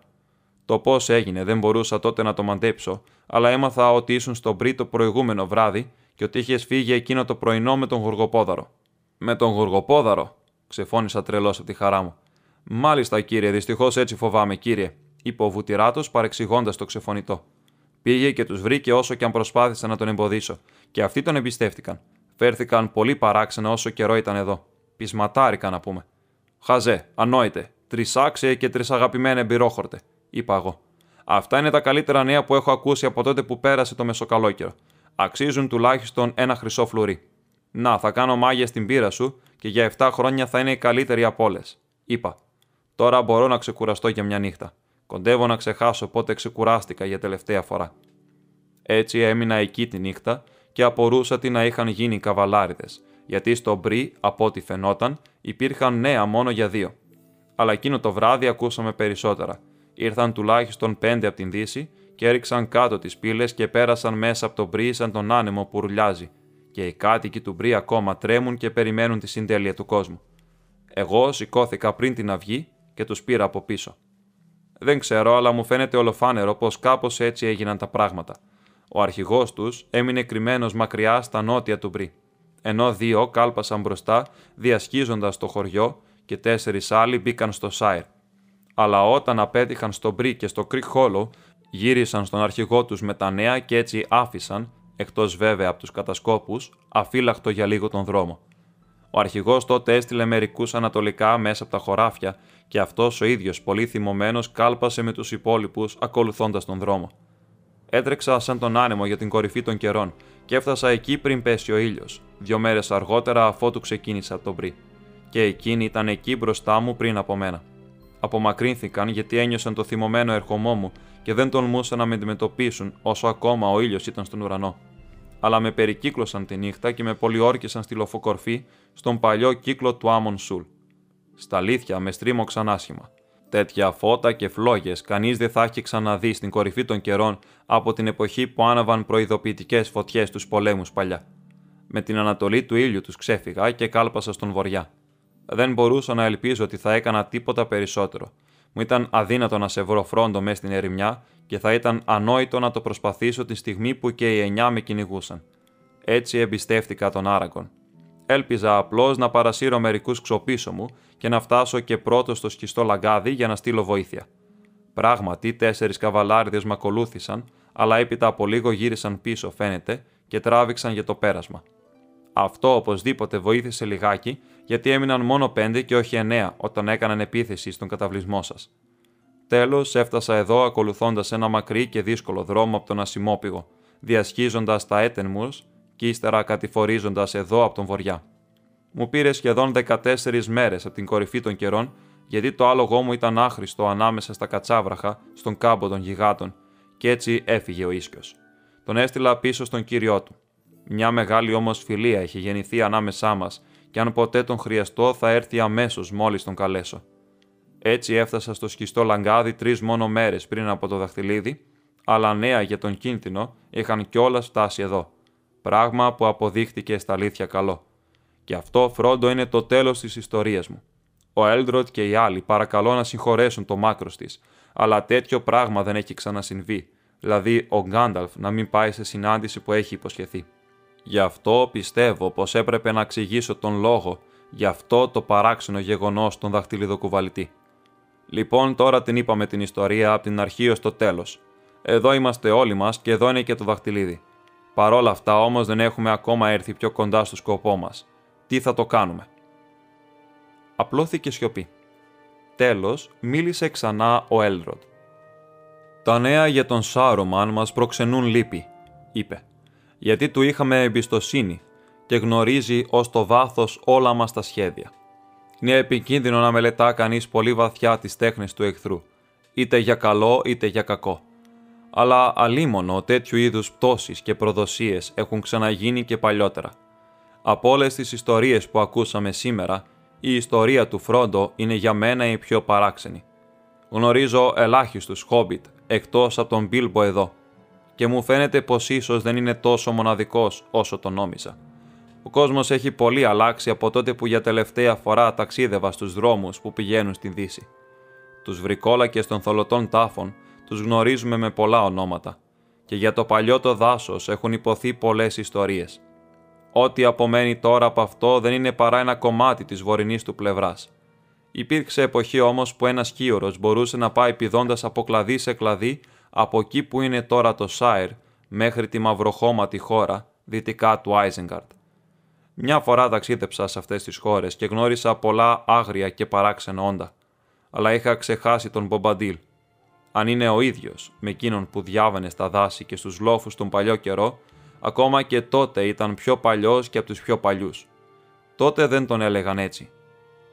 Το πώς έγινε δεν μπορούσα τότε να το μαντέψω, αλλά έμαθα ότι ήσουν στον Πρί το προηγούμενο βράδυ και ότι είχες φύγει εκείνο το πρωινό με τον Γοργοπόδαρο. Με τον Γοργοπόδαρο, ξεφώνησα τρελός από τη χαρά μου. Μάλιστα, κύριε, δυστυχώς έτσι φοβάμαι, κύριε, είπε ο βουτυράτος παρεξηγώντας το ξεφωνητό. Πήγε και τους βρήκε όσο και αν προσπάθησα να τον εμποδίσω, και αυτοί τον εμπιστεύτηκαν. Φέρθηκαν πολύ παράξενα όσο καιρό ήταν εδώ. Πεισματάρικα να πούμε. Χαζέ, ανόητε, τρισάξιε και τρισαγαπημένε εμπειρόχορτες, είπα εγώ. Αυτά είναι τα καλύτερα νέα που έχω ακούσει από τότε που πέρασε το μεσοκαλόκαιρο. Αξίζουν τουλάχιστον ένα χρυσό φλουρί. Να, θα κάνω μάγια στην πύρα σου και για 7 χρόνια θα είναι η καλύτερη από όλες. Είπα. Τώρα μπορώ να ξεκουραστώ για μια νύχτα. Κοντεύω να ξεχάσω πότε ξεκουράστηκα για τελευταία φορά. Έτσι έμεινα εκεί τη νύχτα και απορούσα τι να είχαν γίνει οι καβαλάριδες, γιατί στο μπρι, από ό,τι φαινόταν, υπήρχαν νέα μόνο για δύο. Αλλά εκείνο το βράδυ ακούσαμε περισσότερα. Ήρθαν τουλάχιστον πέντε από την Δύση και έριξαν κάτω τις πύλες και πέρασαν μέσα από το μπρι σαν τον άνεμο που ρουλιάζει. Και οι κάτοικοι του μπρι ακόμα τρέμουν και περιμένουν τη συντέλεια του κόσμου. Εγώ σηκώθηκα πριν την αυγή και τους πήρα από πίσω. Δεν ξέρω, αλλά μου φαίνεται ολοφάνερο πως κάπως έτσι έγιναν τα πράγματα. Ο αρχηγός τους έμεινε κρυμμένος μακριά στα νότια του Μπρι, ενώ δύο κάλπασαν μπροστά διασχίζοντας το χωριό και τέσσερις άλλοι μπήκαν στο Σάιρ. Αλλά όταν απέτυχαν στο Μπρι και στο Κρικ Χόλο, γύρισαν στον αρχηγό τους με τα νέα και έτσι άφησαν, εκτός βέβαια από τους κατασκόπους, αφύλακτο για λίγο τον δρόμο. Ο αρχηγός τότε έστειλε μερικούς ανατολικά μέσα από τα χωράφια και αυτός ο ίδιος πολύ θυμωμένος κάλπασε με τους υπόλοιπους ακολουθώντας τον δρόμο. Έτρεξα σαν τον άνεμο για την κορυφή των καιρών και έφτασα εκεί πριν πέσει ο ήλιος, δύο μέρες αργότερα αφότου ξεκίνησα από τον Μπρι. Και εκείνοι ήταν εκεί μπροστά μου πριν από μένα. Απομακρύνθηκαν γιατί ένιωσαν το θυμωμένο ερχομό μου και δεν τολμούσαν να με αντιμετωπίσουν όσο ακόμα ο ήλιος ήταν στον ουρανό. Αλλά με περικύκλωσαν τη νύχτα και με πολιόρκησαν στη λοφοκορφή στον παλιό κύκλο του Άμον Σουλ. Στα αλήθεια με στρίμωξαν άσχημα. Τέτοια φώτα και φλόγες κανείς δεν θα έχει ξαναδεί στην κορυφή των καιρών από την εποχή που άναβαν προειδοποιητικές φωτιές στου πολέμους παλιά. Με την ανατολή του ήλιου τους ξέφυγα και κάλπασα στον βορειά. Δεν μπορούσα να ελπίζω ότι θα έκανα τίποτα περισσότερο. Μου ήταν αδύνατο να σε βρω φρόντο μέσα στην ερημιά και θα ήταν ανόητο να το προσπαθήσω τη στιγμή που και οι εννιά με κυνηγούσαν. Έτσι εμπιστεύτηκα τον Άραγκον. Έλπιζα απλώς να παρασύρω μερικούς ξοπίσω μου και να φτάσω και πρώτο στο σκιστό λαγκάδι για να στείλω βοήθεια. Πράγματι, τέσσερις καβαλάριδε με ακολούθησαν, αλλά έπειτα από λίγο γύρισαν πίσω, φαίνεται, και τράβηξαν για το πέρασμα. Αυτό οπωσδήποτε βοήθησε λιγάκι, γιατί έμειναν μόνο πέντε και όχι εννέα όταν έκαναν επίθεση στον καταβλισμό σας. Τέλος, έφτασα εδώ ακολουθώντας ένα μακρύ και δύσκολο δρόμο από τον Ασημόπηγο, διασχίζοντας τα Έτενμουρς και ύστερα κατηφορίζοντας εδώ από τον βορειά. Μου πήρε σχεδόν 14 μέρες από την κορυφή των καιρών, γιατί το άλογο μου ήταν άχρηστο ανάμεσα στα κατσάβραχα στον κάμπο των γιγάτων, και έτσι έφυγε ο ίσιο. Τον έστειλα πίσω στον κύριό του. Μια μεγάλη όμως φιλία είχε γεννηθεί ανάμεσά μας, και αν ποτέ τον χρειαστώ θα έρθει αμέσως μόλις τον καλέσω. Έτσι έφτασα στο σκιστό λαγκάδι τρεις μόνο μέρες πριν από το δαχτυλίδι, αλλά νέα για τον κίνδυνο είχαν κιόλας φτάσει εδώ. Πράγμα που αποδείχτηκε στα αλήθεια καλό. Και αυτό, Φρόντο, είναι το τέλος της ιστορίας μου. Ο Έλντροτ και οι άλλοι παρακαλώ να συγχωρέσουν το μάκρος της, αλλά τέτοιο πράγμα δεν έχει ξανασυμβεί, δηλαδή ο Γκάνταλφ να μην πάει σε συνάντηση που έχει υποσχεθεί. Γι' αυτό πιστεύω πως έπρεπε να εξηγήσω τον λόγο γι' αυτό το παράξενο γεγονός των δαχτυλιδοκουβαλητή. Λοιπόν, τώρα την είπαμε την ιστορία από την αρχή ως το τέλος. Εδώ είμαστε όλοι μας και εδώ είναι και το δαχτυλίδι. Παρόλα αυτά όμως δεν έχουμε ακόμα έρθει πιο κοντά στο σκοπό μας. Τι θα το κάνουμε; Απλώθηκε σιωπή. Τέλος, μίλησε ξανά ο Έλροντ. «Τα νέα για τον Σάρομαν μας προξενούν λύπη», είπε, «γιατί του είχαμε εμπιστοσύνη και γνωρίζει ως το βάθος όλα μας τα σχέδια. Είναι επικίνδυνο να μελετά κανείς πολύ βαθιά τις τέχνες του εχθρού, είτε για καλό είτε για κακό. Αλλά αλίμονο τέτοιου είδους πτώσεις και προδοσίες έχουν ξαναγίνει και παλιότερα. Από όλες τις ιστορίες που ακούσαμε σήμερα, η ιστορία του Φρόντο είναι για μένα η πιο παράξενη. Γνωρίζω ελάχιστους χόμπιτ εκτός από τον Μπίλμπο εδώ και μου φαίνεται πως ίσως δεν είναι τόσο μοναδικός όσο το νόμιζα. Ο κόσμος έχει πολύ αλλάξει από τότε που για τελευταία φορά ταξίδευα στους δρόμους που πηγαίνουν στην Δύση. Τους βρικόλακες των θολωτών τάφων τους γνωρίζουμε με πολλά ονόματα και για το παλιό το δάσος έχουν υποθεί πολλές ιστορίες – Ό,τι απομένει τώρα από αυτό δεν είναι παρά ένα κομμάτι της βορεινής του πλευράς. Υπήρξε εποχή όμως που ένας χείορος μπορούσε να πάει πηδώντας από κλαδί σε κλαδί από εκεί που είναι τώρα το Σάιρ μέχρι τη μαυροχώματη χώρα δυτικά του Άιζενγκαρτ. Μια φορά ταξίδεψα σε αυτές τις χώρες και γνώρισα πολλά άγρια και παράξενα όντα, αλλά είχα ξεχάσει τον Μπομπαντήλ. Αν είναι ο ίδιος με εκείνον που διάβαινε στα δάση και στους λόφους τον παλιό καιρό, ακόμα και τότε ήταν πιο παλιός και από τους πιο παλιούς. Τότε δεν τον έλεγαν έτσι.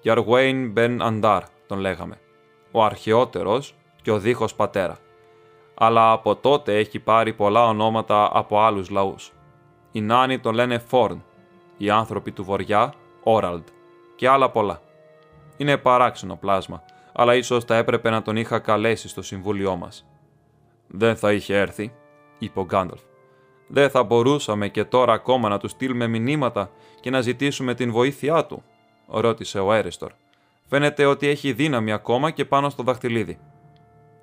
Γιαργουέιν Μπεν Αντάρ τον λέγαμε. Ο αρχαιότερος και ο δίχος πατέρα. Αλλά από τότε έχει πάρει πολλά ονόματα από άλλους λαούς. Οι Νάνοι τον λένε Φόρν, οι άνθρωποι του βοριά Όραλντ και άλλα πολλά. Είναι παράξενο πλάσμα, αλλά ίσως θα έπρεπε να τον είχα καλέσει στο συμβούλιο μας. «Δεν θα είχε έρθει», είπε ο Γκάνταλφ. «Δεν θα μπορούσαμε και τώρα ακόμα να του στείλουμε μηνύματα και να ζητήσουμε την βοήθειά του», ρώτησε ο Έρεστορ. «Φαίνεται ότι έχει δύναμη ακόμα και πάνω στο δαχτυλίδι».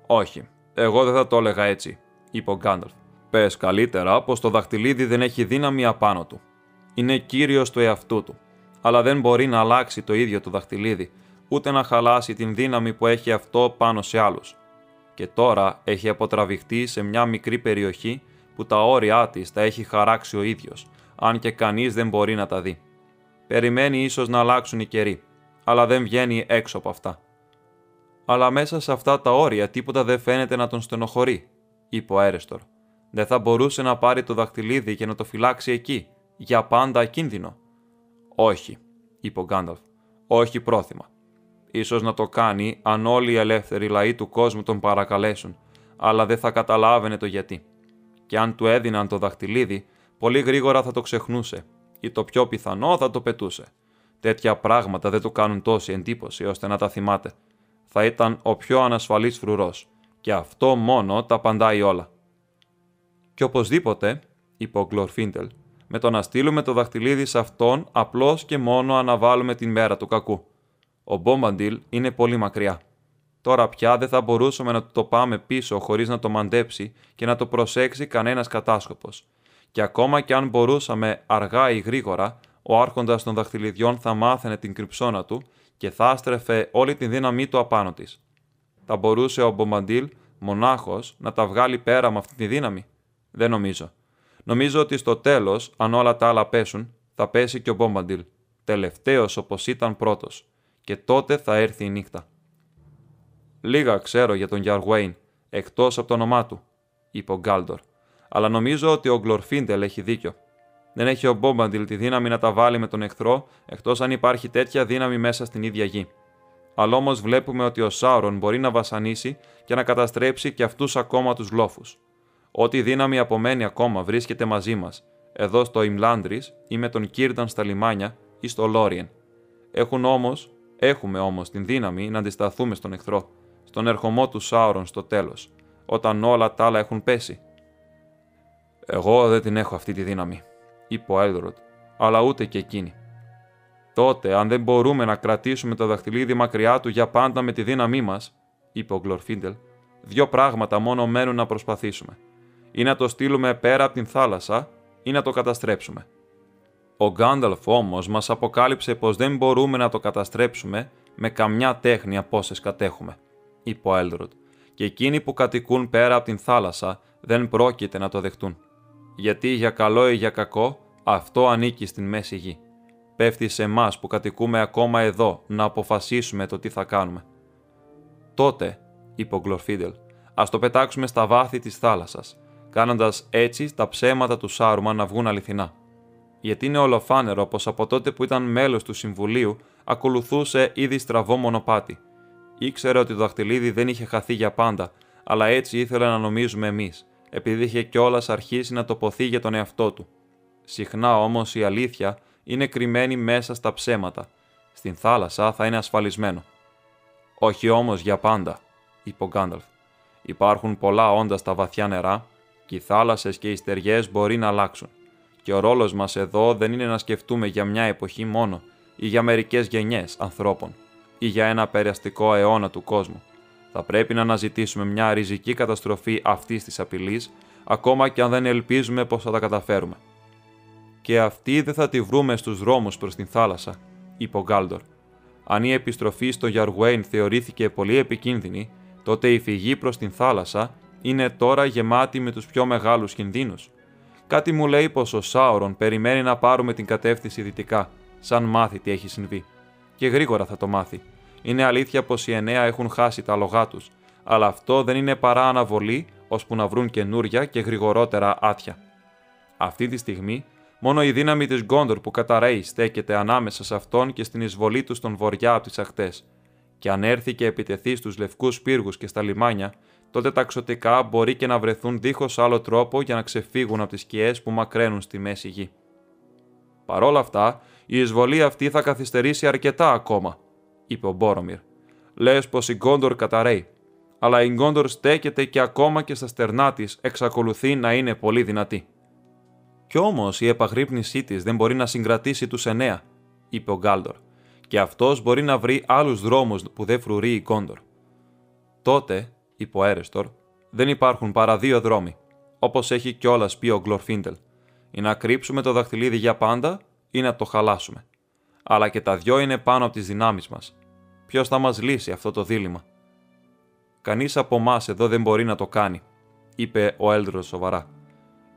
«Όχι, εγώ δεν θα το έλεγα έτσι», είπε ο Γκάνταλφ. «Πες καλύτερα πως το δαχτυλίδι δεν έχει δύναμη απάνω του. Είναι κύριος του εαυτού του, αλλά δεν μπορεί να αλλάξει το ίδιο το δαχτυλίδι ούτε να χαλάσει την δύναμη που έχει αυτό πάνω σε άλλους. Και τώρα έχει αποτραβηχτεί σε μια μικρή περιοχή που τα όρια της τα έχει χαράξει ο ίδιος, αν και κανείς δεν μπορεί να τα δει. Περιμένει ίσως να αλλάξουν οι καιροί, αλλά δεν βγαίνει έξω από αυτά. Αλλά μέσα σε αυτά τα όρια τίποτα δεν φαίνεται να τον στενοχωρεί, είπε ο Έρεστορ. Δεν θα μπορούσε να πάρει το δαχτυλίδι και να το φυλάξει εκεί, για πάντα ακίνδυνο. Όχι, είπε ο Γκάνταλφ. Όχι πρόθυμα. Ίσως να το κάνει αν όλοι οι ελεύθεροι λαοί του κόσμου τον παρακαλέσουν, αλλά δεν θα καταλάβαινε το γιατί. Και αν του έδιναν το δαχτυλίδι, πολύ γρήγορα θα το ξεχνούσε ή το πιο πιθανό θα το πετούσε. Τέτοια πράγματα δεν του κάνουν τόση εντύπωση ώστε να τα θυμάται. Θα ήταν ο πιο ανασφαλής φρουρός και αυτό μόνο τα παντάει όλα. Και οπωσδήποτε, είπε ο Γκλορφίντελ, με το να στείλουμε το δαχτυλίδι σε αυτόν απλώς και μόνο αναβάλουμε την μέρα του κακού. Ο Μπόμπαντιλ είναι πολύ μακριά. Τώρα πια δεν θα μπορούσαμε να το πάμε πίσω χωρίς να το μαντέψει και να το προσέξει κανένας κατάσκοπος. Και ακόμα και αν μπορούσαμε αργά ή γρήγορα, ο άρχοντας των δαχτυλιδιών θα μάθαινε την κρυψώνα του και θα άστρεφε όλη την δύναμή του απάνω της. Θα μπορούσε ο Μπομπαντήλ μονάχος να τα βγάλει πέρα με αυτή τη δύναμη; Δεν νομίζω. Νομίζω ότι στο τέλος, αν όλα τα άλλα πέσουν, θα πέσει και ο Μπόμπαντιλ, τελευταίος όπως ήταν πρώτος και τότε θα έρθει η νύχτα. Λίγα ξέρω για τον Γιαργουέιν, εκτός από το όνομά του, είπε ο Γκάλντορ, αλλά νομίζω ότι ο Γκλορφίντελ έχει δίκιο. Δεν έχει ο Μπόμπαντιλ τη δύναμη να τα βάλει με τον εχθρό, εκτός αν υπάρχει τέτοια δύναμη μέσα στην ίδια γη. Αλλά όμως βλέπουμε ότι ο Σάουρον μπορεί να βασανίσει και να καταστρέψει και αυτούς ακόμα τους λόφους. Ό,τι δύναμη απομένει ακόμα βρίσκεται μαζί μας, εδώ στο Ιμλάντρι ή με τον Κίρνταν στα λιμάνια ή στο Λόριεν. Έχουν όμως Έχουμε όμως την δύναμη να αντισταθούμε στον εχθρό, στον ερχομό του Σάουρον στο τέλος, όταν όλα τα άλλα έχουν πέσει. Εγώ δεν την έχω αυτή τη δύναμη, είπε ο Έλδροτ, αλλά ούτε και εκείνη. Τότε, αν δεν μπορούμε να κρατήσουμε το δαχτυλίδι μακριά του για πάντα με τη δύναμή μας, είπε ο Γκλορφίντελ, δύο πράγματα μόνο μένουν να προσπαθήσουμε. Ή να το στείλουμε πέρα από την θάλασσα, ή να το καταστρέψουμε. Ο Γκάνταλφ όμως μας αποκάλυψε πως δεν μπορούμε να το καταστρέψουμε με καμιά τέχνη από όσες κατέχουμε, είπε ο Έλδροντ, και εκείνοι που κατοικούν πέρα από την θάλασσα δεν πρόκειται να το δεχτούν. Γιατί για καλό ή για κακό, αυτό ανήκει στην μέση γη. Πέφτει σε εμάς που κατοικούμε ακόμα εδώ να αποφασίσουμε το τι θα κάνουμε. Τότε, είπε ο Γκλορφίντελ, ας το πετάξουμε στα βάθη της θάλασσας, κάνοντας έτσι τα ψέματα του Σάρουμα να βγουν αληθινά γιατί είναι ολοφάνερο πως από τότε που ήταν μέλος του Συμβουλίου ακολουθούσε ήδη στραβό μονοπάτι. Ήξερε ότι το δαχτυλίδι δεν είχε χαθεί για πάντα, αλλά έτσι ήθελε να νομίζουμε εμείς, επειδή είχε κιόλας αρχίσει να τοποθεί για τον εαυτό του. Συχνά όμως η αλήθεια είναι κρυμμένη μέσα στα ψέματα. Στην θάλασσα θα είναι ασφαλισμένο. Όχι όμως για πάντα, είπε ο Γκάνταλφ. Υπάρχουν πολλά όντα στα βαθιά νερά και οι θάλασσες και οι στεριές μπορεί να αλλάξουν. Και ο ρόλος μας εδώ δεν είναι να σκεφτούμε για μια εποχή μόνο ή για μερικές γενιές ανθρώπων ή για ένα περαστικό αιώνα του κόσμου. Θα πρέπει να αναζητήσουμε μια ριζική καταστροφή αυτής της απειλής, ακόμα και αν δεν ελπίζουμε πως θα τα καταφέρουμε. Και αυτή δεν θα τη βρούμε στους δρόμους προς την θάλασσα, είπε ο Γκάλντορ. Αν η επιστροφή στο Γιαργουέιν θεωρήθηκε πολύ επικίνδυνη, τότε η φυγή προς την θάλασσα είναι τώρα γεμάτη με τους πιο μεγάλους κινδύνους. Κάτι μου λέει πως ο Σάουρον περιμένει να πάρουμε την κατεύθυνση δυτικά, σαν μάθει τι έχει συμβεί. Και γρήγορα θα το μάθει. Είναι αλήθεια πως οι εννέα έχουν χάσει τα λογά τους, αλλά αυτό δεν είναι παρά αναβολή ώσπου να βρουν καινούρια και γρηγορότερα άτια. Αυτή τη στιγμή, μόνο η δύναμη της Γκόντορ που καταρρέει στέκεται ανάμεσα σε αυτόν και στην εισβολή του στον βοριά από τις ακτές. Και αν έρθει και επιτεθεί στους λευκούς πύργους και στα λιμάνια, τότε τα ξωτικά μπορεί και να βρεθούν δίχως άλλο τρόπο για να ξεφύγουν από τις σκιές που μακραίνουν στη μέση γη. Παρ' όλα αυτά, η εισβολή αυτή θα καθυστερήσει αρκετά ακόμα, είπε ο Μπόρομιρ. Λες πως η Γκόντορ καταρρέει, αλλά η Γκόντορ στέκεται και ακόμα και στα στερνά της εξακολουθεί να είναι πολύ δυνατή. Κι όμως η επαγρύπνησή της δεν μπορεί να συγκρατήσει τους εννέα, είπε ο Γκάλντορ, και αυτός μπορεί να βρει άλλους δρόμους που δεν φρουρεί η Γκόντορ. Τότε, είπε ο Έρεστορ, δεν υπάρχουν παρά δύο δρόμοι, όπως έχει κιόλας πει ο Γκλορφίντελ, ή να κρύψουμε το δαχτυλίδι για πάντα ή να το χαλάσουμε. Αλλά και τα δυο είναι πάνω από τις δυνάμεις μας. Ποιος θα μας λύσει αυτό το δίλημα; Κανείς από εμάς εδώ δεν μπορεί να το κάνει, είπε ο Έλδρο σοβαρά.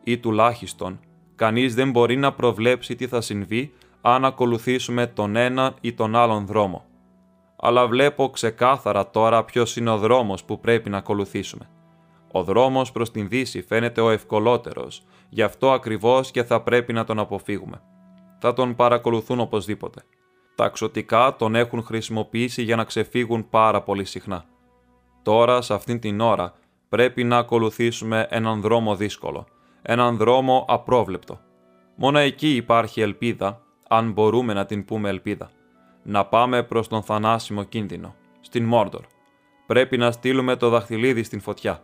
Ή τουλάχιστον, κανείς δεν μπορεί να προβλέψει τι θα συμβεί αν ακολουθήσουμε τον ένα ή τον άλλον δρόμο. Αλλά βλέπω ξεκάθαρα τώρα ποιος είναι ο δρόμος που πρέπει να ακολουθήσουμε. Ο δρόμος προς την Δύση φαίνεται ο ευκολότερος, γι' αυτό ακριβώς και θα πρέπει να τον αποφύγουμε. Θα τον παρακολουθούν οπωσδήποτε. Τα ξωτικά τον έχουν χρησιμοποιήσει για να ξεφύγουν πάρα πολύ συχνά. Τώρα, σε αυτήν την ώρα, πρέπει να ακολουθήσουμε έναν δρόμο δύσκολο, έναν δρόμο απρόβλεπτο. Μόνο εκεί υπάρχει ελπίδα, αν μπορούμε να την πούμε ελπίδα. Να πάμε προς τον θανάσιμο κίνδυνο, στην Μόρντορ. Πρέπει να στείλουμε το δαχτυλίδι στην φωτιά.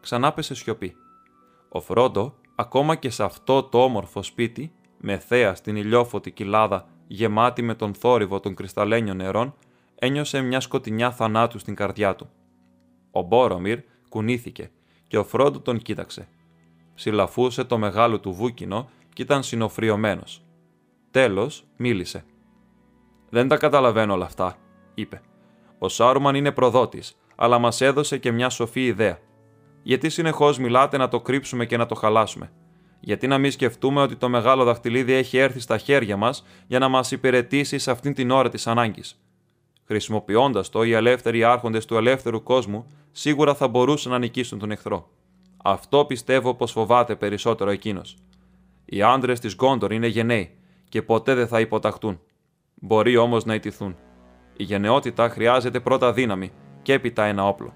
Ξανάπεσε σιωπή. Ο Φρόντο, ακόμα και σε αυτό το όμορφο σπίτι, με θέα στην ηλιόφωτη κοιλάδα γεμάτη με τον θόρυβο των κρυσταλλένιων νερών, ένιωσε μια σκοτεινιά θανάτου στην καρδιά του. Ο Μπόρομιρ κουνήθηκε και ο Φρόντο τον κοίταξε. Ψηλαφούσε το μεγάλο του βούκινο και ήταν συνοφριωμένος. Τέλος, μίλησε. Δεν τα καταλαβαίνω όλα αυτά, είπε. Ο Σάρουμαν είναι προδότης, αλλά μας έδωσε και μια σοφή ιδέα. Γιατί συνεχώς μιλάτε να το κρύψουμε και να το χαλάσουμε; Γιατί να μην σκεφτούμε ότι το μεγάλο δαχτυλίδι έχει έρθει στα χέρια μας για να μας υπηρετήσει σε αυτήν την ώρα της ανάγκης; Χρησιμοποιώντας το, οι ελεύθεροι άρχοντες του ελεύθερου κόσμου σίγουρα θα μπορούσαν να νικήσουν τον εχθρό. Αυτό πιστεύω πως φοβάται περισσότερο εκείνος. Οι άντρες της Γκόντορ είναι γενναίοι και ποτέ δεν θα υποταχτούν. Μπορεί όμως να ιτηθούν. Η γενναιότητα χρειάζεται πρώτα δύναμη και έπειτα ένα όπλο.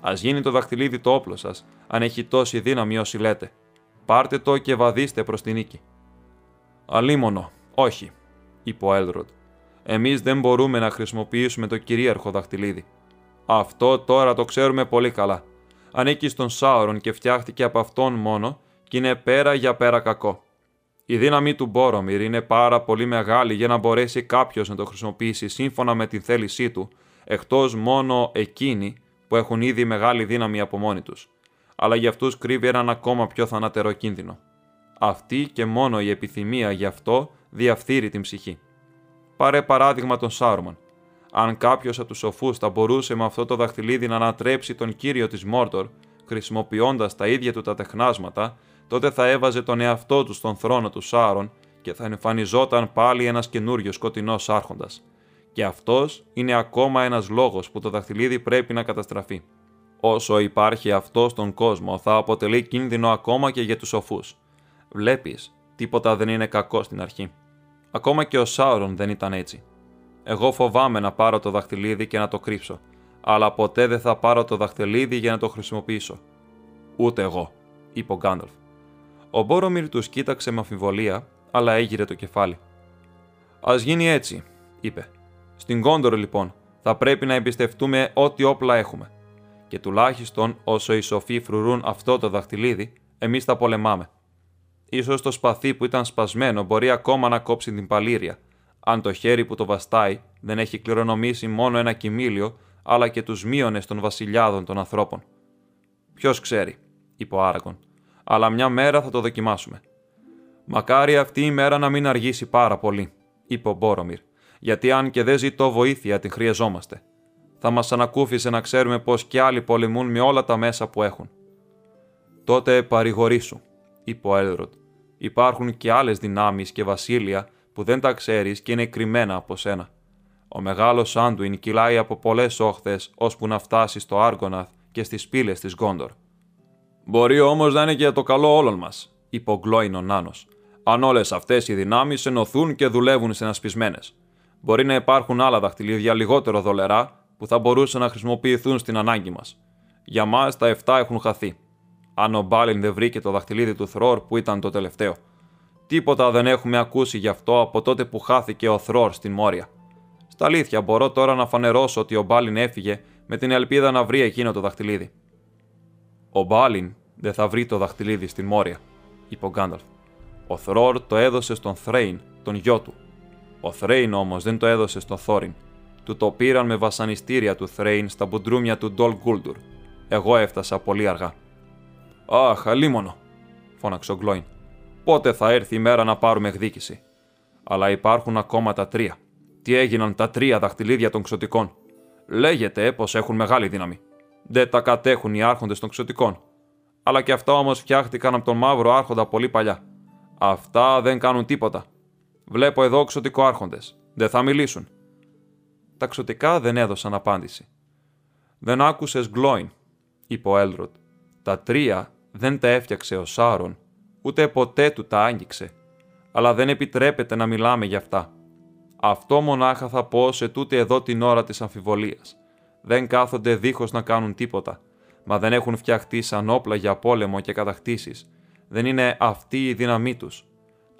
Α γίνει το δαχτυλίδι το όπλο σας, αν έχει τόση δύναμη όσοι λέτε. Πάρτε το και βαδίστε προς την νίκη. Αλίμονο, όχι, είπε ο Έλροντ. Εμείς δεν μπορούμε να χρησιμοποιήσουμε το κυρίαρχο δαχτυλίδι. Αυτό τώρα το ξέρουμε πολύ καλά. Ανήκει στον Σάουρον και φτιάχτηκε από αυτόν μόνο και είναι πέρα για πέρα κακό. Η δύναμη του Μπόρομιρ είναι πάρα πολύ μεγάλη για να μπορέσει κάποιος να το χρησιμοποιήσει σύμφωνα με την θέλησή του, εκτός μόνο εκείνοι που έχουν ήδη μεγάλη δύναμη από μόνοι τους. Αλλά για αυτούς κρύβει έναν ακόμα πιο θανατερό κίνδυνο. Αυτή και μόνο η επιθυμία γι' αυτό διαφθείρει την ψυχή. Πάρε παράδειγμα τον Σάρουμαν. Αν κάποιος από τους σοφούς θα μπορούσε με αυτό το δαχτυλίδι να ανατρέψει τον κύριο της Μόρτορ, χρησιμοποιώντας τα ίδια του τα τεχνάσματα, τότε θα έβαζε τον εαυτό του στον θρόνο του Σάρων και θα εμφανιζόταν πάλι ένας καινούριο σκοτεινός άρχοντας. Και αυτός είναι ακόμα ένας λόγος που το δαχτυλίδι πρέπει να καταστραφεί. Όσο υπάρχει αυτό στον κόσμο, θα αποτελεί κίνδυνο ακόμα και για τους σοφούς. Βλέπεις, τίποτα δεν είναι κακό στην αρχή. Ακόμα και ο Σάουρον δεν ήταν έτσι. Εγώ φοβάμαι να πάρω το δαχτυλίδι και να το κρύψω, αλλά ποτέ δεν θα πάρω το δαχτυλίδι για να το χρησιμοποιήσω. Ούτε εγώ, είπε ο Γκάνταλφ. Ο Μπόρομιρ τους κοίταξε με αμφιβολία, αλλά έγειρε το κεφάλι. Α γίνει έτσι, είπε. Στην Κόντορ, λοιπόν, θα πρέπει να εμπιστευτούμε ό,τι όπλα έχουμε. Και τουλάχιστον όσο οι σοφοί φρουρούν αυτό το δαχτυλίδι, εμείς τα πολεμάμε. Ίσως το σπαθί που ήταν σπασμένο μπορεί ακόμα να κόψει την παλήρια, αν το χέρι που το βαστάει δεν έχει κληρονομήσει μόνο ένα κοιμήλιο, αλλά και τους μείονες των βασιλιάδων των ανθρώπων. Ποιος ξέρει, είπε ο Άραγκον, αλλά μια μέρα θα το δοκιμάσουμε. Μακάρι αυτή η μέρα να μην αργήσει πάρα πολύ, είπε ο Μπόρομιρ, γιατί αν και δεν ζητώ βοήθεια την χρειαζόμαστε. Θα μας ανακούφισε να ξέρουμε πως κι άλλοι πολεμούν με όλα τα μέσα που έχουν. Τότε παρηγορήσου, είπε ο Έλροντ. Υπάρχουν και άλλες δυνάμεις και βασίλεια που δεν τα ξέρεις και είναι κρυμμένα από σένα. Ο μεγάλος Άντουιν κυλάει από πολλές όχθες ώσπου να φτάσει στο Άργοναθ και στις πύλες της Γκόντορ. Μπορεί όμως να είναι και για το καλό όλων μας, είπε ο Γκλόιν ο Νάνο. Αν όλες αυτές οι δυνάμεις ενωθούν και δουλεύουν συνασπισμένες. Μπορεί να υπάρχουν άλλα δαχτυλίδια λιγότερο δολερά που θα μπορούσαν να χρησιμοποιηθούν στην ανάγκη μας. Για μας τα 7 έχουν χαθεί. Αν ο Μπάλιν δεν βρήκε το δαχτυλίδι του Θρόρ που ήταν το τελευταίο. Τίποτα δεν έχουμε ακούσει γι' αυτό από τότε που χάθηκε ο Θρόρ στην Μόρια. Στα αλήθεια, μπορώ τώρα να φανερώσω ότι ο Μπάλιν έφυγε με την ελπίδα να βρει εκείνο το δαχτυλίδι. Ο Μπάλιν δεν θα βρει το δαχτυλίδι στην Μόρια, είπε ο Γκάνταλφ. Ο Θρόρ το έδωσε στον Θρέιν, τον γιο του. Ο Θρέιν όμως δεν το έδωσε στον Θόριν. Του το πήραν με βασανιστήρια του Θρέιν στα μπουντρούμια του Ντολ Γκούλντουρ. Εγώ έφτασα πολύ αργά. Αχ, αλίμονο, φώναξε ο Γκλόιν. Πότε θα έρθει η μέρα να πάρουμε εκδίκηση; Αλλά υπάρχουν ακόμα τα τρία. Τι έγιναν τα τρία δαχτυλίδια των ξωτικών; Λέγεται πως έχουν μεγάλη δύναμη. Δεν τα κατέχουν οι άρχοντες των ξωτικών. Αλλά και αυτά όμως φτιάχτηκαν από τον μαύρο άρχοντα πολύ παλιά. Αυτά δεν κάνουν τίποτα. Βλέπω εδώ ξωτικό άρχοντες. Δεν θα μιλήσουν. Τα ξωτικά δεν έδωσαν απάντηση. Δεν άκουσες Γκλόιν, είπε ο Έλροντ. Τα τρία δεν τα έφτιαξε ο Σάρον, ούτε ποτέ του τα άγγιξε. Αλλά δεν επιτρέπεται να μιλάμε γι' αυτά. Αυτό μονάχα θα πω σε τούτη εδώ την ώρα της αμφιβολίας. Δεν κάθονται δίχως να κάνουν τίποτα, μα δεν έχουν φτιαχτεί σαν όπλα για πόλεμο και κατακτήσεις. Δεν είναι αυτή η δύναμή τους.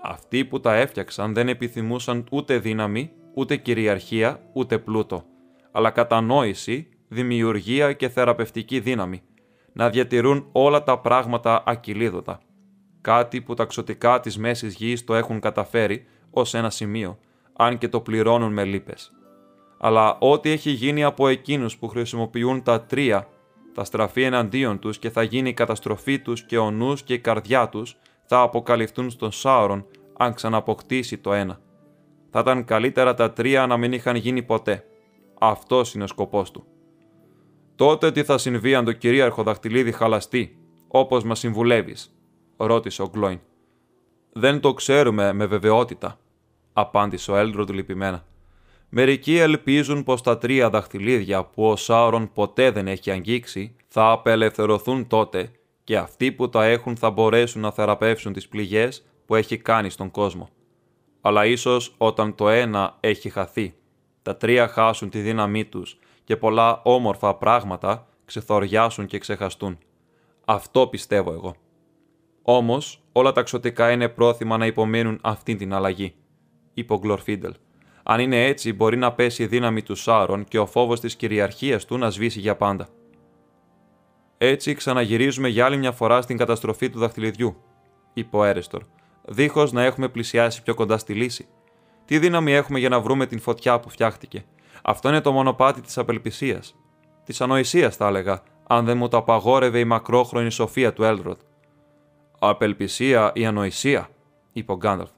Αυτοί που τα έφτιαξαν δεν επιθυμούσαν ούτε δύναμη, ούτε κυριαρχία, ούτε πλούτο, αλλά κατανόηση, δημιουργία και θεραπευτική δύναμη, να διατηρούν όλα τα πράγματα ακυλίδωτα. Κάτι που τα ξωτικά της μέσης γης το έχουν καταφέρει ως ένα σημείο, αν και το πληρώνουν με λύπες. Αλλά ό,τι έχει γίνει από εκείνους που χρησιμοποιούν τα τρία θα στραφεί εναντίον τους και θα γίνει η καταστροφή τους και ο νους και η καρδιά τους θα αποκαλυφθούν στον Σάωρον αν ξαναποκτήσει το ένα. Θα ήταν καλύτερα τα τρία να μην είχαν γίνει ποτέ. Αυτός είναι ο σκοπός του. Τότε τι θα συμβεί αν το κυρίαρχο δαχτυλίδι χαλαστεί, όπως μας συμβουλεύεις, ρώτησε ο Γκλόιν. Δεν το ξέρουμε με βεβαιότητα, απάντησε ο Έλντροντ λυπημένα. Μερικοί ελπίζουν πως τα τρία δαχτυλίδια που ο Σάουρον ποτέ δεν έχει αγγίξει θα απελευθερωθούν τότε και αυτοί που τα έχουν θα μπορέσουν να θεραπεύσουν τις πληγές που έχει κάνει στον κόσμο. Αλλά ίσως όταν το ένα έχει χαθεί, τα τρία χάσουν τη δύναμή τους και πολλά όμορφα πράγματα ξεθοριάσουν και ξεχαστούν. Αυτό πιστεύω εγώ. Όμως, όλα τα ξωτικά είναι πρόθυμα να υπομείνουν αυτή την αλλαγή, είπε ο Γκλορφίντελ. Αν είναι έτσι, μπορεί να πέσει η δύναμη του Σάρων και ο φόβος της κυριαρχίας του να σβήσει για πάντα. Έτσι ξαναγυρίζουμε για άλλη μια φορά στην καταστροφή του δαχτυλιδιού, είπε ο Έρεστορ, δίχως να έχουμε πλησιάσει πιο κοντά στη λύση. Τι δύναμη έχουμε για να βρούμε την φωτιά που φτιάχτηκε; Αυτό είναι το μονοπάτι της απελπισίας. Της ανοησίας, θα έλεγα, αν δεν μου το απαγόρευε η μακρόχρονη σοφία του Έλροντ. Απελπισία ή ανοησία, είπε ο Γκάνταλφ.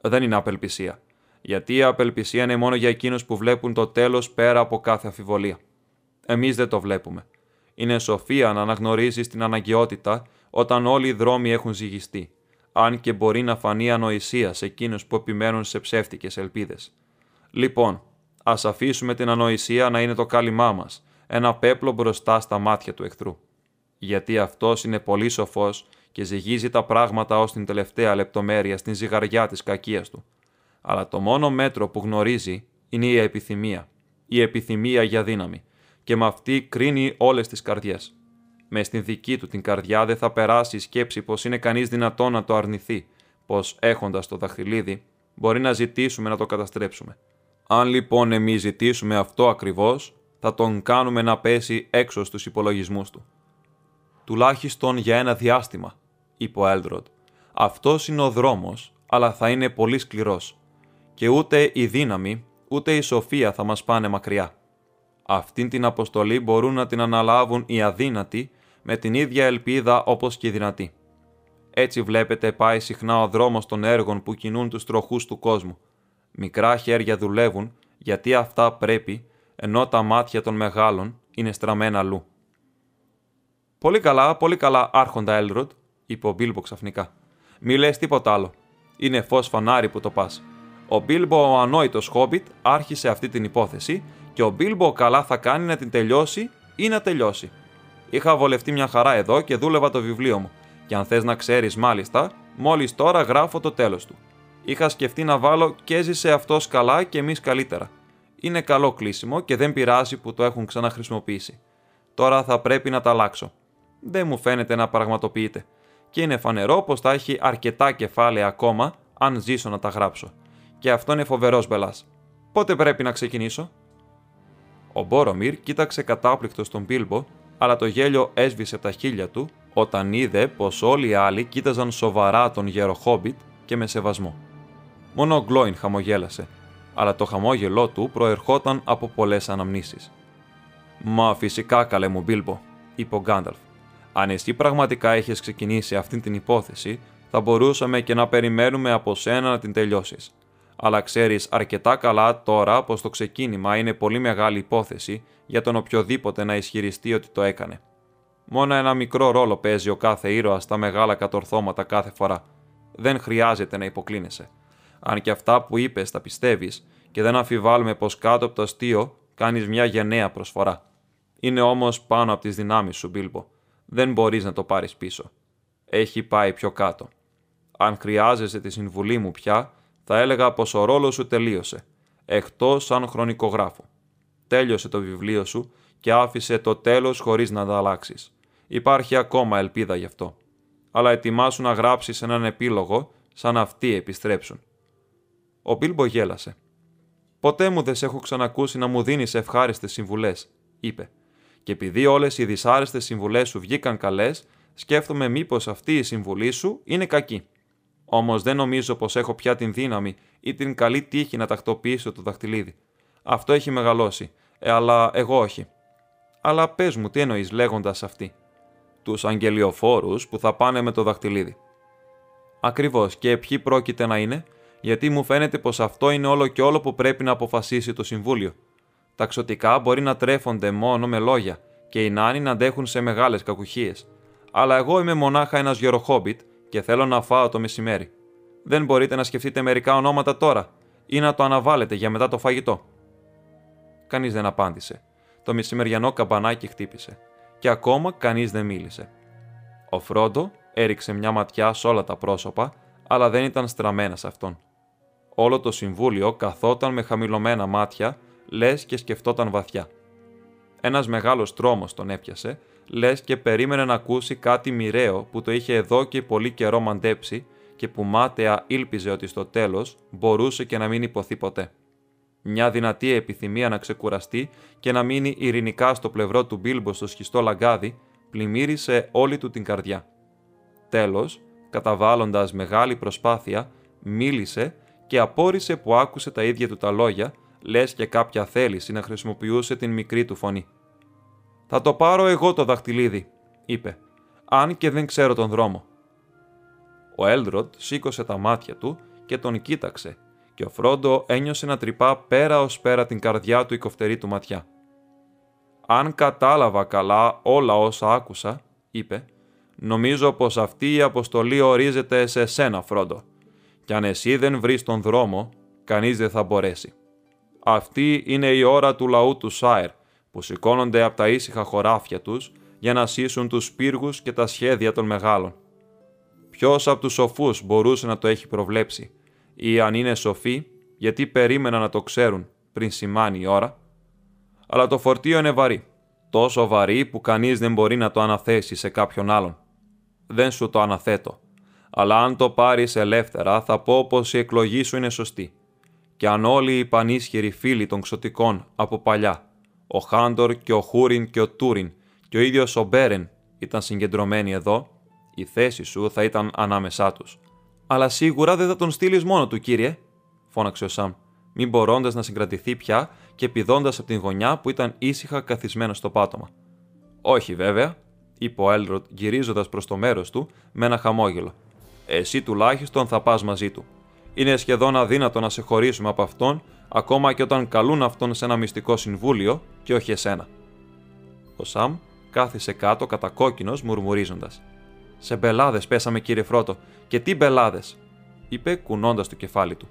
Δεν είναι απελπισία γιατί η απελπισία είναι μόνο για εκείνους που βλέπουν το τέλος πέρα από κάθε αμφιβολία. Εμείς δεν το βλέπουμε. Είναι σοφία να αναγνωρίζεις την αναγκαιότητα όταν όλοι οι δρόμοι έχουν ζυγιστεί, αν και μπορεί να φανεί ανοησία σε εκείνους που επιμένουν σε ψεύτικες ελπίδες. Λοιπόν, ας αφήσουμε την ανοησία να είναι το κάλυμά μας, ένα πέπλο μπροστά στα μάτια του εχθρού. Γιατί αυτός είναι πολύ σοφός και ζυγίζει τα πράγματα ως την τελευταία λεπτομέρεια στην ζυγαριά της κακίας του αλλά το μόνο μέτρο που γνωρίζει είναι η επιθυμία. Η επιθυμία για δύναμη. Και με αυτή κρίνει όλες τις καρδιές. Μες στην δική του την καρδιά δεν θα περάσει η σκέψη πως είναι κανείς δυνατό να το αρνηθεί, πως έχοντας το δαχτυλίδι μπορεί να ζητήσουμε να το καταστρέψουμε. Αν λοιπόν εμείς ζητήσουμε αυτό ακριβώς, θα τον κάνουμε να πέσει έξω στους υπολογισμούς του. Τουλάχιστον για ένα διάστημα, είπε ο Έλντροντ. Αυτός είναι ο δρόμος, αλλά θα είναι πολύ σκληρός και ούτε η δύναμη, ούτε η σοφία θα μας πάνε μακριά. Αυτήν την αποστολή μπορούν να την αναλάβουν οι αδύνατοι με την ίδια ελπίδα όπως και οι δυνατοί. Έτσι βλέπετε πάει συχνά ο δρόμος των έργων που κινούν τους τροχούς του κόσμου. Μικρά χέρια δουλεύουν γιατί αυτά πρέπει, ενώ τα μάτια των μεγάλων είναι στραμμένα αλλού. Πολύ καλά, πολύ καλά, Άρχοντα Έλροντ, είπε ο Μπίλμπο ξαφνικά. Μη λες τίποτα άλλο. Είναι φως φανάρι που το πας. Ο Μπίλμπο, ο ανόητος Χόμπιτ, άρχισε αυτή την υπόθεση και ο Μπίλμπο καλά θα κάνει να την τελειώσει ή να τελειώσει. Είχα βολευτεί μια χαρά εδώ και δούλευα το βιβλίο μου. Και αν θες να ξέρεις, μάλιστα, μόλις τώρα γράφω το τέλος του. Είχα σκεφτεί να βάλω και έζησε αυτός καλά και εμείς καλύτερα. Είναι καλό κλείσιμο και δεν πειράζει που το έχουν ξαναχρησιμοποιήσει. Τώρα θα πρέπει να τα αλλάξω. Δεν μου φαίνεται να πραγματοποιείται. Και είναι φανερό πως θα έχει αρκετά κεφάλαια ακόμα αν ζήσω να τα γράψω. Και αυτό είναι φοβερός μπελάς. Πότε πρέπει να ξεκινήσω; Ο Μπόρομιρ κοίταξε κατάπληκτο στον Πίλμπο, αλλά το γέλιο έσβησε από τα χείλια του όταν είδε πως όλοι οι άλλοι κοίταζαν σοβαρά τον γέρο Χόμπιτ και με σεβασμό. Μόνο ο Γκλόιν χαμογέλασε, αλλά το χαμόγελό του προερχόταν από πολλές αναμνήσεις. Μα φυσικά καλέ μου Μπίλμπο, είπε ο Γκάνταλφ. Αν εσύ πραγματικά είχε ξεκινήσει αυτή την υπόθεση, θα μπορούσαμε και να περιμένουμε από σένα να την τελειώσεις. Αλλά ξέρεις αρκετά καλά τώρα πως το ξεκίνημα είναι πολύ μεγάλη υπόθεση για τον οποιοδήποτε να ισχυριστεί ότι το έκανε. Μόνο ένα μικρό ρόλο παίζει ο κάθε ήρωας στα μεγάλα κατορθώματα κάθε φορά. Δεν χρειάζεται να υποκλίνεσαι. Αν και αυτά που είπες τα πιστεύεις, και δεν αμφιβάλλουμε πως κάτω από το αστείο κάνεις μια γενναία προσφορά. Είναι όμως πάνω από τις δυνάμεις σου, Μπίλμπο. Δεν μπορείς να το πάρεις πίσω. Έχει πάει πιο κάτω. Αν χρειάζεσαι τη συμβουλή μου πια, θα έλεγα πως ο ρόλος σου τελείωσε. Εκτός σαν χρονικογράφο. Τέλειωσε το βιβλίο σου και άφησε το τέλος χωρίς να τα αλλάξεις. Υπάρχει ακόμα ελπίδα γι' αυτό. Αλλά ετοιμάσου να γράψεις έναν επίλογο σαν αυτοί επιστρέψουν. Ο Μπίλμπο γέλασε. Ποτέ μου δεν σε έχω ξανακούσει να μου δίνεις ευχάριστες συμβουλές, είπε. Και επειδή όλες οι δυσάρεστες συμβουλές σου βγήκαν καλές, σκέφτομαι μήπως αυτή η συμβουλή σου είναι κακή. Όμως δεν νομίζω πως έχω πια την δύναμη ή την καλή τύχη να τακτοποιήσω το δαχτυλίδι. Αυτό έχει μεγαλώσει, ε, αλλά εγώ όχι. Αλλά πες μου, τι εννοείς λέγοντας αυτή. Τους αγγελιοφόρους που θα πάνε με το δαχτυλίδι. Ακριβώς, και ποιοι πρόκειται να είναι, γιατί μου φαίνεται πως αυτό είναι όλο και όλο που πρέπει να αποφασίσει το Συμβούλιο. Τα ξωτικά μπορεί να τρέφονται μόνο με λόγια και οι νάνοι να αντέχουν σε μεγάλες κακουχίες. Αλλά εγώ είμαι μονάχα ένας γεροχόμπιτ και θέλω να φάω το μεσημέρι. Δεν μπορείτε να σκεφτείτε μερικά ονόματα τώρα ή να το αναβάλλετε για μετά το φαγητό. Κανείς δεν απάντησε. Το μεσημεριανό καμπανάκι χτύπησε. Και ακόμα κανείς δεν μίλησε. Ο Φρόντο έριξε μια ματιά σε όλα τα πρόσωπα, αλλά δεν ήταν στραμμένα σε αυτόν. Όλο το συμβούλιο καθόταν με χαμηλωμένα μάτια, λες και σκεφτόταν βαθιά. Ένας μεγάλος τρόμος τον έπιασε, λες και περίμενε να ακούσει κάτι μοιραίο που το είχε εδώ και πολύ καιρό μαντέψει και που μάταια ήλπιζε ότι στο τέλος μπορούσε και να μην υποθεί ποτέ. Μια δυνατή επιθυμία να ξεκουραστεί και να μείνει ειρηνικά στο πλευρό του Μπίλμπο στο σχιστό λαγκάδι πλημμύρισε όλη του την καρδιά. Τέλος, καταβάλλοντας μεγάλη προσπάθεια, μίλησε και απόρρισε που άκουσε τα ίδια του τα λόγια, λες και κάποια θέληση να χρησιμοποιούσε την μικρή του φωνή. Θα το πάρω εγώ το δαχτυλίδι, είπε, αν και δεν ξέρω τον δρόμο. Ο Έλδροντ σήκωσε τα μάτια του και τον κοίταξε και ο Φρόντο ένιωσε να τρυπά πέρα ως πέρα την καρδιά του η κοφτερή του ματιά. «Αν κατάλαβα καλά όλα όσα άκουσα», είπε, «νομίζω πως αυτή η αποστολή ορίζεται σε σένα, Φρόντο κι αν εσύ δεν βρεις τον δρόμο, κανείς δεν θα μπορέσει. Αυτή είναι η ώρα του λαού του Σάιρ, που σηκώνονται από τα ήσυχα χωράφια τους για να σύσουν τους πύργους και τα σχέδια των μεγάλων. Ποιος από τους σοφούς μπορούσε να το έχει προβλέψει, ή αν είναι σοφοί, γιατί περίμενα να το ξέρουν πριν σημάνει η ώρα; Αλλά το φορτίο είναι βαρύ, τόσο βαρύ που κανείς δεν μπορεί να το αναθέσει σε κάποιον άλλον. Δεν σου το αναθέτω αλλά αν το πάρεις ελεύθερα θα πω πως η εκλογή σου είναι σωστή. Και αν όλοι οι πανίσχυροι φίλοι των ξωτικών από παλιά, ο Χάντορ και ο Χούριν και ο Τούριν και ο ίδιος ο Μπέρεν ήταν συγκεντρωμένοι εδώ, η θέση σου θα ήταν ανάμεσά τους. «Αλλά σίγουρα δεν θα τον στείλεις μόνο του, κύριε», φώναξε ο Σαμ, μην μπορώντας να συγκρατηθεί πια και πηδώντας από την γωνιά που ήταν ήσυχα καθισμένο στο πάτωμα. «Όχι, βέβαια», είπε ο Έλροτ γυρίζοντας προς το μέρος του με ένα χαμόγελο. Εσύ τουλάχιστον θα πας μαζί του. Είναι σχεδόν αδύνατο να σε χωρίσουμε από αυτόν, ακόμα και όταν καλούν αυτόν σε ένα μυστικό συμβούλιο και όχι εσένα. Ο Σαμ κάθισε κάτω κατακόκκινος μουρμουρίζοντας. Σε μπελάδες πέσαμε, κύριε Φρότο, και τι μπελάδες, είπε κουνώντας το κεφάλι του.